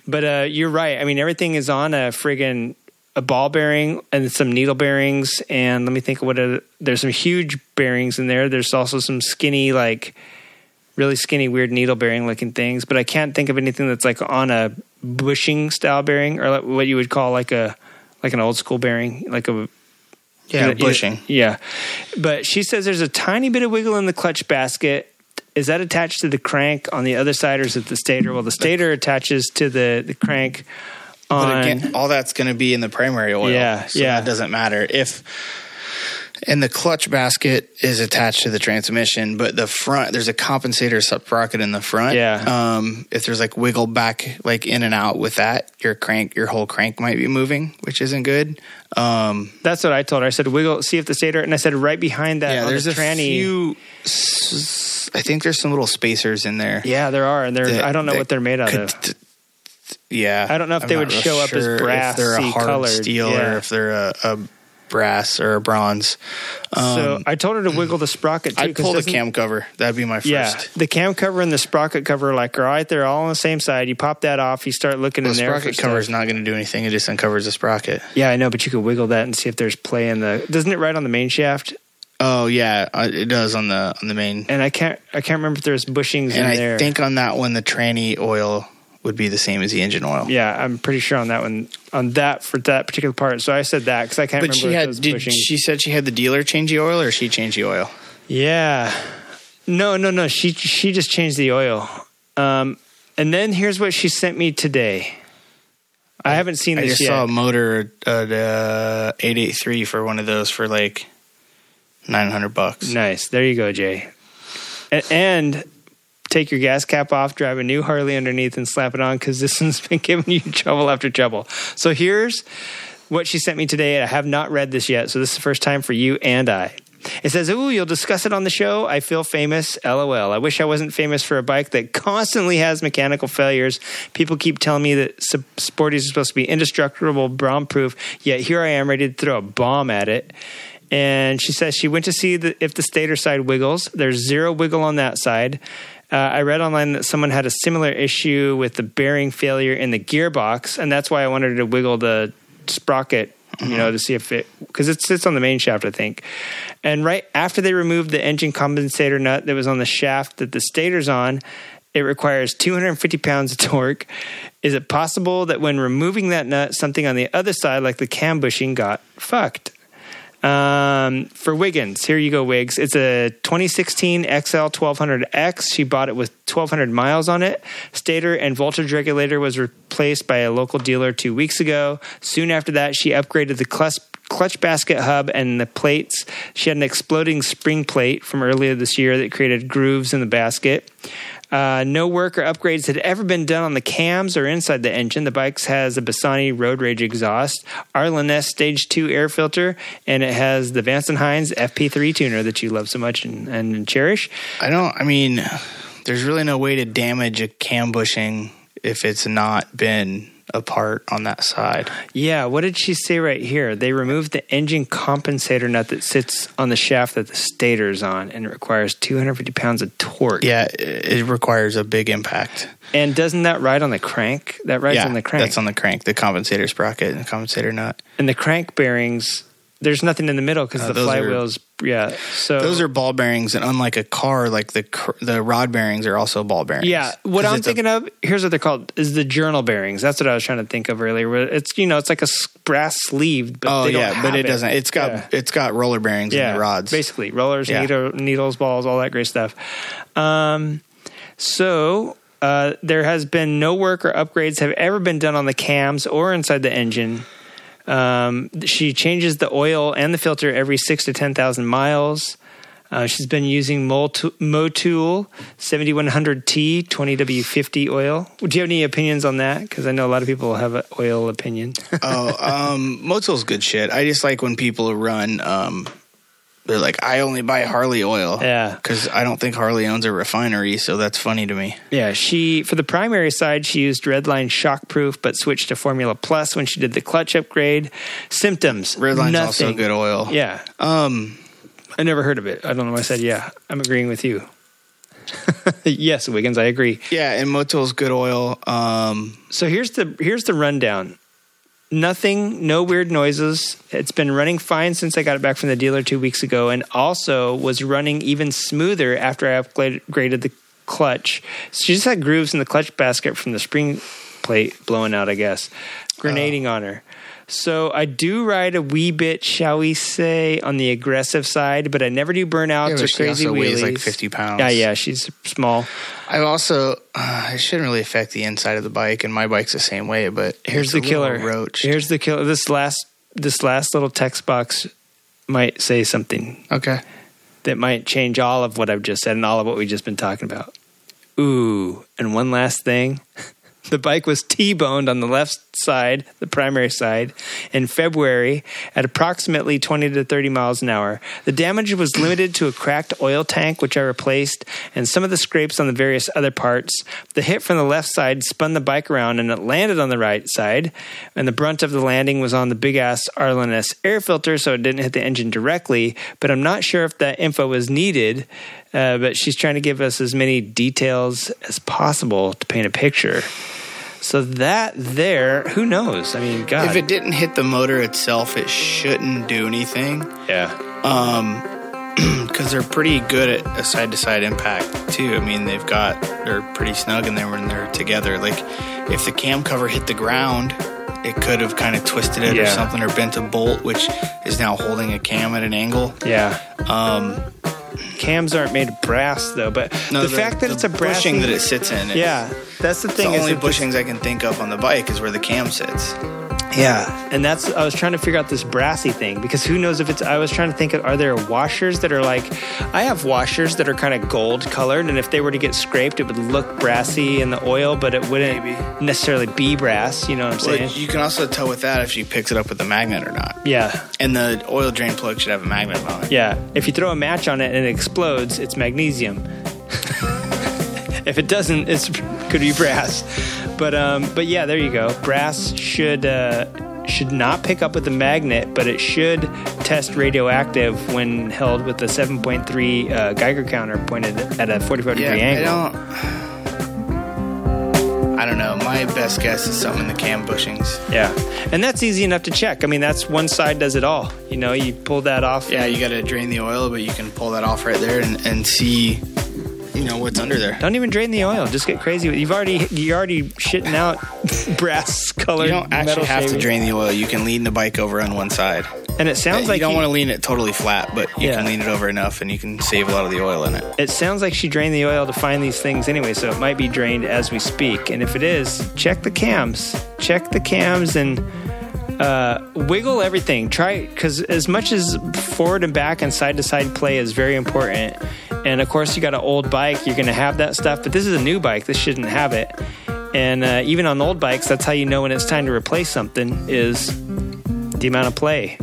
But uh, you're right. I mean, everything is on a friggin' a ball bearing and some needle bearings. And let me think what a, there's some huge bearings in there. There's also some skinny, like really skinny, weird needle bearing looking things. But I can't think of anything that's like on a bushing style bearing or like what you would call like a like an old school bearing, like a Yeah, bushing. Yeah. But she says there's a tiny bit of wiggle in the clutch basket. Is that attached to the crank on the other side or is it the stator? Well, the stator attaches to the, the crank on. But again, all that's going to be in the primary oil. Yeah, so yeah. That doesn't matter if. And the clutch basket is attached to the transmission, but the front there's a compensator sprocket in the front. Yeah. Um, if there's like wiggle back, like in and out with that, your crank, your whole crank might be moving, which isn't good. Um, That's what I told her. I said, wiggle, see if the stator, and I said, right behind that yeah, there's the a tranny. few. I think there's some little spacers in there. yeah, there are. And they're, that- I don't know what they're made out could of. t- Yeah, I don't know if I'm they would show up as brass, if they're a hard colored, steel yeah. or if they're a, a brass or a bronze. so Um, I told her to wiggle the sprocket too. 'cause pull the cam cover. That'd be my first. Yeah, the cam cover and the sprocket cover, like, are right there, all on the same side. You pop that off. You start looking The in there. sprocket for cover is not going to do anything. It just uncovers the sprocket. Yeah, I know, but you could wiggle that and see if there's play in the. Doesn't it right on the main shaft? Oh yeah, uh, it does on the on the main. And I can't. I can't remember if there's bushings And in I there. think on that one, the tranny oil would be the same as the engine oil. Yeah, I'm pretty sure on that one, on that for that particular part. So I said that because I can't But remember. she had. Did bushings- she said she had the dealer change the oil, or she changed the oil? Yeah. No, no, no. She she just changed the oil. Um, and then here's what she sent me today. I haven't seen I this just yet. saw a motor at uh, eight eight three for one of those for like nine hundred bucks. Nice. There you go, Jay. And, and take your gas cap off, drive a new Harley underneath, and slap it on because this one's been giving you trouble after trouble. So here's what she sent me today. I have not read this yet, so this is the first time for you and I. It says, Ooh, you'll discuss it on the show. I feel famous. LOL. I wish I wasn't famous for a bike that constantly has mechanical failures. People keep telling me that Sporties are supposed to be indestructible, bomb proof, yet here I am ready to throw a bomb at it. And she says she went to see the, if the stator side wiggles. There's zero wiggle on that side. Uh, I read online that someone had a similar issue with the bearing failure in the gearbox, and that's why I wanted to wiggle the sprocket, you know, to see if it because it sits on the main shaft, I think. And right after they removed the engine compensator nut that was on the shaft that the stator's on, it requires 250 pounds of torque. Is it possible that when removing that nut, something on the other side, like the cam bushing, got fucked? Um, for Wiggins, here you go, Wiggs. It's a 2016 XL 1200X. She bought it with 1200 miles on it. Stator and voltage regulator was replaced by a local dealer two weeks ago. Soon after that, she upgraded the clutch clutch basket hub and the plates. She had an exploding spring plate from earlier this year that created grooves in the basket. Uh, no work or upgrades had ever been done on the cams or inside the engine. The bike has a Bassani Road Rage exhaust, Arlen Ness Stage 2 air filter, and it has the Vance & Hines FP3 tuner that you love so much and, and cherish. I don't. I mean, there's really no way to damage a cam bushing if it's not been a part on that side. Yeah, what did she say right here? They removed the engine compensator nut that sits on the shaft that the stator's on, and it requires 250 pounds of torque. Yeah, it it requires a big impact. And doesn't that ride on the crank? That rides yeah, on the crank. that's on the crank, the compensator sprocket and the compensator nut. and the crank bearings, there's nothing in the middle because Uh, the those are- flywheels. yeah, so Those are ball bearings, and unlike a car, like the the rod bearings are also ball bearings. Yeah, what I'm it's a- thinking of here's what they're called is the journal bearings. That's what I was trying to think of earlier. It's you know it's like a brass sleeve, but oh yeah, but have it doesn't. It's got Yeah. it's got roller bearings in the rods. basically rollers, Yeah. needle, needles, balls, all that great stuff. Um, so uh, there has been no work or upgrades have ever been done on the cams or inside the engine. Um, she changes the oil and the filter every six to ten thousand miles. Uh, she's been using Motul Motul 7100T 20W50 oil. Do you have any opinions on that? Because I know a lot of people have an oil opinion. oh, um, Motul's good shit. I just like when people run. Um, they're like, I only buy Harley oil. Yeah. because I don't think Harley owns a refinery, so that's funny to me. Yeah, she for the primary side she used Redline Shockproof, but switched to Formula Plus when she did the clutch upgrade. Symptoms: Redline's nothing. also good oil. Yeah, Um, I never heard of it. I don't know why I said yeah. I'm agreeing with you. yes, Wiggins, I agree. yeah, and Motul's good oil. Um, So here's the here's the rundown. Nothing, no weird noises. It's been running fine since I got it back from the dealer two weeks ago, and also was running even smoother after I upgraded the clutch. She just had grooves in the clutch basket from the spring plate blowing out, I guess, grenading Oh. on her. So I do ride a wee bit, shall we say, on the aggressive side, but I never do burnouts Yeah, or she crazy also wheelies. weighs like 50 pounds. Yeah, yeah, she's small. I've also uh, it shouldn't really affect the inside of the bike, and my bike's the same way. But Here's the a killer. roach. Here's the killer. This last this last little text box might say something okay. that might change all of what I've just said and all of what we've just been talking about. Ooh, and one last thing. The bike was T-boned on the left side, the primary side, in February at approximately 20 to 30 miles an hour. The damage was limited to a cracked oil tank, which I replaced, and some of the scrapes on the various other parts. The hit from the left side spun the bike around and it landed on the right side, and the brunt of the landing was on the big ass Arlen Ness air filter, so it didn't hit the engine directly. But I'm not sure if that info was needed. Uh, but she's trying to give us as many details as possible to paint a picture. So that there, who knows? I mean, God, If it didn't hit the motor itself, it shouldn't do anything. yeah, Um, because they're pretty good at a side to side impact too. I mean, they've got they're pretty snug in there when they're together. Like if the cam cover hit the ground, it could have kind of twisted it or something, or bent a bolt, which is now holding a cam at an angle. yeah. Um, Cams aren't made of brass though, but no, the, fact that the it's a brass bushing that it sits in, yeah, that's the thing. the only this- bushings I can think of on the bike is where the cam sits. Yeah, and that's I was trying to figure out this brassy thing because who knows if it's. I was trying to think of are there washers that are like I have washers that are kind of gold colored, and if they were to get scraped, it would look brassy in the oil, but it wouldn't Maybe. necessarily be brass. You know what I'm Well, saying? you can also tell with that if she picks it up with a magnet or not. yeah, And the oil drain plug should have a magnet on it. yeah. If you throw a match on it and it explodes, it's magnesium. if it doesn't, it's could be brass. But um, but yeah, there you go. Brass should uh, should not pick up with the magnet, but it should test radioactive when held with the 7.3 uh, Geiger counter pointed at a 45 Yeah, degree I angle. don't. I don't know. My best guess is something in the cam bushings. Yeah, and that's easy enough to check. I mean, that's one side does it all. You know, you pull that off. Yeah, you got to drain the oil, but you can pull that off right there and, and see, you know, what's under there. Don't even drain the oil. Just get crazy. with You've already you're already shitting out brass colored. You don't actually have to drain the oil. You can lean the bike over on one side. And it sounds like you don't he- want to lean it totally flat, but you Yeah. can lean it over enough, and you can save a lot of the oil in it. It sounds like she drained the oil to find these things anyway, so it might be drained as we speak. And if it is, check the cams. Check the cams and uh, wiggle everything. Try because as much as forward and back and side to side play is very important. And of course, you got an old bike, you're going to have that stuff. But this is a new bike; this shouldn't have it. And uh, even on old bikes, that's how you know when it's time to replace something is the amount of play.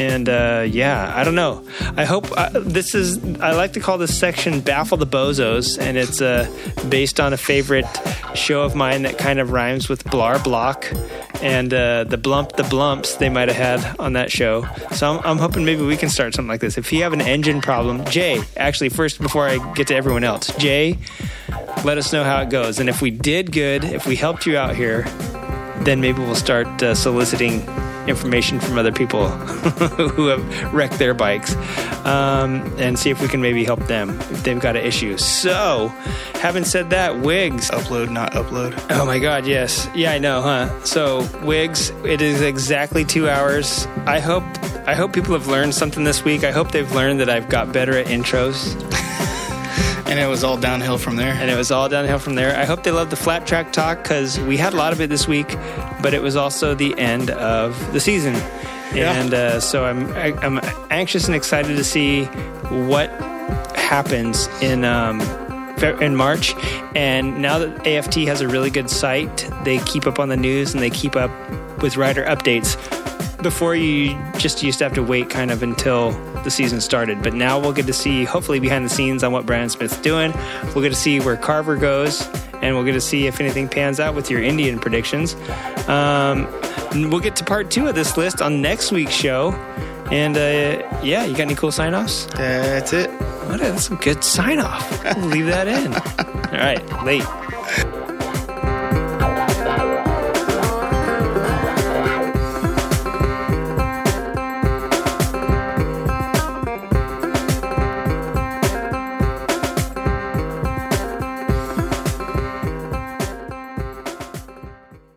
And uh, yeah, I don't know. I hope uh, this is. I like to call this section "Baffle the Bozos," and it's uh, based on a favorite show of mine that kind of rhymes with Blar Block and uh, the Blump the Blumps they might have had on that show. So I'm, I'm hoping maybe we can start something like this. If you have an engine problem, Jay, actually, first before I get to everyone else, Jay, let us know how it goes. And if we did good, if we helped you out here, then maybe we'll start uh, soliciting information from other people who have wrecked their bikes um, and see if we can maybe help them if they've got an issue. So, having said that, wigs. Upload, not upload. Oh my God, yes. Yeah, I know, huh? So, wigs, it is exactly two hours. I hope. I hope people have learned something this week. I hope they've learned that I've got better at intros. And it was all downhill from there. and it was all downhill from there. I hope they love the flat track talk because we had a lot of it this week, but it was also the end of the season, and uh, so I'm I, I'm anxious and excited to see what happens in. Um, in March, and now that AFT has a really good site, they keep up on the news and they keep up with rider updates. Before you just used to have to wait kind of until the season started, but now we'll get to see hopefully behind the scenes on what Bryan Smith's doing. We'll get to see where Carver goes, and we'll get to see if anything pans out with your Indian predictions. Um, we'll get to part two of this list on next week's show. And uh, yeah, you got any cool sign offs? That's it. What a, that's a good sign off. Leave that in. All right, late.